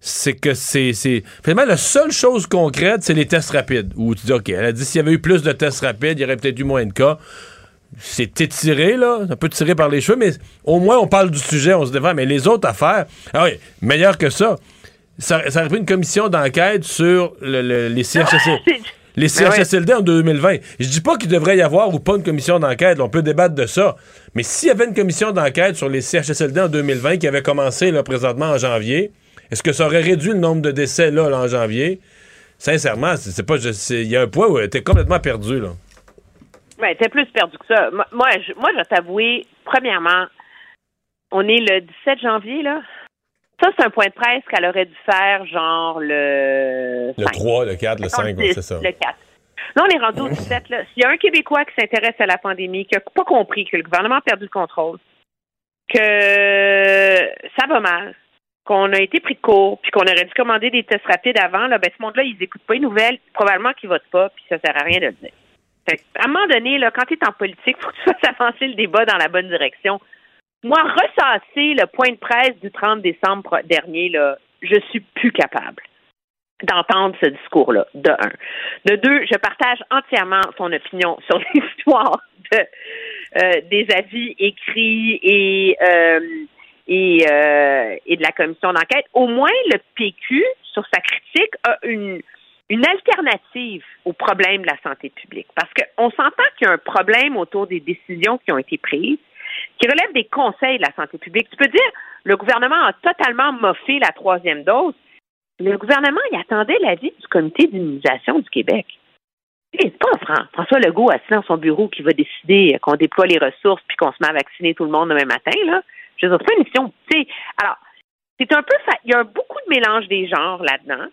C'est que c'est. Finalement, la seule chose concrète, c'est les tests rapides. Où tu dis, OK, elle a dit s'il y avait eu plus de tests rapides, il y aurait peut-être eu moins de cas c'est étiré, là, un peu tiré par les cheveux, mais au moins on parle du sujet, on se défend. Mais les autres affaires, ah oui, meilleur que ça. Ça, aurait pris une commission d'enquête sur les CHSLD. les CHSLD en 2020. Je dis pas qu'il devrait y avoir ou pas une commission d'enquête, on peut débattre de ça. Mais s'il y avait une commission d'enquête sur les CHSLD en 2020 qui avait commencé là, présentement en janvier, est-ce que ça aurait réduit le nombre de décès là, en janvier? Sincèrement, c'est pas. Il y a un point où était complètement perdu. Là. Ben, t'es plus perdu que ça. Moi, je, moi, je vais t'avouer, premièrement, on est le 17 janvier, là. Ça, c'est un point de presse qu'elle aurait dû faire, genre le. Le 3, le 4, le 5, c'est ça. Le 4. Là, on est rendu au 17. Là. S'il y a un Québécois qui s'intéresse à la pandémie, qui n'a pas compris que le gouvernement a perdu le contrôle, que ça va mal, qu'on a été pris de court, puis qu'on aurait dû commander des tests rapides avant, là, ben, ce monde-là, ils n'écoutent pas les nouvelles, probablement qu'ils votent pas, puis ça sert à rien de le dire à un moment donné, quand tu es en politique, il faut que tu fasses avancer le débat dans la bonne direction. Moi, ressasser le point de presse du 30 décembre dernier, là, je suis plus capable d'entendre ce discours-là, de un. De deux, je partage entièrement son opinion sur l'histoire euh, des avis écrits et, euh, euh, et de la commission d'enquête. Au moins, le PQ, sur sa critique, a une une alternative au problème de la santé publique. Parce qu'on s'entend qu'il y a un problème autour des décisions qui ont été prises, qui relèvent des conseils de la santé publique. Tu peux dire, le gouvernement a totalement moffé la troisième dose. Le gouvernement, il attendait l'avis du comité d'immunisation du Québec. C'est pas François Legault assis dans son bureau qui va décider qu'on déploie les ressources puis qu'on se met à vacciner tout le monde demain matin, là. Je veux dire, c'est pas une mission. alors, c'est un peu, il y a beaucoup de mélange des genres là-dedans.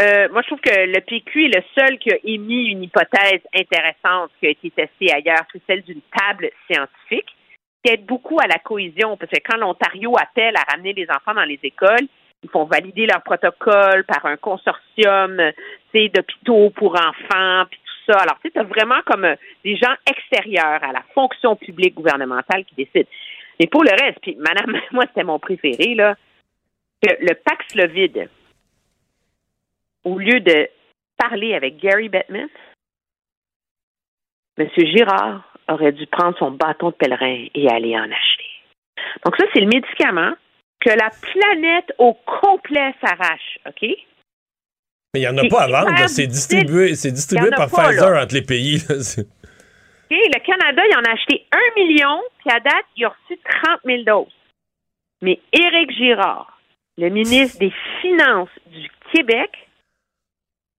Euh, moi, je trouve que le PQ est le seul qui a émis une hypothèse intéressante qui a été testée ailleurs, c'est celle d'une table scientifique qui aide beaucoup à la cohésion, parce que quand l'Ontario appelle à ramener les enfants dans les écoles, ils font valider leur protocole par un consortium d'hôpitaux pour enfants, puis tout ça. Alors, tu sais, vraiment comme euh, des gens extérieurs à la fonction publique gouvernementale qui décident. Mais pour le reste, puis madame, moi, c'était mon préféré, là, le Paxlovid, au lieu de parler avec Gary Bettman, M. Girard aurait dû prendre son bâton de pèlerin et aller en acheter. Donc ça, c'est le médicament que la planète au complet s'arrache, OK? Mais il n'y en a pas à vendre. C'est distribué, c'est distribué par pas, Pfizer là. entre les pays. là. Le Canada, il en a acheté un million, puis à date, il a reçu 30 000 doses. Mais Éric Girard, le ministre des Finances du Québec,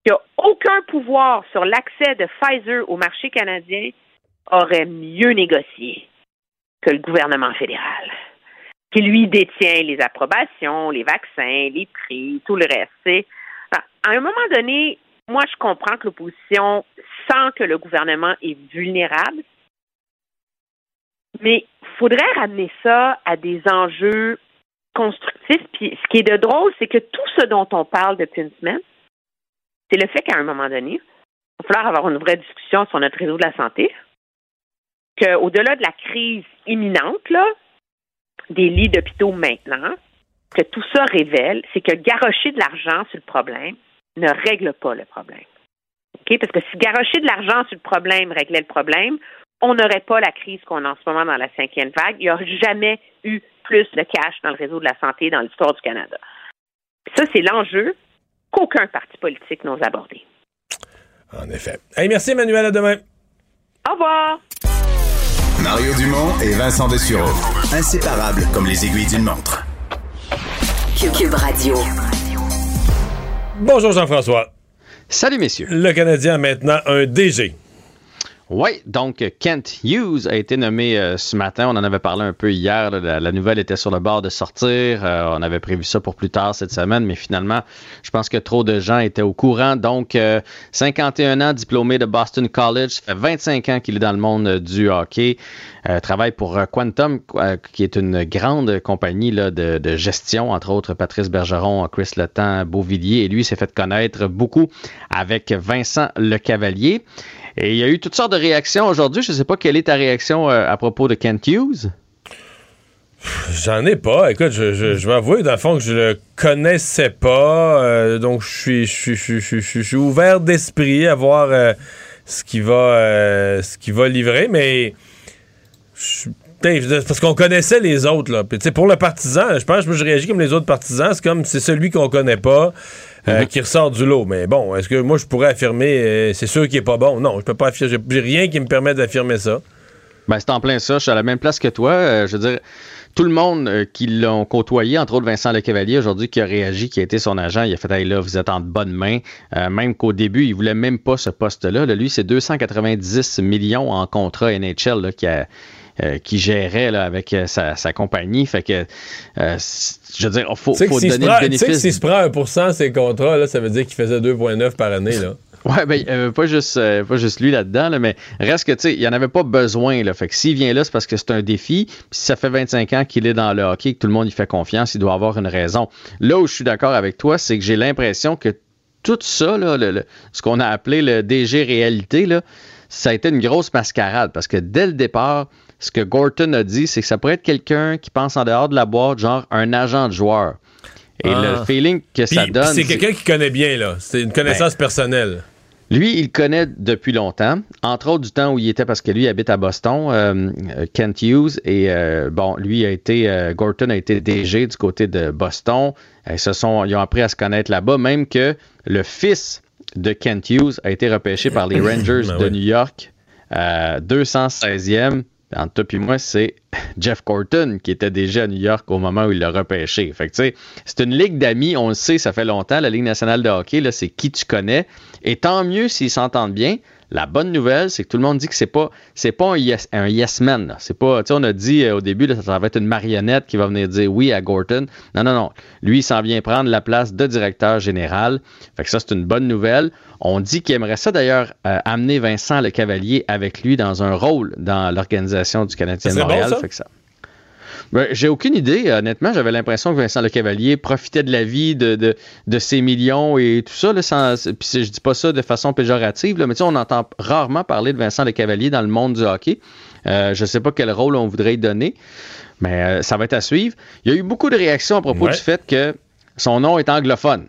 qui n'a aucun pouvoir sur l'accès de Pfizer au marché canadien, aurait mieux négocié que le gouvernement fédéral, qui lui détient les approbations, les vaccins, les prix, tout le reste. À un moment donné, moi, je comprends que l'opposition sent que le gouvernement est vulnérable, mais il faudrait ramener ça à des enjeux constructifs. Puis ce qui est de drôle, c'est que tout ce dont on parle depuis une semaine, c'est le fait qu'à un moment donné, il va falloir avoir une vraie discussion sur notre réseau de la santé, qu'au-delà de la crise imminente, là, des lits d'hôpitaux maintenant, que tout ça révèle, c'est que garocher de l'argent sur le problème ne règle pas le problème. OK? Parce que si garocher de l'argent sur le problème réglait le problème, on n'aurait pas la crise qu'on a en ce moment dans la cinquième vague. Il n'y a jamais eu plus de cash dans le réseau de la santé dans l'histoire du Canada. Ça, c'est l'enjeu qu'aucun parti politique n'ose aborder. En effet. Hey, merci, Emmanuel. À demain. Au revoir! Mario Dumont et Vincent Dessureau. Inséparables comme les aiguilles d'une montre. Cube Radio. Bonjour, Jean-François. Salut, messieurs. Le Canadien a maintenant un DG. Oui, donc Kent Hughes a été nommé euh, ce matin. On en avait parlé un peu hier. La, nouvelle était sur le bord de sortir. Euh, on avait prévu ça pour plus tard cette semaine, mais finalement, je pense que trop de gens étaient au courant. Donc, euh, 51 ans, diplômé de Boston College. Ça fait 25 ans qu'il est dans le monde euh, du hockey. Euh, travaille pour euh, Quantum, euh, qui est une grande compagnie de, gestion, entre autres Patrice Bergeron, Chris Letang, Beauvillier. Et lui s'est fait connaître beaucoup avec Vincent Lecavalier. Et il y a eu toutes sortes de réactions aujourd'hui. Je ne sais pas quelle est ta réaction euh, à propos de Kent Hughes. J'en ai pas. Écoute, je, vais avouer, dans le fond, que je le connaissais pas. euh, donc, je suis, ouvert d'esprit à voir euh, ce qu'il va, ce va livrer. Mais, parce qu'on connaissait les autres. Là. Pour le partisan, je pense que je réagis comme les autres partisans. C'est comme c'est celui qu'on connaît pas. Euh, qui ressort du lot. Mais bon, est-ce que moi je pourrais affirmer euh, c'est sûr qu'il est pas bon? Non, je peux pas affirmer. J'ai rien qui me permet d'affirmer ça. Ben, c'est en plein ça. Je suis à la même place que toi. Euh, je veux dire, tout le monde euh, qui l'ont côtoyé, entre autres Vincent Lecavalier, aujourd'hui, qui a réagi, qui a été son agent, il a fait Hey, là, vous êtes en bonne main. Euh, même qu'au début, il voulait même pas ce poste-là. Là, lui, c'est 290 millions en contrat NHL là, qui a. euh, qui gérait là, avec euh, sa, sa compagnie. Fait que, euh, je veux dire, il faut, faut donner prend- le tu sais que bénéfice. s'il se prend 1% ses contrats, là, ça veut dire qu'il faisait 2,9 par année. Là. Ouais, ben, euh, pas, juste, euh, pas juste lui là-dedans, là, mais reste que, tu sais, il n'y en avait pas besoin. Là. Fait que s'il vient là, c'est parce que c'est un défi. Puis si ça fait 25 ans qu'il est dans le hockey, que tout le monde y fait confiance, il doit avoir une raison. Là où je suis d'accord avec toi, c'est que j'ai l'impression que tout ça, là, le- le- ce qu'on a appelé le DG réalité, là, ça a été une grosse mascarade parce que dès le départ, ce que Gorton a dit, c'est que ça pourrait être quelqu'un qui pense en dehors de la boîte, genre un agent de joueur. Et Ah. le feeling que ça donne. C'est quelqu'un qui connaît bien, là. C'est une connaissance Ben, personnelle. Lui, il connaît depuis longtemps, entre autres du temps où il était parce que lui habite à Boston, euh, euh, Kent Hughes, et euh, bon, lui a été, euh, Gorton a été DG du côté de Boston. Ils se sont, ils ont appris à se connaître là-bas, même que le fils de Kent Hughes a été repêché par les Rangers Ben de oui. New York, euh, 216e. Entre toi et moi, c'est Jeff Corton qui était déjà à New York au moment où il l'a repêché. Fait que, c'est une ligue d'amis, on le sait, ça fait longtemps. La Ligue nationale de hockey, là, c'est qui tu connais. Et tant mieux s'ils s'entendent bien. La bonne nouvelle, c'est que tout le monde dit que c'est pas c'est pas un yes, un yes man. C'est pas, tu sais, on a dit euh, au début, là, ça va être une marionnette qui va venir dire oui à Gorton. Non, non, non. Lui, il s'en vient prendre la place de directeur général. Fait que ça, c'est une bonne nouvelle. On dit qu'il aimerait ça d'ailleurs euh, amener Vincent Le Cavalier avec lui dans un rôle dans l'organisation du Canadien de bon, Montréal. ça? Fait que ça- ben, j'ai aucune idée. Honnêtement, j'avais l'impression que Vincent Lecavalier profitait de la vie, de, de, de ses millions et tout ça. Là, sans, puis c'est- je dis pas ça de façon péjorative, là, mais tu sais, on entend rarement parler de Vincent Lecavalier dans le monde du hockey. Euh, je sais pas quel rôle on voudrait y donner, mais euh, ça va être à suivre. Il y a eu beaucoup de réactions à propos Ouais. du fait que son nom est anglophone.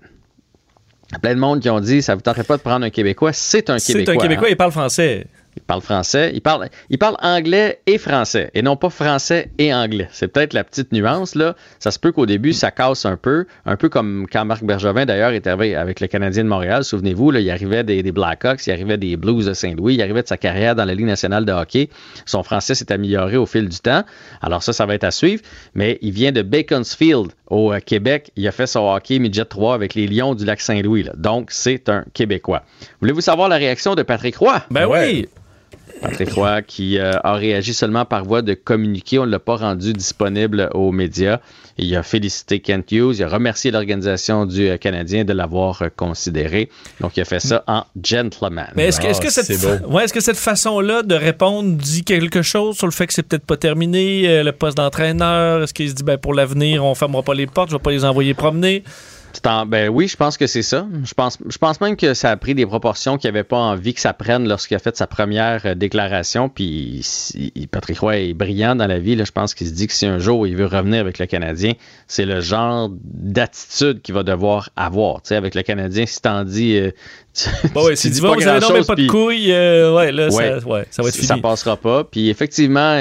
Il y a plein de monde qui ont dit ça vous tenterait pas de prendre un Québécois. C'est un C'est Québécois. un Québécois, hein. il parle français. Il parle français, il parle, il parle anglais et français, et non pas français et anglais. C'est peut-être la petite nuance, là. Ça se peut qu'au début, ça casse un peu, un peu comme quand Marc Bergevin, d'ailleurs, est arrivé avec le Canadien de Montréal. Souvenez-vous, là, il arrivait des, des Blackhawks, il arrivait des Blues de Saint-Louis, il arrivait de sa carrière dans la Ligue nationale de hockey. Son français s'est amélioré au fil du temps. Alors ça, ça va être à suivre. Mais il vient de Baconsfield, au euh, Québec. Il a fait son hockey midget 3 avec les Lions du lac Saint-Louis. là. Donc, c'est un Québécois. Voulez-vous savoir la réaction de Patrick Roy? Ben oui! Patrick Roy qui euh, a réagi seulement par voie de communiqué. On ne l'a pas rendu disponible aux médias. Il a félicité Kent Hughes. Il a remercié l'organisation du euh, Canadien de l'avoir euh, considéré. Donc, il a fait ça en gentleman. Mais est-ce que, est-ce que cette, fa- ouais, est-ce que cette façon-là de répondre dit quelque chose sur le fait que c'est peut-être pas terminé, euh, le poste d'entraîneur? Est-ce qu'il se dit, ben, pour l'avenir, on fermera pas les portes, je vais pas les envoyer promener? Ben oui, je pense que c'est ça. Je pense, je pense même que ça a pris des proportions qu'il n'avait pas envie que ça prenne lorsqu'il a fait sa première euh, déclaration. Puis Patrick Roy est brillant dans la vie. Là, je pense qu'il se dit que si un jour il veut revenir avec le Canadien, c'est le genre d'attitude qu'il va devoir avoir. Tu sais, avec le Canadien, si t'en dis. euh, Bon, ouais, tu dis va, vous avez non, mais pas de couilles, euh, ouais, là, Ouais. ça, ouais, ça va être Ça fini. passera pas. Puis effectivement,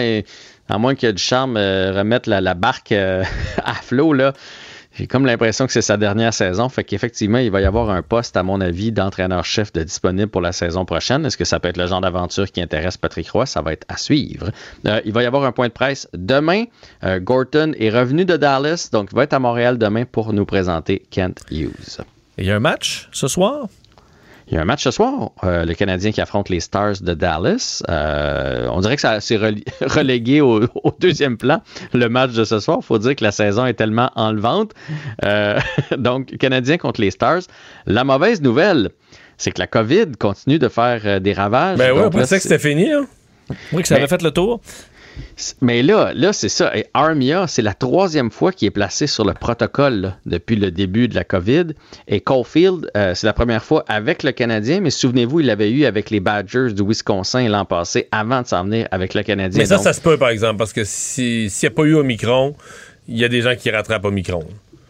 à moins qu'il y ait du charme, euh, remettre la, la barque à flot, là. J'ai comme l'impression que c'est sa dernière saison. Fait qu'effectivement, il va y avoir un poste, à mon avis, d'entraîneur-chef de disponible pour la saison prochaine. Est-ce que ça peut être le genre d'aventure qui intéresse Patrick Roy? Ça va être à suivre. Euh, il va y avoir un point de presse demain. Euh, Gorton est revenu de Dallas, donc il va être à Montréal demain pour nous présenter Kent Hughes. Il y a un match ce soir? Il y a un match ce soir, euh, le Canadien qui affronte les Stars de Dallas. Euh, on dirait que ça s'est rel- relégué au, au deuxième plan, le match de ce soir. Il faut dire que la saison est tellement enlevante. Euh, donc, Canadien contre les Stars. La mauvaise nouvelle, c'est que la COVID continue de faire des ravages. Ben oui, on pensait que c'était fini, hein? Oui, que ça Mais- avait fait le tour. Mais là, là c'est ça. Et Armia, c'est la troisième fois qu'il est placé sur le protocole là, depuis le début de la COVID. Et Caulfield, euh, c'est la première fois avec le Canadien, mais souvenez-vous, il l'avait eu avec les Badgers du Wisconsin l'an passé avant de s'en venir avec le Canadien. Mais ça, Donc, ça se peut, par exemple, parce que si- s'il n'y a pas eu Omicron, il y a des gens qui rattrapent Omicron.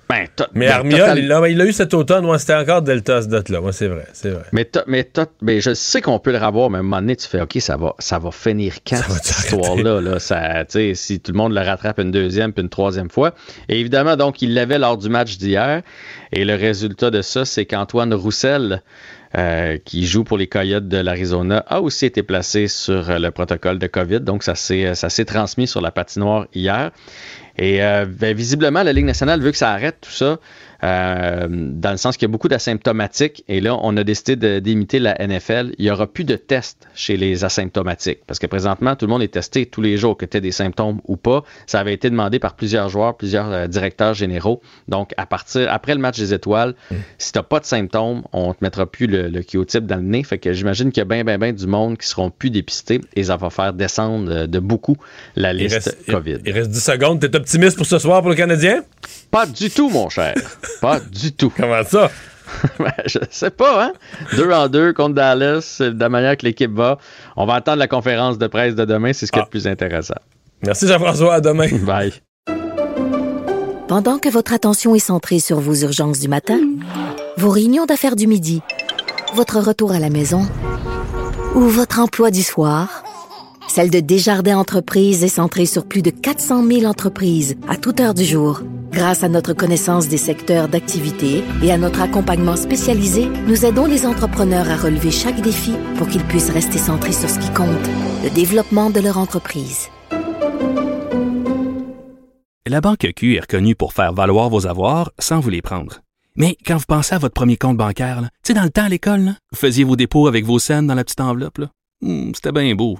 Ben, Mais ben, Armia, total- il l'a eu cet automne, ouais, c'était encore Delta, ce date-là. Ouais, c'est vrai, c'est vrai. Mais, mais, mais je sais qu'on peut le revoir, mais à un moment donné, tu fais OK, ça va, ça va finir quand cette histoire-là? Là, ça, si tout le monde le rattrape une deuxième puis une troisième fois. Et évidemment, donc, il l'avait lors du match d'hier. Et le résultat de ça, c'est qu'Antoine Roussel, euh, qui joue pour les Coyotes de l'Arizona, a aussi été placé sur euh, le protocole de COVID. Donc, ça s'est ça s'est transmis sur la patinoire hier. Et euh, ben, visiblement, la Ligue nationale veut que ça arrête tout ça, euh, dans le sens qu'il y a beaucoup d'asymptomatiques. Et là, on a décidé d'imiter la NFL. Il n'y aura plus de tests chez les asymptomatiques. Parce que présentement, tout le monde est testé tous les jours, que tu aies des symptômes ou pas. Ça avait été demandé par plusieurs joueurs, plusieurs euh, directeurs généraux. Donc, à partir, après le match des étoiles, si tu n'as pas de symptômes, on te mettra plus le, le dans le nez. Fait que j'imagine qu'il y a bien, bien, bien du monde qui seront plus dépistés et ça va faire descendre euh, de beaucoup la Il liste reste, il- COVID. il reste 10 secondes. T'es optimiste pour ce soir pour le Canadien? Pas du tout, mon cher. Pas du tout. Comment ça? Ben, je sais pas, hein? Deux en deux contre Dallas, c'est de la manière que l'équipe va. On va attendre la conférence de presse de demain, c'est ce qui est le plus intéressant. Merci Jean-François, à demain. Bye. Pendant que votre attention est centrée sur vos urgences du matin, vos réunions d'affaires du midi, votre retour à la maison ou votre emploi du soir, celle de Desjardins Entreprises est centrée sur plus de 400 000 entreprises à toute heure du jour. Grâce à notre connaissance des secteurs d'activité et à notre accompagnement spécialisé, nous aidons les entrepreneurs à relever chaque défi pour qu'ils puissent rester centrés sur ce qui compte, le développement de leur entreprise. La Banque Q est reconnue pour faire valoir vos avoirs sans vous les prendre. Mais quand vous pensez à votre premier compte bancaire, tu sais, dans le temps à l'école, vous faisiez vos dépôts avec vos scènes dans la petite enveloppe. Hmm, C'était bien beau.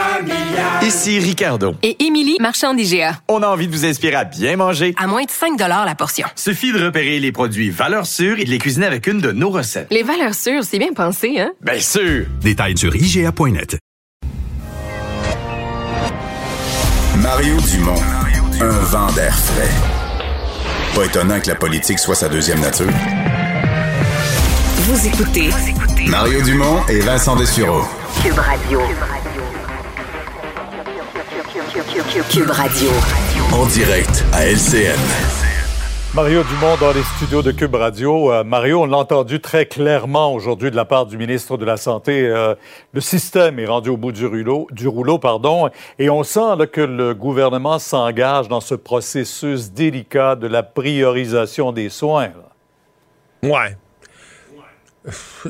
Ici Ricardo. Et Émilie, marchand d'IGA. On a envie de vous inspirer à bien manger. À moins de 5 la portion. Suffit de repérer les produits valeurs sûres et de les cuisiner avec une de nos recettes. Les valeurs sûres, c'est bien pensé, hein? Bien sûr! Détails sur IGA.net. Mario Dumont, un vent d'air frais. Pas étonnant que la politique soit sa deuxième nature. Vous écoutez Mario Dumont et Vincent Dessureau. Cube Radio. Cube Radio. En direct à LCN. Mario Dumont dans les studios de Cube Radio. Euh, Mario, on l'a entendu très clairement aujourd'hui de la part du ministre de la Santé. euh, le système est rendu au bout du rouleau, du rouleau pardon, et on sent là, que le gouvernement s'engage dans ce processus délicat de la priorisation des soins. là. Ouais.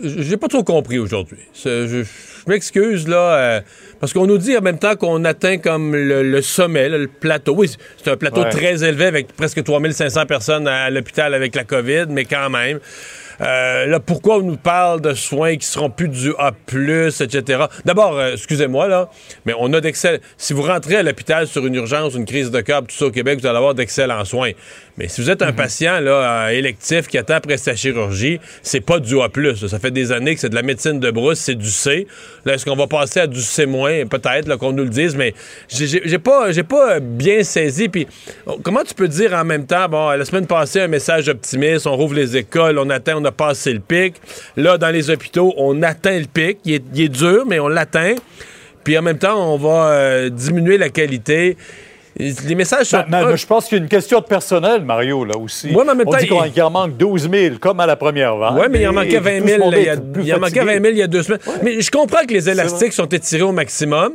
J'ai pas trop compris aujourd'hui. Je, je m'excuse, là, euh, parce qu'on nous dit en même temps qu'on atteint comme le, le sommet, là, le plateau. Oui, c'est un plateau Ouais. très élevé avec presque 3500 personnes à, l'hôpital avec la COVID, mais quand même. Euh, là, pourquoi on nous parle de soins qui seront plus du A+, etc. D'abord, euh, excusez-moi, là, mais on a d'excellents... Si vous rentrez à l'hôpital sur une urgence, une crise de cœur, tout ça au Québec, vous allez avoir d'excellents soins. Mais si vous êtes un patient là, euh, électif qui attend après sa chirurgie, c'est pas du A+. là. Ça fait des années que c'est de la médecine de brousse, c'est du C. Là, est-ce qu'on va passer à du C-? Peut-être qu'on nous le dise, mais j'ai- pas, j'ai pas bien saisi. Puis oh, comment tu peux dire en même temps, bon, la semaine passée, un message optimiste, on rouvre les écoles, on atteint, on a passé le pic. Là, dans les hôpitaux, on atteint le pic. Il est, il est dur, mais on l'atteint. Puis en même temps, on va euh, diminuer la qualité. Les messages sont. Mais- mais je pense qu'il y a une question de personnel, Mario, là aussi. Ouais, mais en même on temps, dit qu'on- il- qu'il en manque 12 000, comme à la première vague. Oui, mais il en manquait Et 20 tout ce 000 monde là, il y a, il en manquait fatigué. 20 000 il y a deux semaines. Mais je comprends que les élastiques sont étirés au maximum.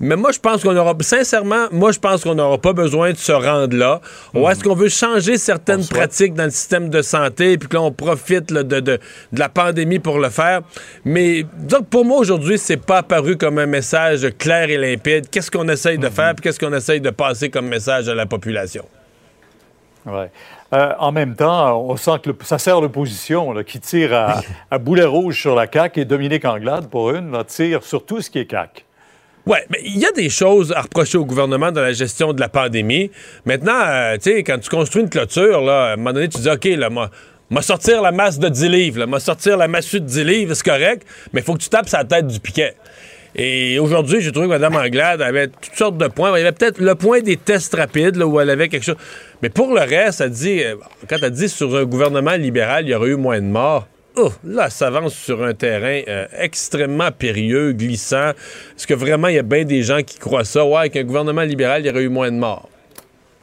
Mais moi, je pense qu'on aura, sincèrement, moi, je pense qu'on n'aura pas besoin de se rendre là. Ou Mhm. est-ce qu'on veut changer certaines pratiques dans le système de santé, puis que là, on profite là, de, de- de la pandémie pour le faire? Mais que pour moi, aujourd'hui, c'est pas apparu comme un message clair et limpide. Qu'est-ce qu'on essaye Mhm. de faire, puis qu'est-ce qu'on essaye de passer comme message à la population? Ouais. Euh, en même temps, on sent que le- ça sert l'opposition qui tire à, à boulet rouge sur la CAQ et Dominique Anglade, pour une, là, tire sur tout ce qui est CAQ. Ouais, mais il y a des choses à reprocher au gouvernement dans la gestion de la pandémie. Maintenant, euh, tu sais, quand tu construis une clôture, là, à un moment donné, tu dis, OK, là, moi, m'a sortir la masse de 10 livres, m'a sortir la massue de 10 livres, c'est correct, mais il faut que tu tapes sa tête du piquet. Et aujourd'hui, j'ai trouvé que Mme Anglade avait toutes sortes de points. Il y avait peut-être le point des tests rapides, là, où elle avait quelque chose. Mais pour le reste, elle dit, euh, quand elle dit sur un gouvernement libéral, il y aurait eu moins de morts. Oh, là, ça avance sur un terrain euh, extrêmement périlleux, glissant. Est-ce que vraiment il y a bien des gens qui croient ça? Ouais, qu'un gouvernement libéral, il y aurait eu moins de morts.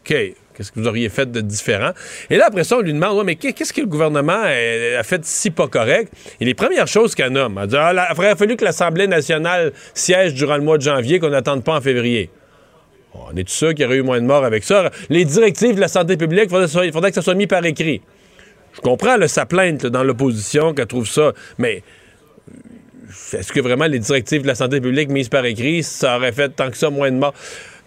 OK. Qu'est-ce que vous auriez fait de différent? Et là, après ça, on lui demande, ouais, mais qu'est- qu'est-ce que le gouvernement a, a fait si pas correct? Et les premières choses qu'elle nomme, elle dit, ah, il aurait fallu que l'Assemblée nationale siège durant le mois de janvier, qu'on n'attende pas en février. On est sûr qu'il y aurait eu moins de morts avec ça? Les directives de la santé publique, il faudrait que ça soit mis par écrit. Je comprends sa plainte dans l'opposition qu'elle trouve ça, mais euh, est-ce que vraiment les directives de la santé publique mises par écrit, ça aurait fait tant que ça moins de morts?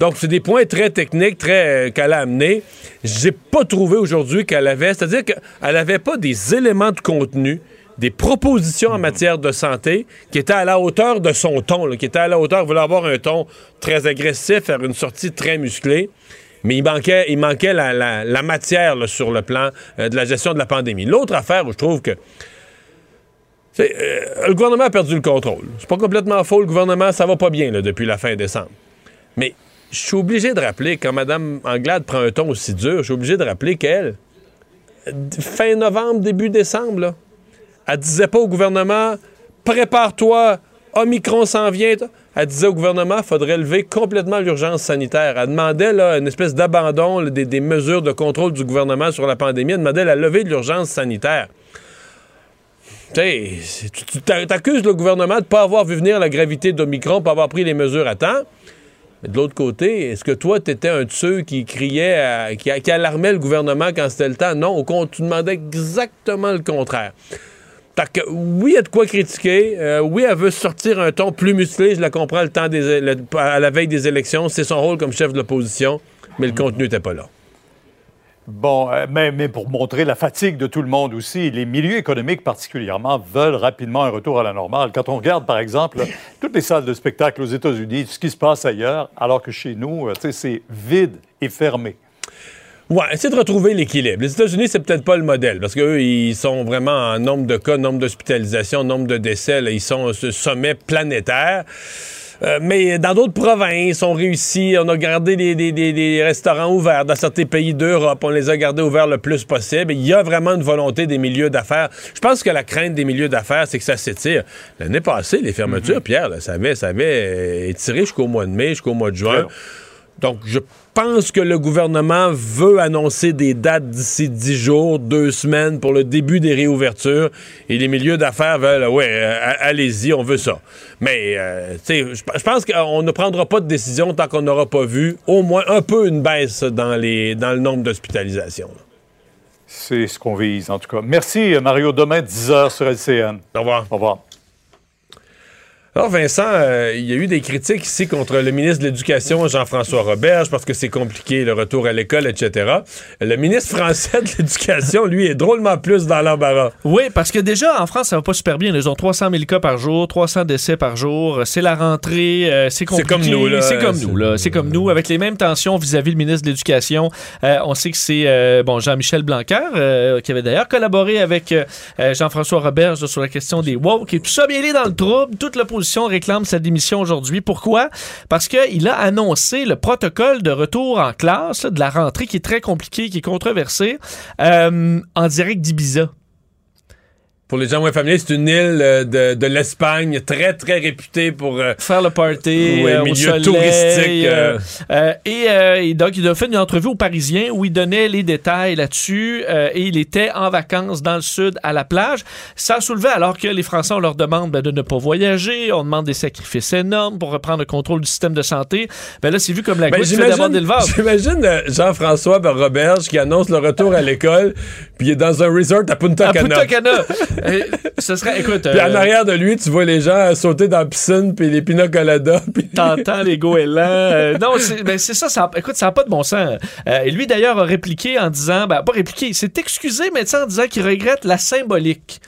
Donc, c'est des points très techniques, très euh, qu'elle a amenés. J'ai pas trouvé aujourd'hui qu'elle avait, c'est-à-dire qu'elle avait pas des éléments de contenu, des propositions en matière de santé qui étaient à la hauteur de son ton, qui étaient à la hauteur, voulait avoir un ton très agressif, faire une sortie très musclée. Mais il manquait, il manquait la, matière sur le plan euh, de la gestion de la pandémie. L'autre affaire où je trouve que euh, le gouvernement a perdu le contrôle. C'est pas complètement faux. Le gouvernement, ça va pas bien depuis la fin décembre. Mais je suis obligé de rappeler, quand Mme Anglade prend un ton aussi dur, je suis obligé de rappeler qu'elle, fin novembre, début décembre, là, elle disait pas au gouvernement prépare-toi, Omicron s'en vient. Elle disait au gouvernement il faudrait lever complètement l'urgence sanitaire. Elle demandait une espèce d'abandon des, mesures de contrôle du gouvernement sur la pandémie. Elle demandait la levée de l'urgence sanitaire. Tu sais, c'est- tu tu t'a- t'accuses le gouvernement de ne pas avoir vu venir la gravité d'Omicron, de pas avoir pris les mesures à temps. Mais de l'autre côté, est-ce que toi, tu étais un de ceux qui criait, qui, alarmait le gouvernement quand c'était le temps? Non, au compte, tu demandais exactement le contraire. Que, oui, il y a de quoi critiquer. Euh, oui, elle veut sortir un ton plus musclé. Je la comprends le temps des, le- à la veille des élections. C'est son rôle comme chef de l'opposition. Mais le contenu n'était pas là. Bon, euh, mais, mais pour montrer la fatigue de tout le monde aussi, les milieux économiques particulièrement veulent rapidement un retour à la normale. Quand on regarde, par exemple, toutes les salles de spectacle aux États-Unis, ce qui se passe ailleurs, alors que chez nous, euh, c'est vide et fermé. Ouais, essayer de retrouver l'équilibre. Les États-Unis, c'est peut-être pas le modèle parce qu'eux, ils sont vraiment en nombre de cas, nombre d'hospitalisations, nombre de décès. là, ils sont au sommet planétaire. Euh, mais dans d'autres provinces, on réussit, on a gardé des, des- des- des restaurants ouverts. Dans certains pays d'Europe, on les a gardés ouverts le plus possible. Il y a vraiment une volonté des milieux d'affaires. Je pense que la crainte des milieux d'affaires, c'est que ça s'étire. L'année passée, les fermetures, Pierre, là, ça avait, ça avait euh, étiré jusqu'au mois de mai, jusqu'au mois de juin. Donc, je pense que le gouvernement veut annoncer des dates d'ici 10 jours, deux semaines pour le début des réouvertures. Et les milieux d'affaires veulent, ouais, euh, allez-y, on veut ça. Mais, euh, tu sais, je je pense qu'on ne prendra pas de décision tant qu'on n'aura pas vu au moins un peu une baisse dans, les, dans le nombre d'hospitalisations. C'est ce qu'on vise, en tout cas. Merci, Mario. Demain, 10h sur LCN. Au revoir. Au revoir. Alors, Vincent, euh, il y a eu des critiques ici contre le ministre de l'Éducation, Jean-François Roberge, parce que c'est compliqué, le retour à l'école, etc. Le ministre français de l'Éducation, lui, est drôlement plus dans l'embarras. Oui, parce que déjà, en France, ça va pas super bien. Ils ont 300 000 cas par jour, 300 décès par jour. C'est la rentrée, euh, c'est compliqué. comme nous, là. C'est comme C'est- nous, là. C'est comme nous, avec les mêmes tensions vis-à-vis le ministre de l'Éducation. Euh, on sait que c'est bon Jean-Michel Blanquer, qui avait d'ailleurs collaboré avec Jean-François Roberge sur la question des woke et tout ça. Bien, il est dans le trouble. Toute l'opposition réclame sa démission aujourd'hui. Pourquoi? Parce qu'il a annoncé le protocole de retour en classe de la rentrée qui est très compliqué, qui est controversé, euh, en direct d'Ibiza. Pour les gens moins familiers, c'est une île euh, de, de l'Espagne très, très réputée pour... euh, faire le party Ouais, euh, au milieu soleil, touristique, euh, euh. et, euh, et donc il a fait une entrevue aux Parisiens où il donnait les détails là-dessus euh, et il était en vacances dans le sud à la plage. Ça a soulevé alors que les Français on leur demande ben, de ne pas voyager, on demande des sacrifices énormes pour reprendre le contrôle du système de santé. Ben là c'est vu comme la Ben, goutte. J'imagine Jean-François Roberge qui annonce le retour à l'école, puis il est dans un resort à Punta À Cana. Punta Cana. Ce serait, écoute. Puis en euh, arrière de lui, tu vois les gens sauter dans la piscine, puis les pina coladas. puis- T'entends les goélands. Euh, non, c'est ben, c'est ça, ça. Écoute, ça n'a pas de bon sens. Euh, et lui, d'ailleurs, a répliqué en disant, ben, pas répliqué, il s'est excusé, mais en disant qu'il regrette la symbolique.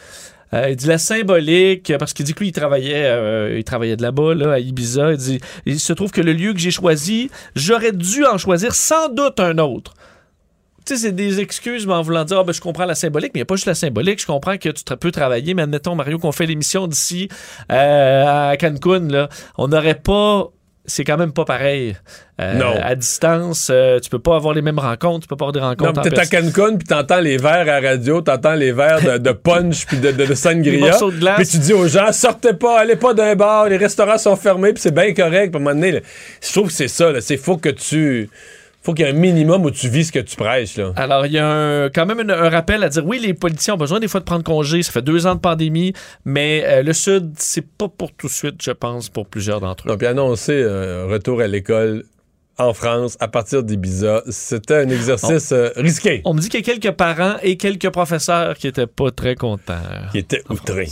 Euh, il dit la symbolique, parce qu'il dit que lui, il travaillait, euh, il travaillait de là-bas, là, à Ibiza. Il dit, il se trouve que le lieu que j'ai choisi, j'aurais dû en choisir sans doute un autre. Tu sais, c'est des excuses, mais en voulant dire, Ah, ben, je comprends la symbolique, mais il n'y a pas juste la symbolique. Je comprends que tu peux travailler, mais admettons, Mario, qu'on fait l'émission d'ici euh, à Cancun, là, on n'aurait pas. C'est quand même pas pareil. Euh, Non. À distance, euh, tu peux pas avoir les mêmes rencontres, tu peux pas avoir des Non, rencontres. en t'es à. Cancun, puis t'entends les verres à radio, t'entends les verres de, de punch, puis de, de, de sangria. Puis tu dis aux gens, sortez pas, allez pas d'un bar, les restaurants sont fermés, puis c'est bien correct. Puis à un moment donné, là, je trouve que c'est ça, c'est faut que tu... Faut qu'il y ait un minimum où tu vis ce que tu prêches, là. Alors, il y a un- quand même une- un rappel à dire oui, les politiciens ont besoin des fois de prendre congé. Ça fait deux ans de pandémie, mais euh, le Sud, c'est pas pour tout de suite, je pense, pour plusieurs d'entre eux. Donc, puis annoncer euh, retour à l'école en France à partir d'Ibiza, c'était un exercice euh, risqué. On me dit qu'il y a quelques parents et quelques professeurs qui étaient pas très contents. Qui étaient outrés.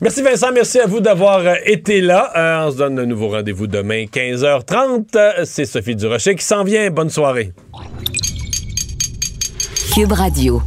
Merci Vincent, merci à vous d'avoir euh, été là. Euh, on se donne un nouveau rendez-vous demain, 15h30. Euh, C'est Sophie Durocher qui s'en vient. Bonne soirée. Cube Radio.